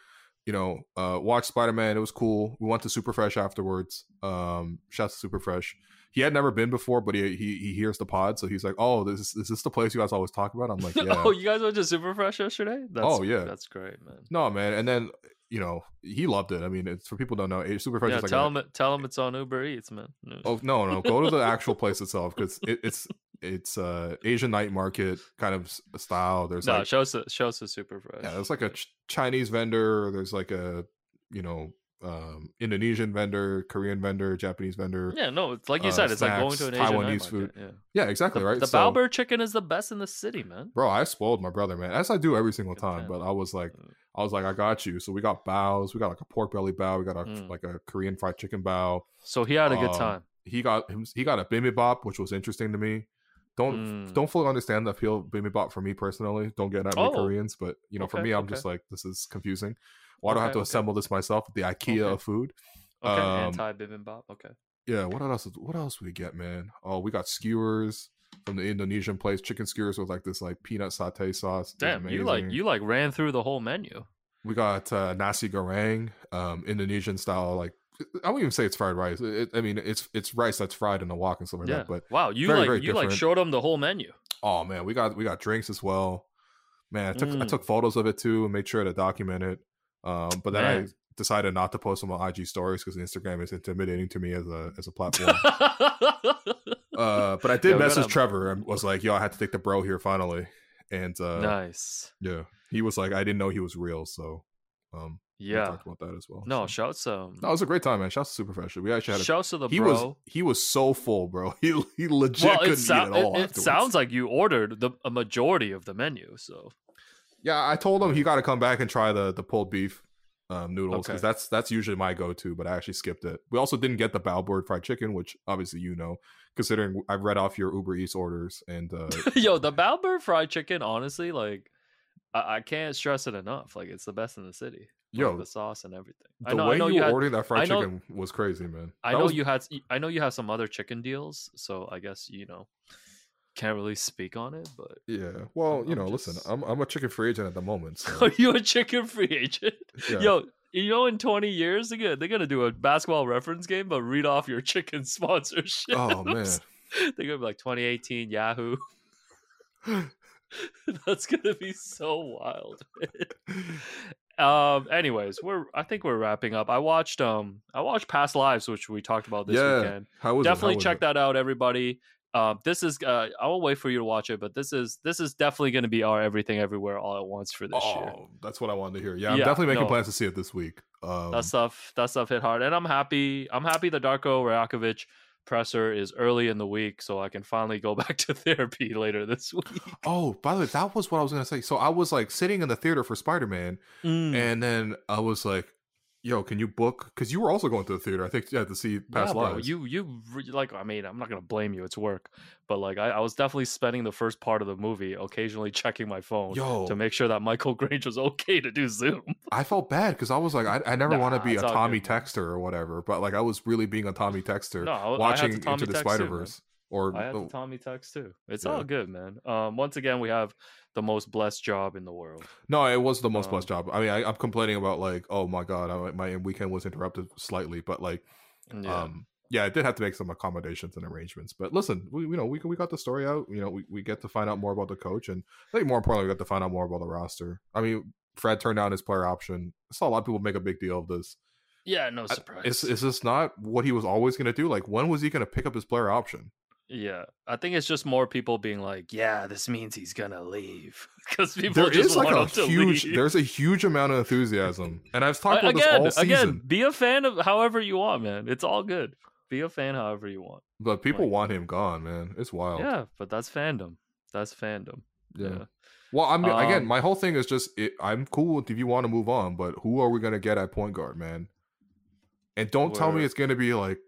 You know, uh, watch Spider Man. It was cool. We went to Super Fresh afterwards. Um, shouts to Super Fresh. He had never been before, but he he, he hears the pod, so he's like, "Oh, this is, is this the place you guys always talk about?" I'm like, [LAUGHS] "Yeah." oh, you guys went to Superfresh yesterday? That's, Oh, yeah. that's great, man. no, man. And then you know he loved it. I mean, it's for people who don't know. eh, Super Fresh yeah, is like tell a- him tell him it's on Uber Eats, man. No. Oh no, no, go to the [LAUGHS] actual place itself because it, it's it's uh Asian night market kind of style. There's no, like show us the, show us the Superfresh. yeah, there's like a ch- Chinese vendor. There's like a you know um Indonesian vendor, Korean vendor, Japanese vendor. Yeah, Yeah, no, it's like you uh, said, it's like going to an Asian Taiwanese night food. market. Yeah. exactly The, right. the So- Baobur chicken is the best in the city, man. Bro, I spoiled my brother, man, as I do every single time. But I was like, Mm. I was like, I got you. So we got bows. We got like a pork belly bow. We got a Mm. like a Korean fried chicken bow. So he had a good Um, time. He got. He got a bibimbap, which was interesting to me. Don't Mm. don't fully understand the appeal of bibimbap for me personally. Don't get at me Oh. Koreans, but you know, for me, I'm okay. just like this is confusing. Why do I have to okay. assemble this myself? With the IKEA Okay. of food. Okay, um, anti bibimbap. Okay. Yeah. What else? What else we get, man? Oh, we got skewers from the Indonesian place. Chicken skewers with like this like peanut satay sauce. Damn, you like you like ran through the whole menu. We got uh, nasi goreng, um, Indonesian style like I wouldn't even say it's fried rice. It, I mean, it's it's rice that's fried in a wok and stuff like yeah. that. But wow, you very, like very you like showed them the whole menu. oh man, we got we got drinks as well. Man, I took I Mm. took photos of it too and made sure to document it. Um, but then I decided not to post them on IG stories because Instagram is intimidating to me as a as a platform. [LAUGHS] uh, but I did Yeah, message Trevor and was like, "Yo, I had to take the bro here finally." And uh, nice. yeah, he was like, "I didn't know he was real," so um, we Yeah. talked about that as well. No, so. shouts um it was a great time, man. Shouts to Superfresh. We actually had a shouts to the he bro. was he was so full, bro. [LAUGHS] He he legit well, couldn't it, sou- eat it all. it, it sounds like you ordered the a majority of the menu. So yeah. I told him he got to come back and try the the pulled beef um, noodles because Okay. that's that's usually my go to. But I actually skipped it. We also didn't get the Balboard fried chicken, which obviously you know, considering I've read off your Uber Eats orders and uh, [LAUGHS] Yo, the Balbur fried chicken, honestly, like I, I can't stress it enough. Like it's the best in the city. Like, Yo, the sauce and everything. I the know, way I know you, you ordering that fried know- chicken was crazy, man. I That know was- you had, I know you have some other chicken deals. So I guess you know can't really speak on it. But Yeah. Well, I'm- you know, I'm listen, I'm I'm a chicken free agent at the moment. [LAUGHS] So, are you a chicken free agent? yeah. Yo, you know, in 20 years, they're gonna, they're gonna do a basketball reference game, but read off your chicken [LAUGHS] sponsorship. Oh man. [LAUGHS] they're gonna be like 2018 Yahoo. That's gonna be so wild. um. Anyways, we're I think we're wrapping up. I watched um I watched Past Lives, which we talked about this yeah. weekend. How was it? How Definitely was check it? that out, everybody. Um, this is uh, I will wait for you to watch it, but this is this is definitely going to be our everything everywhere all at once for this year. Oh, that's what I wanted to hear. Yeah, I'm Yeah, definitely making no. plans to see it this week. Um, that stuff that stuff hit hard and i'm happy i'm happy the darko rajakovic presser is early in the week so i can finally go [LAUGHS] back to therapy later this week Oh, by the way, that was what I was gonna say. So I was like sitting in the theater for Spider Man, Mm. and then I was like, "Yo, can you book?" Because you were also going to the theater. I think you had to see Past yeah, Lives. you you like i mean i'm not gonna blame you it's work but like I, I was definitely spending the first part of the movie occasionally checking my phone Yo, to make sure that michael [LAUGHS] grange was okay to do zoom I felt bad because I was like, I, I never want to be a Tommy good. Texter or whatever, but like I was really being a Tommy Texter No, watching Tommy Into the Spider. Verse. Or i had oh, the tommy text too. It's Yeah. all good man. Um once again we have the most blessed job in the world. No, it was the most Um, blessed job. I mean, I, I'm complaining about like, oh my god, I, my weekend was interrupted slightly, but like, yeah. um yeah i did have to make some accommodations and arrangements but listen we you know we, we got the story out you know we, we get to find out more about the coach and i think more importantly we got to find out more about the roster. I mean fred turned down his player option. I saw a lot of people make a big deal of this. Yeah no surprise is, is this not what he was always going to do? Like when was he going to pick up his player option Yeah, I think it's just more people being like, "Yeah, this means he's gonna leave," [LAUGHS] because people there just is like want a huge leave. there's a huge amount of enthusiasm and i've talked about again, this all season again, be a fan of however you want, man. It's all good. Be a fan however you want. but people like- want him gone man it's wild Yeah, but that's fandom. That's fandom. yeah. Yeah. Well, I mean, again, Um, my whole thing is just it, I'm cool if you want to move on, but who are we to get at point guard, man? And don't tell me it's to be like,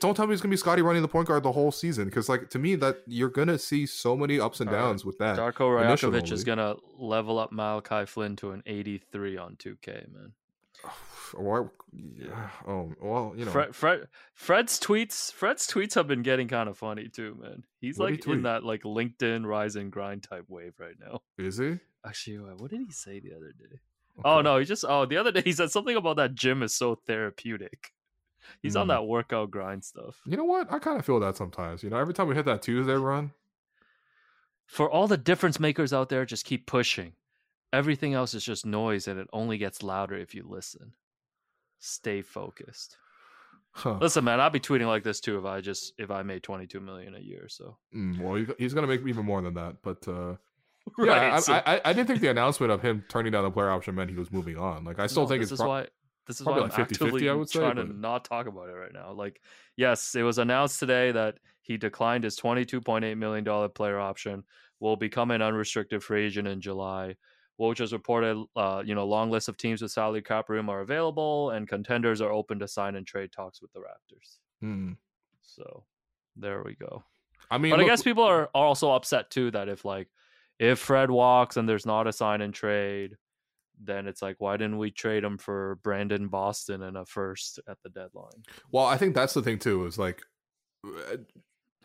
don't tell me it's going to be Scotty running the point guard the whole season because, like, to me, that you're going to see so many ups and All right. downs with that. Darko Rajakovic is gonna level up Malachi Flynn to an 83 on 2K, man. [SIGHS] Or, yeah, oh, well, you know, Fred, Fred, Fred's tweets, Fred's tweets have been getting kind of funny too, man. He's What'd he like in that like LinkedIn rise and grind type wave right now. is he? Actually, what did he say the other day? Oh no, he just oh the other day he said something about that gym is so therapeutic. He's on Hmm. that workout grind stuff. You know what? I kind of feel that sometimes. You know, every time we hit that Tuesday run, For all the difference makers out there, just keep pushing. Everything else is just noise and it only gets louder if you listen. Stay focused. huh? Listen, man, I'd be tweeting like this too if I just if I made 22 million a year. So Mm, well, he's going to make even more than that, but. uh [LAUGHS] right. Yeah, I, so- I, I, I didn't think the announcement of him turning down the player option meant he was moving on. Like, I still No, think it's pro- why this is probably why I'm like 50-50, actively I would say, trying to but- not talk about it right now. Like, yes, it was announced today that he declined his 22.8 million dollar player option. Will become an unrestricted free agent in July. Woj has reported, uh, you know, long list of teams with salary cap room are available, and contenders are open to sign and trade talks with the Raptors. Hmm. So there we go. I mean, But I guess people are, are also upset too that if like if Fred walks and there's not a sign and trade, then it's like why didn't we trade him for Brandon Boston and a first at the deadline? Well, I think that's the thing too. Is like, uh,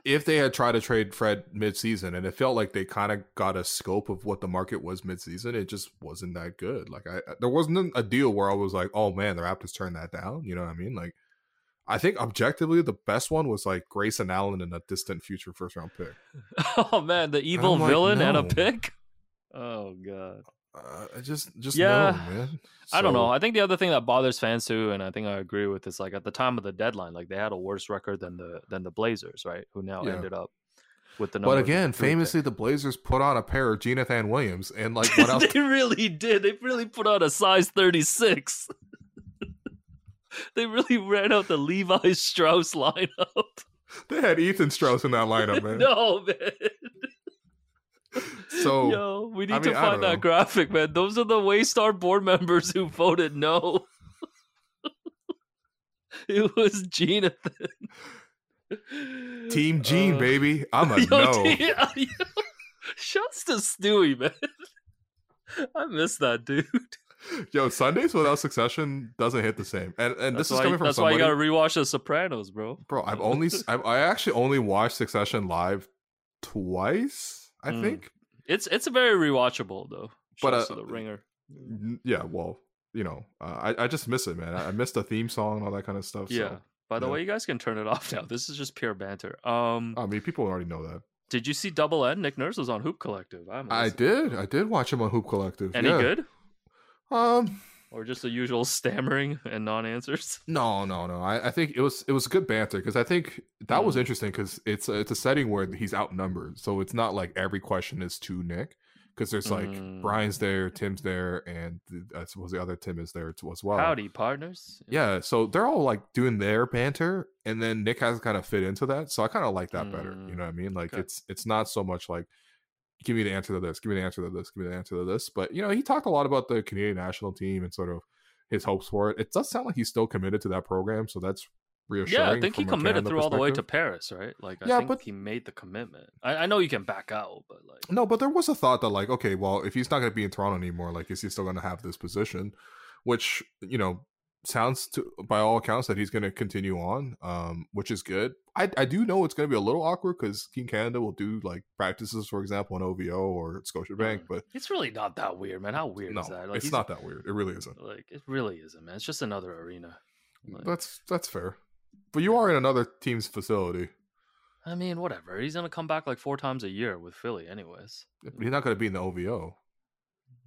if they had tried to trade Fred midseason and it felt like they kind of got a scope of what the market was midseason, it just wasn't that good. Like I there wasn't a deal where I was like, oh man, the Raptors turned that down. You know what I mean? Like I think objectively the best one was like Grayson Allen in a distant future first round pick. [LAUGHS] oh man, the evil like, villain and a pick. Oh god. I just just Yeah. no, man. I don't know. I think the other thing that bothers fans too, and I think I agree with, is like at the time of the deadline, like they had a worse record than the than the Blazers, right? Who now Yeah. ended up with the. But again, famously, the Blazers put on a pair of Jonathan Williams, and like [LAUGHS] what else? they really did. They really put on a size thirty six. [LAUGHS] they really ran out the Levi Strauss [LAUGHS] lineup. they had Ethan Strauss in that lineup, man. no man. [LAUGHS] So Yo, we need I to mean, I find that know. graphic, man. Those are the Waystar board members who voted no. [LAUGHS] it was Jonathan. Team Gene, Uh, baby, I'm a [LAUGHS] yo, no. T- yo, Shouts to Stewie, man. I miss that dude. Yo, Sundays without Succession doesn't hit the same, and and That's this is coming from that's why you gotta rewatch The Sopranos, bro. Bro, I've only I've, I actually only watched Succession live twice, I Mm. think. It's it's a very rewatchable though. But, uh, the ringer. Yeah, well, you know, uh, I I just miss it, man. I, I miss the theme song and all that kind of stuff. Yeah. So. By the yeah. way, you guys can turn it off [LAUGHS] now. This is just pure banter. Um, I mean, people already know that. did you see Double N? Nick Nurse was on Hoop Collective. I'm I did. I did watch him on Hoop Collective. Any yeah. good? Um, Or just the usual stammering and non-answers? [LAUGHS] no, no, no. I, I think it was it was good banter because I think that was Mm. interesting because it's a, it's a setting where he's outnumbered, so it's not like every question is to Nick because there's like Mm. Brian's there, Tim's there, and I suppose the other Tim is there too as well. Howdy, partners. Yeah, so they're all like doing their banter, and then Nick has kind of fit into that. So I kind of like that better. You Mm, know what I mean? Like okay. it's it's not so much like give me the answer to this, give me the answer to this, give me the answer to this. But you know, he talked a lot about the Canadian national team and sort of his hopes for it. It does sound like he's still committed to that program, so that's reassuring. Yeah, I think he committed through all the way to. Paris, right? Like, I Yeah, think but- he made the commitment. I, I know you can back out, but like, No, but there was a thought that like, okay, well, if he's not going to be in Toronto anymore, like, is he still going to have this position? Which you know sounds to by all accounts that he's going to continue on, um, which is good. I I do know it's going to be a little awkward because Team Canada will do like practices, for example, in OVO or Scotiabank, Mm. but it's really not that weird, man. How weird no, is that? Like, it's not that weird. It really isn't. Like, it really isn't, man. It's just another arena. Like, That's that's fair. But you are in another team's facility. I mean, whatever. He's gonna come back like four times a year with Philly, anyways. He's not going to be in the OVO.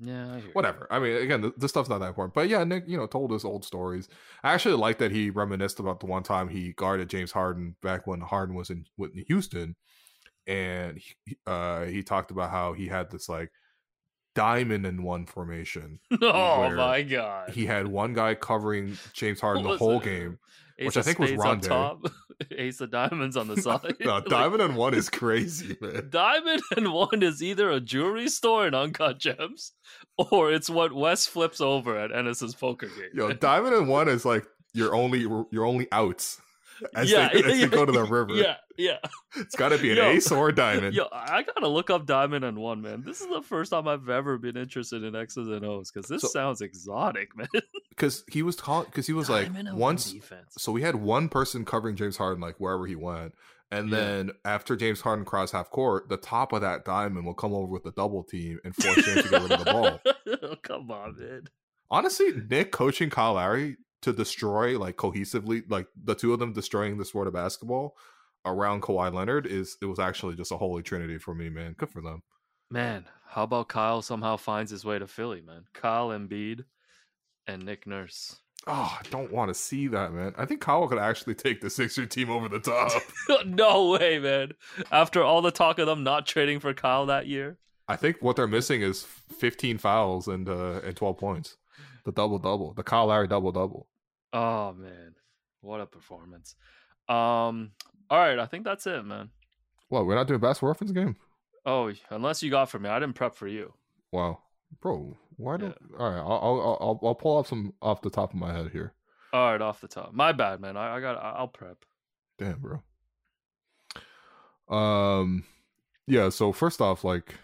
Yeah, I whatever. I mean, again, th- this stuff's not that important. But yeah, Nick, you know, told us old stories. I actually like that he reminisced about the one time he guarded James Harden back when Harden was in, with Houston, and he, uh, he talked about how he had this like diamond in one formation. [LAUGHS] oh my god. He had one guy covering James [LAUGHS] Harden the whole it? game. Ace which I think was Rondae. top, [LAUGHS] ace of diamonds on the side. no, Like, diamond in one is crazy, man. Diamond and one is either a jewelry store in Uncut Gems, or it's what Wes flips over at Ennis's poker game. Yo, diamond in one is like your only your only outs as Yeah, they, as yeah, they go to the river. yeah, yeah. It's got to be an Yo. ace or a diamond. Yo, I gotta look up Diamond and One, man. This is the first time I've ever been interested in X's and O's because this So- sounds exotic, [LAUGHS] man. because he was taught because he was like Diamond and once defense. so we had one person covering James Harden like wherever he went and Yeah. then after James Harden crossed half court the top of that diamond will come over with the double team and force him to get rid of the ball oh, [LAUGHS] come on, man. honestly Nick coaching Kyle Lowry to destroy like cohesively like the two of them destroying the sport of basketball around Kawhi Leonard is it was actually just a holy trinity for me man good for them Man, how about Kyle somehow finds his way to Philly, man? Kyle Embiid and Nick Nurse. oh I don't want to see that man I think Kyle could actually take the Sixer team over the top [LAUGHS] no way, man. After all the talk of them not trading for Kyle that year. I think what they're missing is 15 fouls and uh, and 12 points. The double double, the Kyle Lowry double double. Oh man, what a performance. Um, all right, I think that's it, man. What? We're not doing basketball reference game? Oh, unless you got for me, I didn't prep for you. Wow, bro. Why don't? All right, I'll, I'll I'll I'll pull up some off the top of my head here. All right, off the top. My bad, man. I, I got. I'll prep. Damn, bro. Um, yeah. So first off, like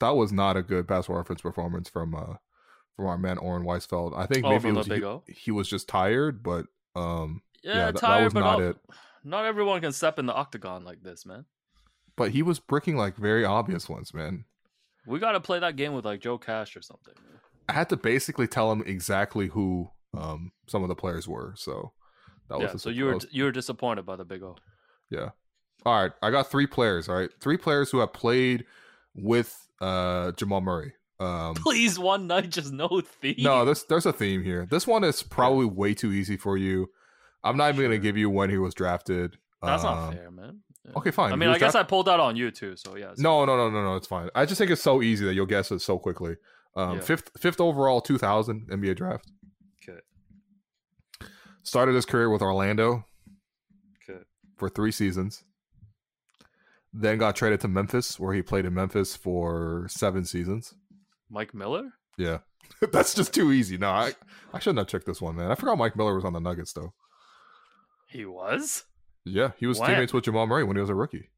that was not a good basketball reference performance from uh from our man Oren Weisfeld. I think Oh, maybe from it the was he, he was just tired, but um Yeah, yeah, that- that tired, was but not al- it. Not everyone can step in the octagon like this, man. But he was bricking like very obvious ones, man. We got to play that game with like Joe Cash or something. Man. I had to basically tell him exactly who um some of the players were. So that was. So you were was, you were disappointed by the Big O. Yeah. All right, I got three players. All right, three players who have played with uh Jamal Murray. Um, Please, one night, just no theme. No, there's there's a theme here. This one is probably way too easy for you. I'm not even sure. gonna give you when he was drafted. That's um, not fair, man. Yeah. Okay, fine. I mean, I guess draft- I pulled that on you too. So yeah. No, no, no, no, no. It's fine. I just think it's so easy that you'll guess it so quickly. Um, yeah. Fifth, fifth overall, 2000 NBA draft. Okay. Started his career with Orlando. Okay. For three seasons. Then got traded to Memphis, where he played in Memphis for seven seasons. Mike Miller? Yeah. [LAUGHS] That's just too easy. No, I, I shouldn't have checked this one, man. I forgot Mike Miller was on the Nuggets, though. He was? Yeah, he was when? teammates with Jamal Murray when he was a rookie.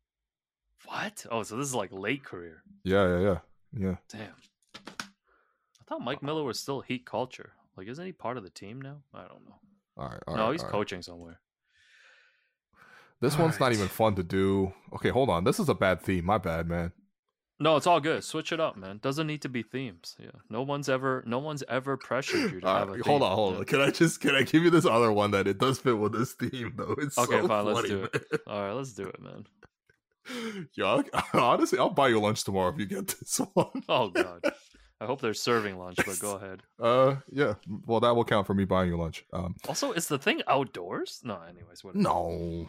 What? Oh, so this is like late career. Yeah, yeah, yeah. Yeah. Damn. I thought Mike Miller was still Heat culture. Like, isn't he part of the team now? I don't know. All right. All no, right, he's coaching right. somewhere. This all one's right. not even fun to do. Okay, hold on. This is a bad theme. My bad, man. No, it's all good. Switch it up, man. Doesn't need to be themes. Yeah. No one's ever no one's ever pressured you to have a Hold on, hold on. Can I just can I give you this other one that it does fit with this theme though? It's okay, so fine, funny, let's do man. it. [LAUGHS] All right, let's do it, man. Yeah, [LAUGHS] honestly, I'll buy you lunch tomorrow if you get [LAUGHS] this one. oh god. I hope they're serving lunch, but go ahead. Uh, yeah. Well, that will count for me buying you lunch. Um, also, is the thing outdoors? No, anyways. What no,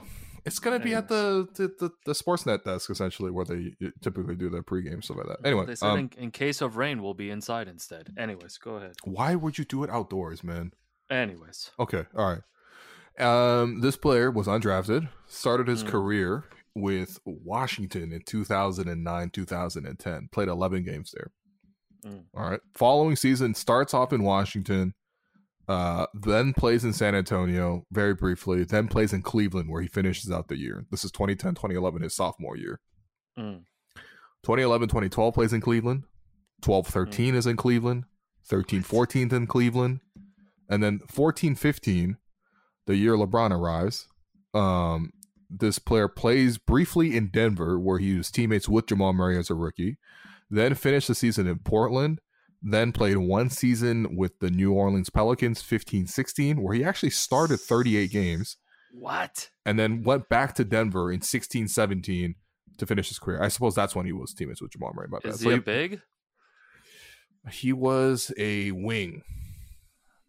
it's gonna be at the, the the, the Sportsnet desk essentially, where they typically do their pregame stuff like that. Anyway, they said um, in, in, case of rain, we'll be inside instead. Anyways, go ahead. Why would you do it outdoors, man? Anyways, okay, all right. Um, this player was undrafted. Started his mm. career with Washington in 2009, 2010. Played 11 games there. Mm. All right. Following season starts off in Washington uh, then plays in San Antonio very briefly, then plays in Cleveland where he finishes out the year. This is 2010, 2011, his sophomore year. Mm. 2011, 2012 plays in Cleveland. 12, 13 mm. is in Cleveland. 13, 14 in Cleveland. And then 14, 15, the year LeBron arrives, um, this player plays briefly in Denver where he was teammates with Jamal Murray as a rookie. Then finished the season in Portland then played one season with the New Orleans Pelicans 15 16, where he actually started 38 games. What? And then went back to Denver in 16 17 to finish his career. I suppose that's when he was teammates with Jamal Murray. Is he so big? He was a wing.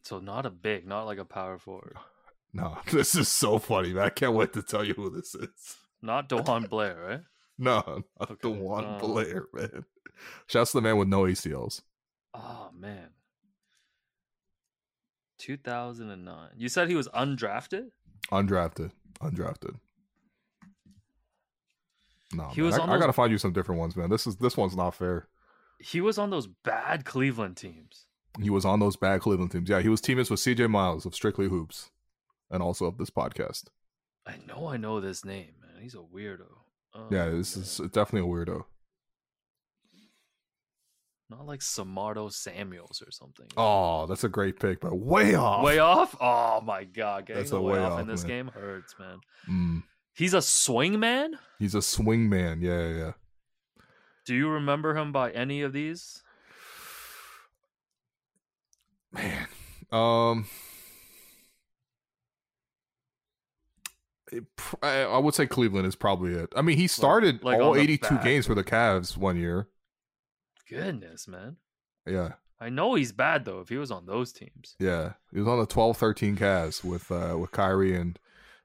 So not a big, not like a power forward. No, [LAUGHS] this is so funny, man. I can't wait to tell you who this is. Not DeJuan Blair, right? [LAUGHS] No, not okay. DeJuan um, Blair, man. Shouts to the man with no ACLs. Oh man. 2009. You said he was undrafted? Undrafted. Undrafted. No, he man. was I, those... I, gotta find you some different ones, man. This is this one's not fair. He was on those bad Cleveland teams. He was on those bad Cleveland teams. Yeah, he was teammates with CJ Miles of Strictly Hoops, and also of this podcast. I know, I know this name, man. He's a weirdo. Oh, yeah, this man. is definitely a weirdo. Not like Samardo Samuels or something. Oh, that's a great pick, but way off. Way off? Oh my god, getting that's a way, way off, in this man. game hurts, man. Mm. He's a swing man. He's a swing man. Yeah, yeah, yeah. Do you remember him by any of these? Man, um, I would say Cleveland is probably it. I mean, he started like, like all 82 games for the Cavs one year goodness, man. Yeah. I know he's bad though. If he was on those teams, yeah, he was on the 12-13 Cavs with uh with Kyrie and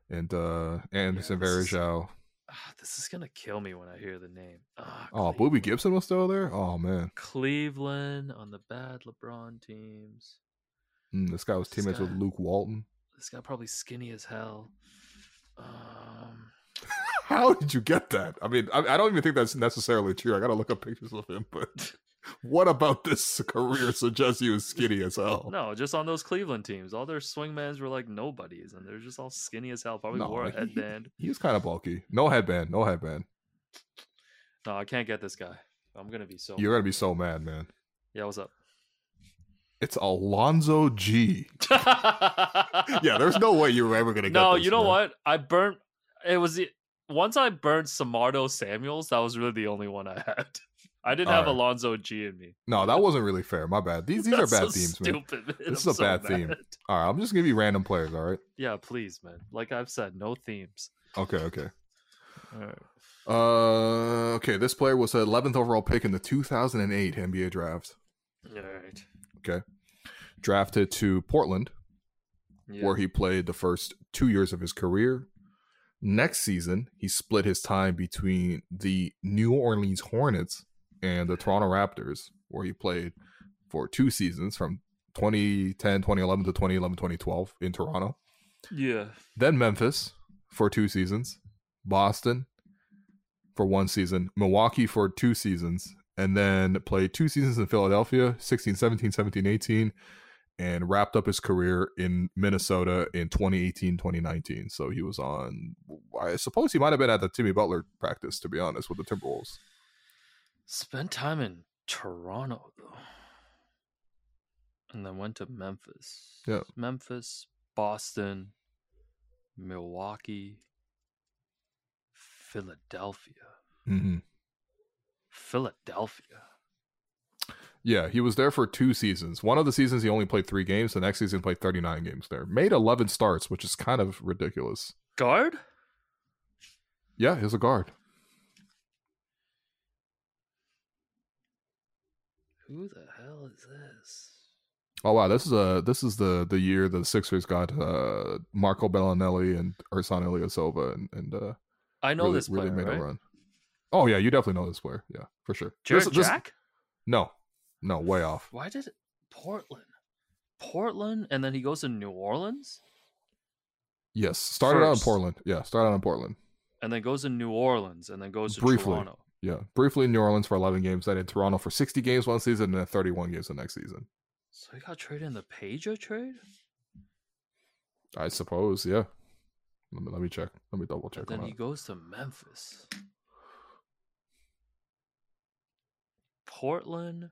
and uh Anderson yeah, Varejao. Ah, this is gonna kill me when I hear the name. Oh, oh Boobie Gibson was still there. Oh man, Cleveland on the bad LeBron teams. Mm, this guy was this teammates guy, with Luke Walton. This guy probably skinny as hell. Um, [LAUGHS] how did you get that? I mean, I, I, don't even think that's necessarily true. I gotta look up pictures of him, but [LAUGHS] what about this career suggests he was skinny as hell? No, just on those Cleveland teams, all their swingmans were like nobodies, and they're just all skinny as hell. Probably no, wore a he, headband. He, was kind of bulky. No headband. No headband. No, I can't get this guy. I'm gonna be so. You're mad. gonna be so mad, man. Yeah, what's up? It's Alonzo Gee. [LAUGHS] yeah, there's no way you were ever gonna get. This. No, this, you know man. what? I burnt it was the once I burned Samardo Samuels, that was really the only one I had. [LAUGHS] I didn't have Alright. Alonzo Gee in me. No, that wasn't really fair. My bad. These [LAUGHS] these are bad so themes, man. stupid, man. This is I'm a so bad theme. All right, I'm just gonna give you random players. All right. Yeah, please, man. Like I've said, no themes. Okay. Okay. All right. Uh. Okay. This player was the 11th overall pick in the 2008 NBA draft. All right. Okay. Drafted to Portland, Yeah. where he played the first two years of his career. Next season, he split his time between the New Orleans Hornets and the Toronto Raptors, where he played for two seasons from 2010, 2011 to 2011, 2012 in Toronto. yeah. Then Memphis for two seasons, Boston for one season, Milwaukee for two seasons, and then played two seasons in Philadelphia, 16, 17, 17, 18, and wrapped up his career in Minnesota in 2018, 2019. So he was on, I suppose he might have been at the Jimmy Butler practice, to be honest, with the Timberwolves. Spent time in Toronto though. And then went to Memphis. Yeah. Memphis, Boston, Milwaukee, Philadelphia. hmm Philadelphia. Yeah, he was there for two seasons. One of the seasons he only played three games. The next season he played 39 games there. Made 11 starts, which is kind of ridiculous. Guard? Yeah, he's a guard. Who the hell is this? Oh wow, this is a this is the the year the Sixers got uh Marco Belinelli and Ersan Ilyasova and and uh I know really, this player, really made right? a run. Oh yeah, you definitely know this player. Yeah, for sure. Jared This- this- Jack? no, no, way off. Why did it Portland? Portland and then he goes to New Orleans Yes, started out in Portland. Yeah, started out in Portland. and then goes to New Orleans and then goes to Briefly. Toronto. Yeah, briefly in New Orleans for 11 games, then in Toronto for 60 games one season, and then 31 games the next season. So he got traded in the Peja trade? I suppose. Yeah. Let me let me check. Let me double check. But then he goes to Memphis. Portland.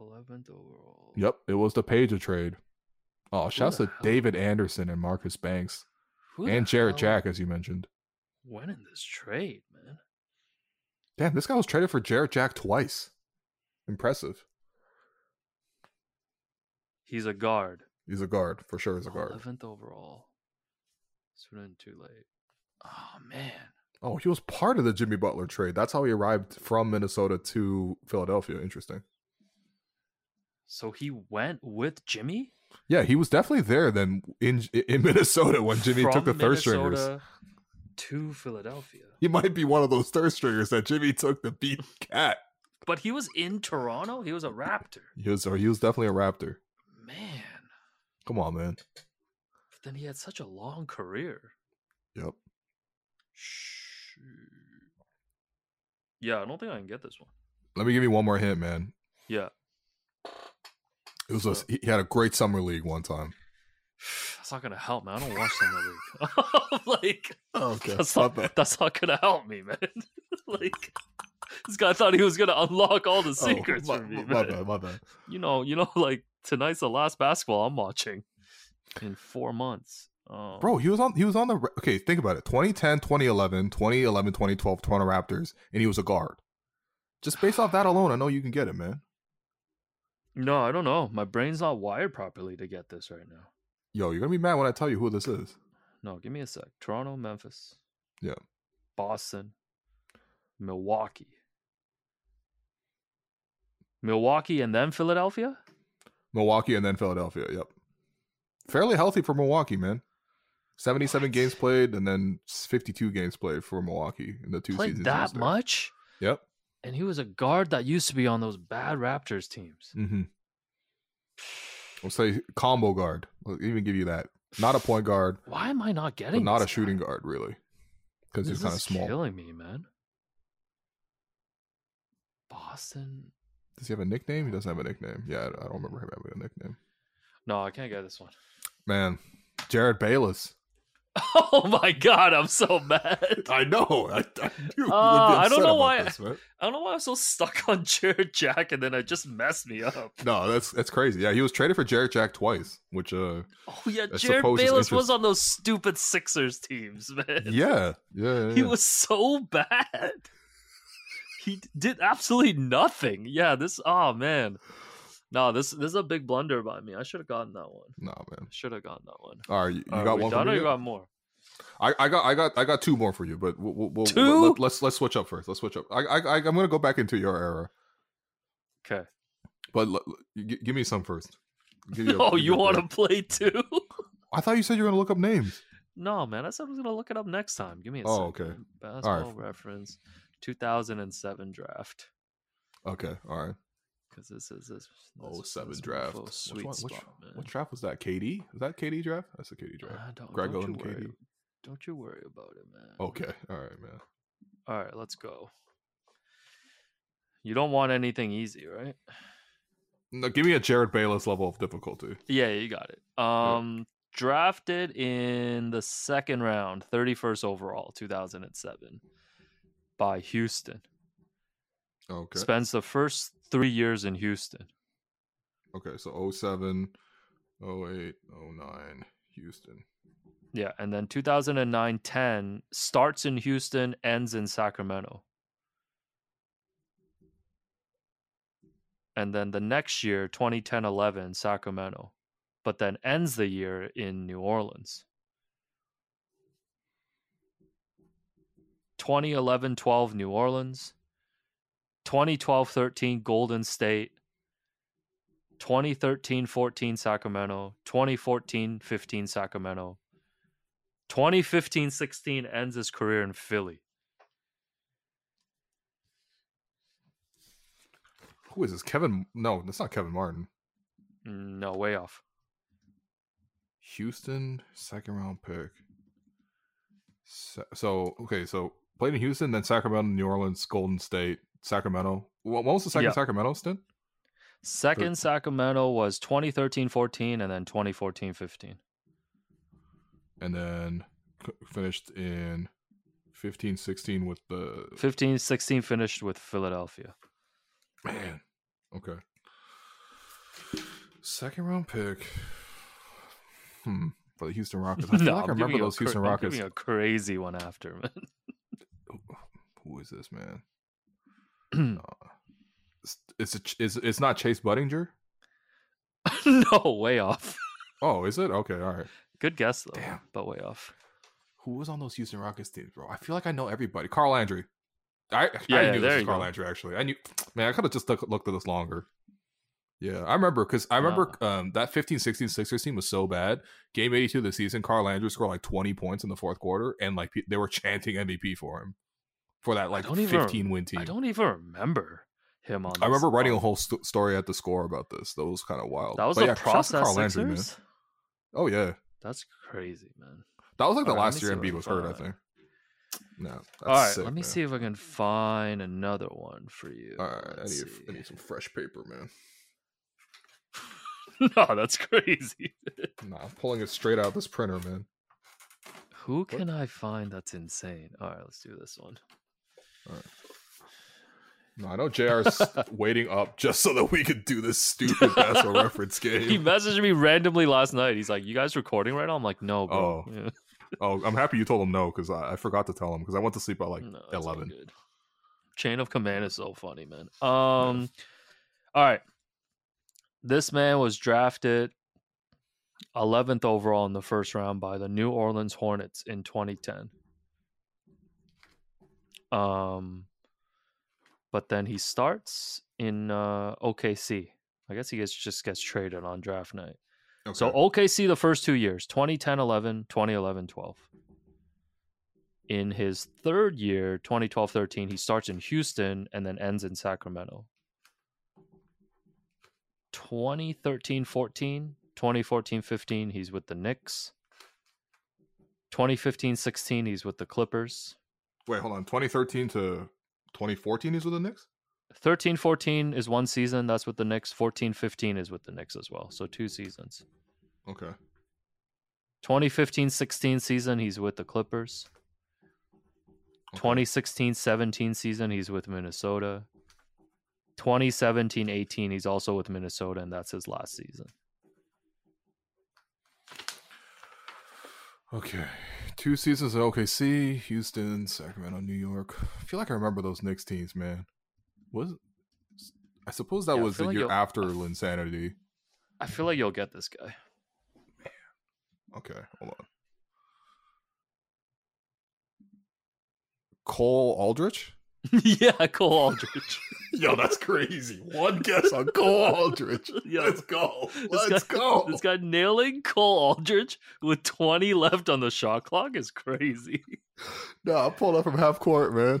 11th overall. Yep, it was the Peja trade. Oh, shouts to hell? David Anderson and Marcus Banks Who and Jarrett hell Jack, as you mentioned. Went in this trade, man. Damn, this guy was traded for Jarrett Jack twice. Impressive. He's a guard. He's a guard for sure. He's a guard. 11th overall. Swing too late. Oh, man. Oh, he was part of the Jimmy Butler trade. That's how he arrived from Minnesota to Philadelphia. Interesting. So he went with Jimmy? Yeah, he was definitely there then in in Minnesota when Jimmy From took the third stringers. To Philadelphia. He might be one of those third stringers that Jimmy took to beat [LAUGHS] KAT. But he was in Toronto? He was a Raptor. He was, or he was definitely a Raptor. Man. Come on, man. But then he had such a long career. Yep. Shoot. Yeah, I don't think I can get this one. Let me give you one more hint, man. Yeah. It was a, he had a great summer league one time. That's not gonna help, man. I don't watch summer league. [LAUGHS] like Oh, okay. that's not that's not gonna help me, man. [LAUGHS] like this guy thought he was gonna unlock all the oh, secrets oh, for me, my, my man. bad, my bad. You know, you know, [LAUGHS] like tonight's the last basketball I'm watching in four months. Oh, Bro, he was on he was on the okay, think about it. 2010, 2011, 2011, 2012 Toronto Raptors and he was a guard. Just based off that alone, I know you can get it, man. No, I don't know. My brain's not wired properly to get this right now. Yo, you're going to be mad when I tell you who this is. No, give me a sec. Toronto, Memphis. Yeah. Boston, Milwaukee. Milwaukee and then Philadelphia? Milwaukee and then Philadelphia. Yep. Fairly healthy for Milwaukee, man. 77 What? games played and then 52 games played for Milwaukee in the two Played seasons. that much? Yep. And he was a guard that used to be on those bad Raptors teams. Mm-hmm. We'll say combo guard. We'll even give you that. Not a point guard, Why am I not getting not a shooting guy? guard, really. Because he's kind of small. killing me, man. Boston. Does he have a nickname? He doesn't have a nickname. Yeah, I I don't remember him having a nickname. No, I can't get this one. Man, Jerryd Bayless. [LAUGHS] Oh my god, I'm so mad. I know. I, I, knew Uh, I don't know why- this. I don't know why I'm so stuck on [LAUGHS] Jarrett Jack, and then it just messed me up. No, that's that's crazy. Yeah, he was traded for Jarrett Jack twice, which uh, Oh yeah, Jerryd Bayless was on those stupid Sixers teams, man. yeah, yeah, yeah. He yeah. was so bad. [LAUGHS] He d- did absolutely nothing. Yeah, this. Oh man, no, this this is a big blunder by me. I should have gotten that one. Nah, man. Should have gotten that one. All right, you, you got one done or you yet? got more? I, I got I got I got two more for you, but we'll, we'll, we'll, Two? Let, us let's switch up first. Let's switch up. I I I'm gonna go back into your era, Okay. but l- l- g- give me some first. Give [LAUGHS] oh, you a- Oh, you want to play too? [LAUGHS] I thought you said you were gonna look up names. no, man. I said I was gonna look it up next time. Give me a Oh, second. okay. Basketball reference, 2007 draft. Okay, all right. Because this is this. Oh, seven draft. Which Sweet one? Which, spot, man. which draft was that? KD? Was that KD draft? That's a KD draft. Ah, don't, Greg don't you worry. KD. Don't you worry about it, man. Okay, all right, man. All right, let's go. You don't want anything easy, right? No, give me a Jerryd Bayless level of difficulty. Yeah, you got it. Um, drafted in the second round, 31st overall, 2007, by Houston. Okay. Spends the first three years in Houston. Okay, so 07, 08, 09, Houston. Yeah, and then 2009 10 starts in Houston, ends in Sacramento. And then the next year, 2010 11, Sacramento, but then ends the year in New Orleans. 2011 12, New Orleans. 2012 13, Golden State. 2013 14, Sacramento. 2014 15, Sacramento. 2015 16 ends his career in Philly. Who is this? Kevin? No, that's not Kevin Martin. No, way off. Houston, second round pick. So, okay, so played in Houston, then Sacramento, New Orleans, Golden State, Sacramento. What, was the second Yeah. Sacramento stint? Second Sacramento was 2013 14 and then 2014 15. And then finished in 15 16 with the. 15 16 finished with Philadelphia. Man. Okay. Second round pick. Hmm. For the Houston Rockets. I [LAUGHS] feel like I remember giving you a those Houston cra- Rockets. a crazy one after, man. Who is this man? Uh, [CLEARS THROAT] it's it's, a, it's it's not Chase Budinger. [LAUGHS] no, way off. [LAUGHS] Oh, is it? Okay, all right. Good guess though, Damn. but way off. Who was on those Houston Rockets teams, bro? I feel like I know everybody. Carl Landry. I Yeah, I yeah, knew this was Carl go. Landry. Actually, I knew. [SNIFFS] Man, I could have just look, looked at this longer. Yeah, I remember because I remember um, that 15-16 Sixers team was so bad. Game 82 of the season, Carl Landry scored like 20 points in the fourth quarter, and like they were [LAUGHS] chanting MVP for him for that like don't even- 15 win team. I don't even remember him on. I remember writing a whole st- story at the score about this. That was kind of wild. That was But the yeah, process Landry, man. Oh yeah, That's crazy, man. that was like the Alright, let last year what Embiid was hurt. I think. No, that's All right, sick, let me man. see if I can find another one for you. All right, I need, I need some fresh paper, man. [LAUGHS] no, that's crazy. Nah, I'm pulling it straight out of this printer, man. Who can I find that's insane? All right, let's do this one. No, I know JR's [LAUGHS] waiting up just so that we could do this stupid [LAUGHS] basketball reference game. He messaged me randomly last night. He's like, "You guys recording right now?" I'm like, "No, bro." Oh, Yeah. Oh, I'm happy you told him no because I, I forgot to tell him because I went to sleep at like No, 11. good. Chain of command is so funny, man. Um, all right. This man was drafted 11th overall in the first round by the New Orleans Hornets in 2010. Um, but then he starts in uh, OKC. I guess he gets just gets traded on draft night. Okay. So OKC the first two years, 2010 11, 2011 12. In his third year, 2012 13, he starts in Houston and then ends in Sacramento. 2013 14, 2014 15, he's with the Knicks. 2015 16, he's with the Clippers. Wait, hold on. 2013 to 2014 is with the Knicks? 13 14 is one season, that's with the Knicks. 14 15 is with the Knicks as well. So two seasons. Okay. 2015-16 season, he's with the Clippers. 2016-17 season, he's with Minnesota. 2017-18, he's also with Minnesota, and that's his last season. Okay. Two seasons at OKC, Houston, Sacramento, New York. I feel like I remember those Knicks teams, man. Was I suppose that Yeah, was the like year after Linsanity. I feel like you'll get this guy. Okay, hold on. Cole Aldrich? [LAUGHS] yeah, Cole Aldrich. [LAUGHS] Yo, that's crazy. One guess on Cole Aldrich. [LAUGHS] Yo, Let's go. Let's guy- go. This guy nailing Cole Aldrich with 20 left on the shot clock is crazy. No, I pulled up from half court, man.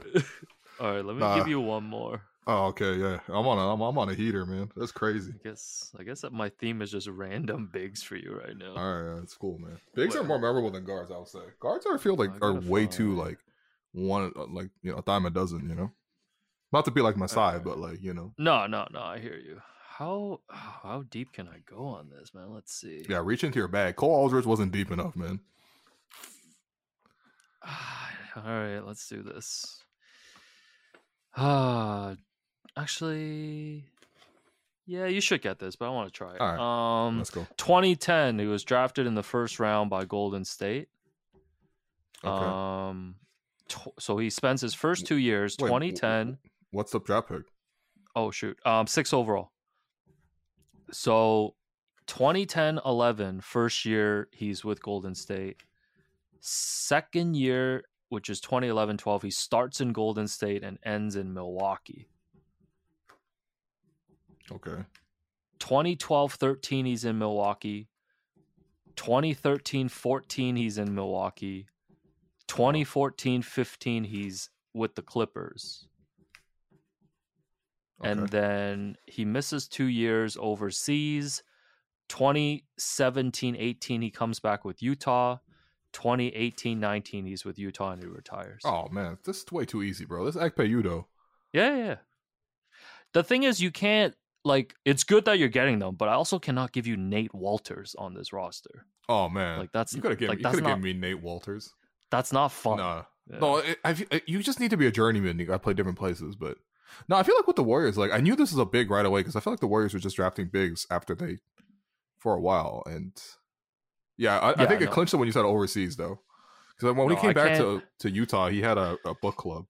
All right, let me Nah. give you one more. Oh, okay, yeah. I'm on a I'm, I'm on a heater, man. That's crazy. I guess I guess that my theme is just random bigs for you right now. All right, that's cool, man. Bigs are more memorable than guards, I would say. Guards, I feel like are way too like one, uh, like you know, a dime a dozen. You know, not to be like my side, but like you know, No, no, no. I hear you. How how deep can I go on this, man? Let's see. yeah. Reach into your bag. Cole Aldrich wasn't deep enough, man. [SIGHS] All right, let's do this. Ah, actually, yeah, you should get this, but I want to try it. All Um, Let's go. 2010, he was drafted in the first round by Golden State. Okay. Um, tw- so he spends his first two years, Wait, 2010. What's the draft pick? Oh shoot. Um six overall. So 2010 11, first year he's with Golden State. Second year, which is 2011 12, he starts in Golden State and ends in Milwaukee. Okay. 2012 13, he's in Milwaukee. 2013 14, he's in Milwaukee. 2014 15, he's with the Clippers. Okay. and then he misses two years overseas 2017 18 he comes back with utah 2018 19 he's with utah and he retires oh man, this is way too easy, bro. This is Ekpe Udoh. yeah, yeah yeah the thing is you can't like it's good that you're getting them but i also cannot give you nate wolters on this roster Oh man, like that's you could have given like you that's not given me Nate Wolters. That's not fun No, Yeah. No, it, uh, you just need to be a journeyman. You got to play different places, but no, I feel like with the Warriors, like I knew this was a big right away because I feel like the Warriors were just drafting bigs after they for a while, and yeah, I, I Yeah, think it clinched it when you said overseas though, because when No, he came I back to can't- to Utah, he had a, a book club.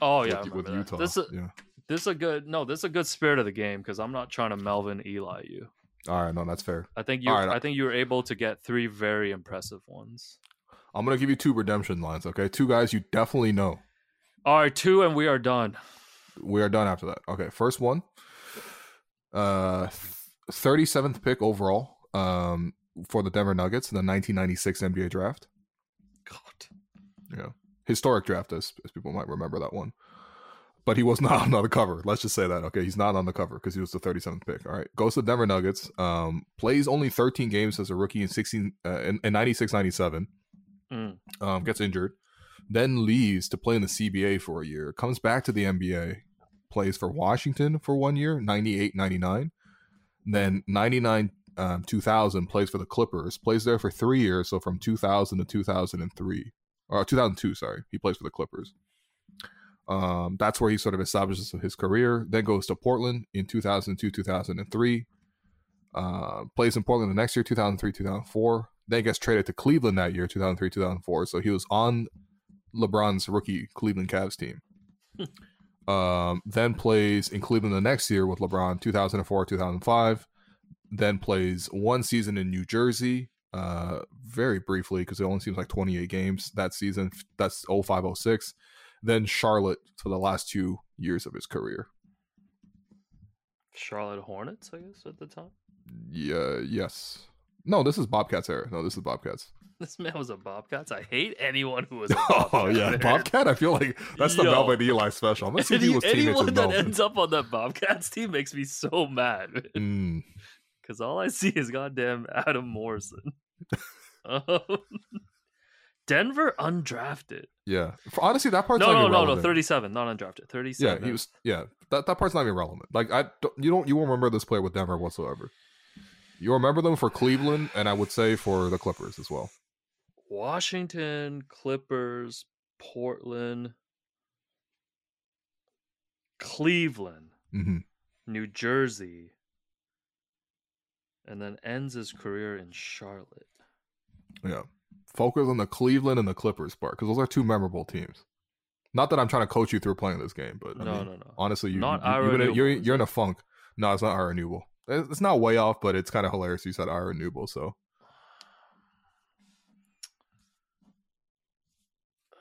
oh yeah with. Utah. this is yeah. this is a good no this is a good spirit of the game because i'm not trying to melvin ely you All right, no, that's fair. i think you right, i think you were able to get three very impressive ones I'm gonna give you two redemption lines. Okay, two guys you definitely know. All right, two, and we are done. We are done after that. Okay, first one. Uh, thirty seventh pick overall. Um, for the Denver Nuggets in the 1996 NBA draft. God. Yeah, historic draft, as, as people might remember that one. But he was [LAUGHS] not on the cover. Let's just say that. Okay, he's not on the cover because he was the 37th pick. All right, goes to the Denver Nuggets. Um, plays only 13 games as a rookie in 16 uh, in, in 96 97 Mm. um, gets injured, then leaves to play in the CBA for a year, comes back to the NBA, plays for Washington for one year, 98 99. Then 99 um, 2000 plays for the Clippers, plays there for three years. So from 2000 to 2003, or 2002, sorry, he plays for the Clippers. Um, that's where he sort of establishes his career. Then goes to Portland in 2002 2003. Uh, plays in Portland the next year, 2003 2004 then gets traded to Cleveland that year, 2003, 2004. So he was on LeBron's rookie Cleveland Cavs team. um, then plays in Cleveland the next year with LeBron, 2004, 2005. Then plays one season in New Jersey, uh, very briefly because it only seems like 28 games that season. That's 05, 06. Then Charlotte for the last two years of his career. Charlotte Hornets, I guess, at the time. Yeah, yes. No, this is Bobcats era. No, this is Bobcats. [LAUGHS] This man was a Bobcats. I hate anyone who was [LAUGHS] a Oh yeah, man. Bobcat. I feel like that's the Yo. Melvin Ely special. I'm gonna see if he was anyone that Melvin. ends up on that Bobcats team makes me so mad. Mm, [LAUGHS] Because all I see is goddamn Adam Morrison. um, Denver undrafted. yeah, For- honestly, that part's No, not no, no, no. Thirty-seven, not undrafted. Thirty-seven. Yeah, he was. Yeah, that, that part's not even relevant. Like I, don't, you don't, you won't remember this player with Denver whatsoever. You remember them for Cleveland, and I would say for the Clippers as well. Washington, Clippers, Portland, Cleveland, hmm New Jersey, and then ends his career in Charlotte. Yeah. Focus on the Cleveland and the Clippers part because those are two memorable teams. Not that I'm trying to coach you through playing this game, but I no, mean, no, no. honestly, you, not you, you're, in a, you're, you're in a funk. No, it's not Ira Newble. It's not way off, but it's kind of hilarious. You said Ira Newble, so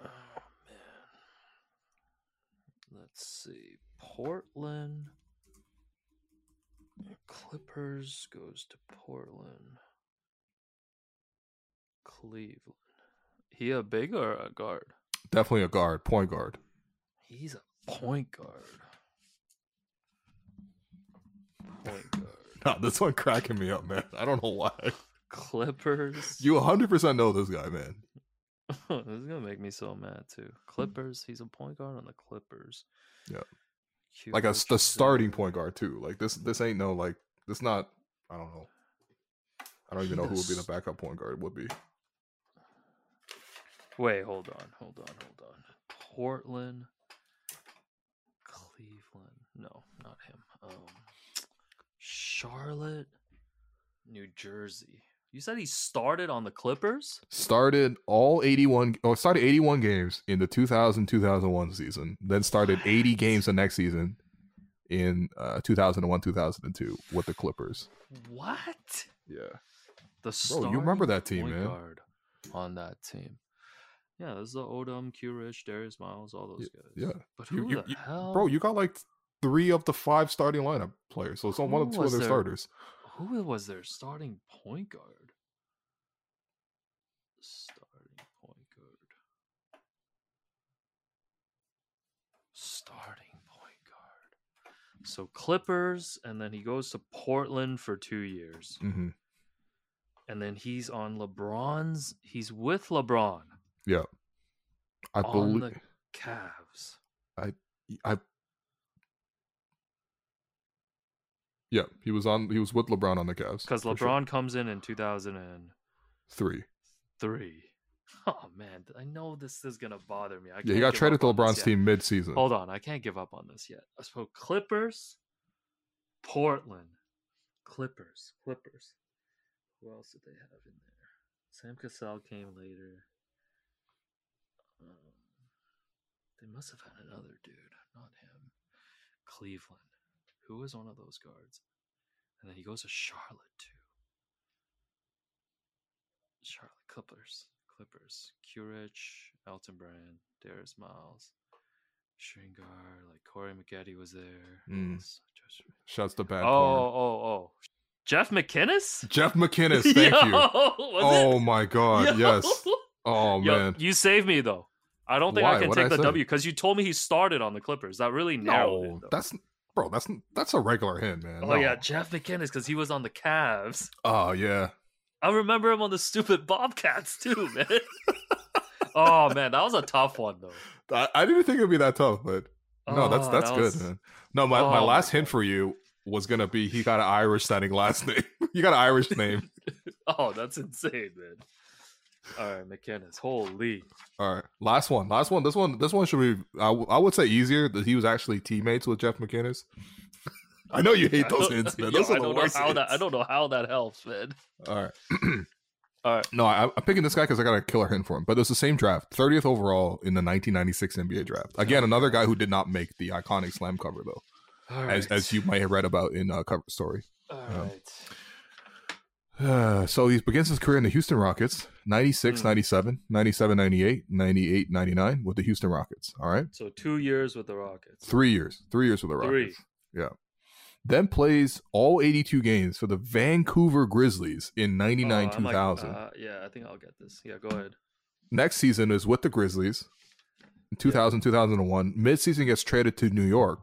Oh man. Let's see. Portland. Clippers goes to Portland. Cleveland. He a big or a guard? definitely a guard, point guard. He's a point guard. Point guard. [LAUGHS] No, this one cracking me up, man. I don't know why. Clippers. You 100% know this guy, man. [LAUGHS] this is gonna make me so mad too. Clippers. He's a point guard on the Clippers. Yeah. Cute Like a, the starting point guard too. Like this, this ain't no like this. Not I don't know. I don't even know who would be the backup point guard. Would be Wait, hold on, hold on, hold on. Portland, Cleveland. No, not him. Um, Charlotte, New Jersey. You said he started on the Clippers. started all 81 oh started 81 games in the 2000-2001 season then started 80 games the next season in uh 2001-2002 with the clippers What? yeah The Bro, you remember that team, man. guard on that team. Yeah, this is the Odom, Q Rich, Darius Miles, all those guys. yeah But You- who you- the you- hell? bro you got like three of the five starting lineup players so it's on one of two other their- starters Who was their starting point guard? Starting point guard. Starting point guard. So Clippers, and then he goes to Portland for two years. hmm And then he's on LeBron's. He's with LeBron yeah i believe the Cavs. I I yeah he was on he was with lebron on the Cavs Because LeBron sure. comes in in 2003. three Oh, man. I know this is going to bother me. I yeah he got traded to on lebron's team mid-season Hold on, I can't give up on this yet. So Clippers, Portland, Clippers, Clippers. Who else did they have in there? Sam Cassell came later. Um, they must have had another dude, not him. Cleveland. Who was one of those guards? And then he goes to Charlotte too. Charlotte Clippers. Clippers. Q Rich, Elton Brand, Darius Miles, Stringar, like Corey Maggette was there. Mm. Just- shouts to bad Oh, porn. oh, oh. Jeff McInnes? Jeff McInnes, [LAUGHS] thank Yo, you. Oh it? my god, Yo. yes. Oh Yo, man. you saved me though. I don't think Why? I can What'd take I the say? W because you told me he started on the Clippers. That really narrowed No, it. That's bro. That's that's a regular hint, man. oh No. yeah, Jeff McInnes because he was on the Cavs. Oh yeah. I remember him on the stupid Bobcats too, [LAUGHS] man. oh man, that was a tough one though. I, I didn't think it'd be that tough, but no, that's Oh, that's that good, was- man. No, my, Oh, my my last hint for you was gonna be he got an Irish sounding last [LAUGHS] name. you got an Irish name. [LAUGHS] Oh, that's insane, man. All right, McInnes. Holy. All right, last one. Last one. This one. This one should be. I, w- I would say easier that he was actually teammates with Jeff McInnes. [LAUGHS] I know you hate those hints, man. [LAUGHS] Yo, Those are I the don't know worst how that. I don't know how that helps, man. All right. [CLEARS THROAT] All right. No, I, I'm picking this guy because I got a killer hint for him. But it's the same draft, 30th overall in the 1996 NBA draft. Again, another guy who did not make the iconic slam cover though, All as as you might have read about in a cover story. All um, right. Uh, [SIGHS] so he begins his career in the Houston Rockets, 96, Hmm. 97, 97, 98, 98, 99 with the Houston Rockets. All right. So two years with the Rockets. Three years. Three years with the Rockets. Three. Yeah. Then plays all 82 games for the Vancouver Grizzlies in 99, Oh, I'm like, 2000. uh, yeah, I think I'll get this. Yeah, go ahead. Next season is with the Grizzlies. In 2000, 2001. Midseason gets traded to New York,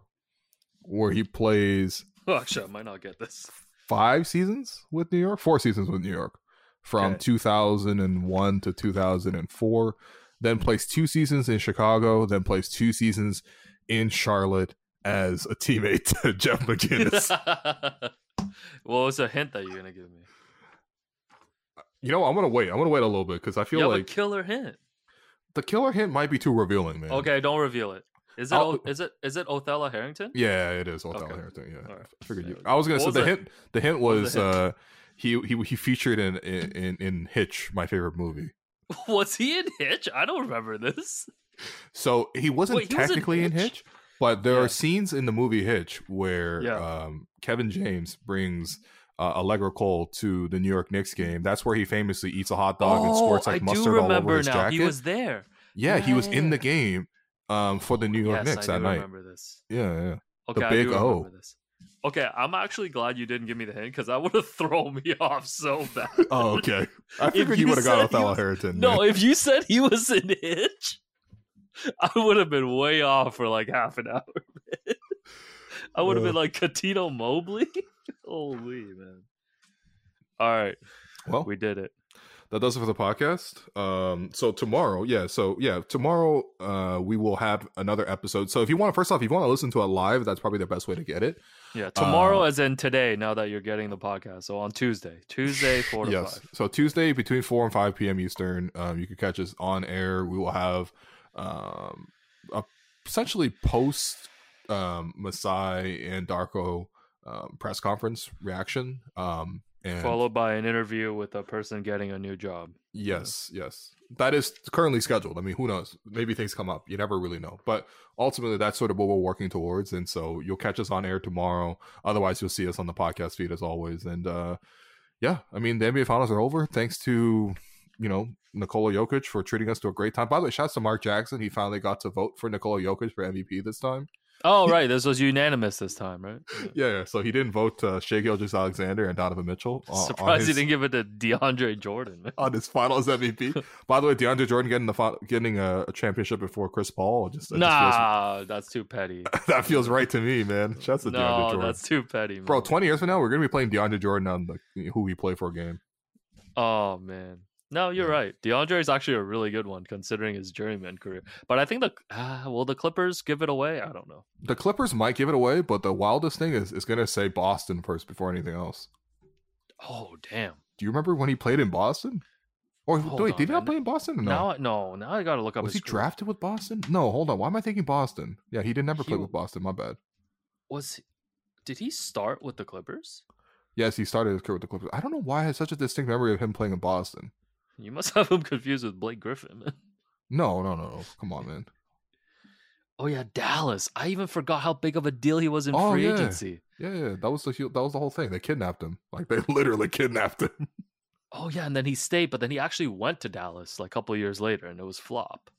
where he plays [LAUGHS] Oh, actually, I might not get this. Five seasons with New York, four seasons with New York, from Okay. 2001 to 2004. Then plays two seasons in Chicago. Then plays two seasons in Charlotte as a teammate to [LAUGHS] Jeff McInnes. [LAUGHS] What was a hint that you're gonna give me? You know, I'm gonna wait. I'm gonna wait a little bit because I feel You have like a killer hint. the killer hint might be too revealing, man. Okay, don't reveal it. Is it? O- is it? Is it Othello Harrington? Yeah, it is Othello Okay. Harrington. Yeah, Alright. I figured you. I was gonna What say was the the- hint. The hint was was the hint? uh, he he he featured in, in in Hitch, my favorite movie. [LAUGHS] Was he in Hitch? I don't remember this. So he wasn't Wait, he was in technically in Hitch? Hitch, but there Yeah. are scenes in the movie Hitch where Yeah. um, Kevin James brings uh, Allegra Cole to the New York Knicks game. That's where he famously eats a hot dog and squirts like Oh, I do mustard all over his now. jacket. He was there. yeah, he was in the game um, for the New York yes, Knicks I that night. remember this. Yeah, yeah. Okay, I big do O. remember this. Okay, I'm actually glad you didn't give me the hint because that [LAUGHS] would have thrown me [LAUGHS] off so bad. Oh, okay. [LAUGHS] I figured you you would have got Othello Harrington. No, man. if you said he was an Hitch, I would have been way off for like half an hour. man. I would have Uh. been like Cuttino Mobley. Holy man! All right, well, we did it. That does it for the podcast. Um, so tomorrow, yeah, so yeah, tomorrow uh, we will have another episode. So if you want, first off, if you want to listen to it live, that's probably the best way to get it. Yeah, tomorrow, Uh, as in today. Now that you're getting the podcast, so on Tuesday, Tuesday [LAUGHS] four to yes. five. So Tuesday between four and five p.m. Eastern, um, you can catch us on air. We will have um, a essentially post um, Masai and Darko um, press conference reaction. Um, and Followed by an interview with a person getting a new job. Yes, yes. That is currently scheduled. I mean, who knows? Maybe things come up. You never really know. But ultimately, that's sort of what we're working towards. And so you'll catch us on air tomorrow. Otherwise, you'll see us on the podcast feed as always. And uh, yeah, I mean, the NBA finals are over. Thanks to, you know, Nikola Jokic for treating us to a great time. By the way, shouts to Mark Jackson. He finally got to vote for Nikola Jokic for MVP this time. Oh, right. This was unanimous this time, right? Yeah. Yeah. So he didn't vote uh, Shai Gilgeous Alexander and Donovan Mitchell. uh, Surprised he didn't give it to DeAndre Jordan. Man. on his finals MVP. [LAUGHS] By the way, DeAndre Jordan getting the getting a, a championship before Chris Paul just, it just Nah, that's too petty. [LAUGHS] that feels right to me, man. Shouts to DeAndre Jordan, that's too petty, man. bro. Twenty years from now, we're gonna be playing DeAndre Jordan on the who we play for a game. Oh man. No, you're Yeah. right. DeAndre is actually a really good one considering his journeyman career. But I think the uh, will the Clippers give it away? I don't know. The Clippers might give it away, but the wildest thing is is gonna say Boston first before anything else. Oh damn. Do you remember when he played in Boston? Or Hold wait, on, did he not play in Boston? Or no. Now I- no, now I gotta look up was he career. drafted with Boston? No, hold on. Why am I thinking Boston? Yeah, he did never play with Boston. My bad. Was he, did he start with the Clippers? Yes, he started his career with the Clippers. I don't know why I had such a distinct memory of him playing in Boston. You must [LAUGHS] have him confused with Blake Griffin. man. No, no, no, no. Come on, man. Oh yeah, Dallas. I even forgot how big of a deal he was in Oh, free yeah. agency. Yeah, yeah, that was the that was the whole thing. They kidnapped him. Like they [LAUGHS] literally kidnapped him. Oh yeah, and then he stayed, but then he actually went to Dallas like a couple years later, and it was flop.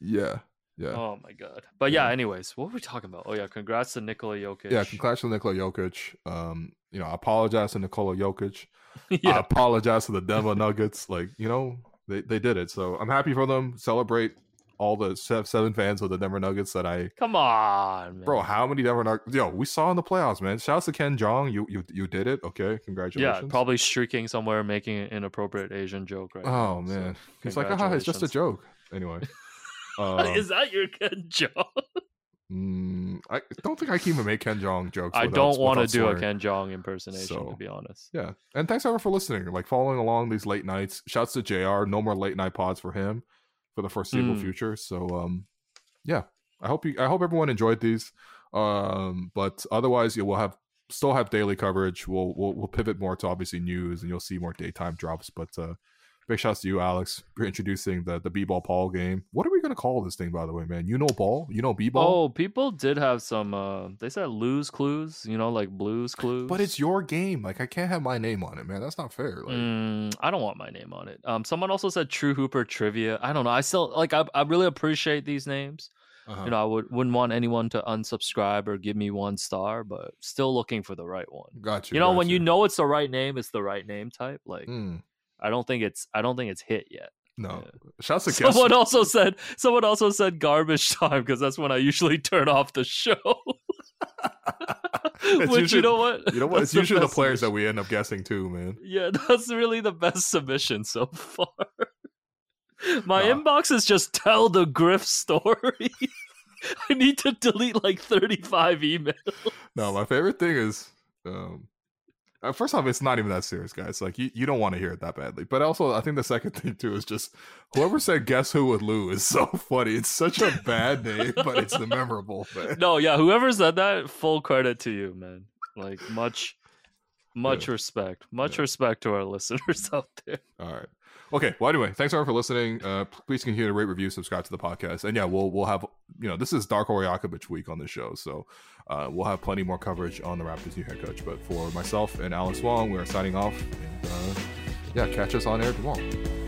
yeah, yeah, Oh my god. But yeah, Yeah. anyways, what were we talking about? Oh yeah, congrats to Nikola Jokic. yeah. Congrats to Nikola Jokic. Um, you know, I apologize to Nikola Jokic. [LAUGHS] yeah. I apologize to the Denver Nuggets. Like, you know, they they did it. So I'm happy for them. Celebrate all the seven fans of the Denver Nuggets that I. Come on, man. Bro, how many Denver Nuggets? Yo, we saw in the playoffs, man. Shouts to Ken Jeong. You you you did it. Okay, congratulations. Yeah, probably streaking somewhere, making an inappropriate Asian joke right now, Oh so man, he's like, ah, it's just a joke. Anyway, [LAUGHS] um, Is that your Ken joke? Mm, I don't think I can even make Ken Jeong jokes. I without- don't want to do a. Ken Jeong impersonation, So, to be honest. Yeah, and thanks everyone for listening. Like following along these late nights. Shouts to Jr. No more late night pods for him for the foreseeable Mm. future. So um, yeah, I hope you. I hope everyone enjoyed these. Um, but otherwise, you will have still have daily coverage. We'll we'll we'll pivot more to obviously news, and you'll see more daytime drops. But uh, big shouts to you, Alex, for introducing the the b ball Paul game. What are we gonna call this thing, by the way, man? You know ball, you know b ball. Oh, people did have some. uh They said lose clues, you know, like blues clues. But it's your game. Like I can't have my name on it, man. That's not fair. Like, Mm, I don't want my name on it. Um, someone also said True Hooper trivia. I don't know. I still like. I, I really appreciate these names. uh-huh. You know, I would wouldn't want anyone to unsubscribe or give me one star, but still looking for the right one. got you. You know, got when you know it's the right name, it's the right name type. Like, Mm, I don't think it's. I don't think it's hit yet. no, Yeah. shouts to. Someone also said. Someone also said garbage time because that's when I usually turn off the show. [LAUGHS] Which usually- you know what? You know what? That's It's usually the best players that we end up guessing too, man. Yeah, [LAUGHS] that's really the best submission so far. [LAUGHS] My Nah. inbox is just tell the Griff story. I need to delete like 35 emails. No, my favorite thing is, um, Uh, first off, it's not even that serious, guys. Like you, you don't want to hear it that badly. But also, I think the second [LAUGHS] thing too is just whoever said "Guess Who would Lou" is so [LAUGHS] funny. It's such a bad name, but it's the [LAUGHS] memorable. Man. No, yeah, whoever said that, full credit to you, man. Like much, much Yeah. respect, much Yeah. respect to our listeners out there. All right. Okay. Well, anyway, thanks everyone for listening. Uh, please continue to rate, review, subscribe to the podcast, and yeah, we'll we'll have you know this is Darko Rajakovic week on the show, so uh, we'll have plenty more coverage on the Raptors' new head coach. But for myself and Alex Wong, we are signing off, and uh, yeah, catch us on air tomorrow.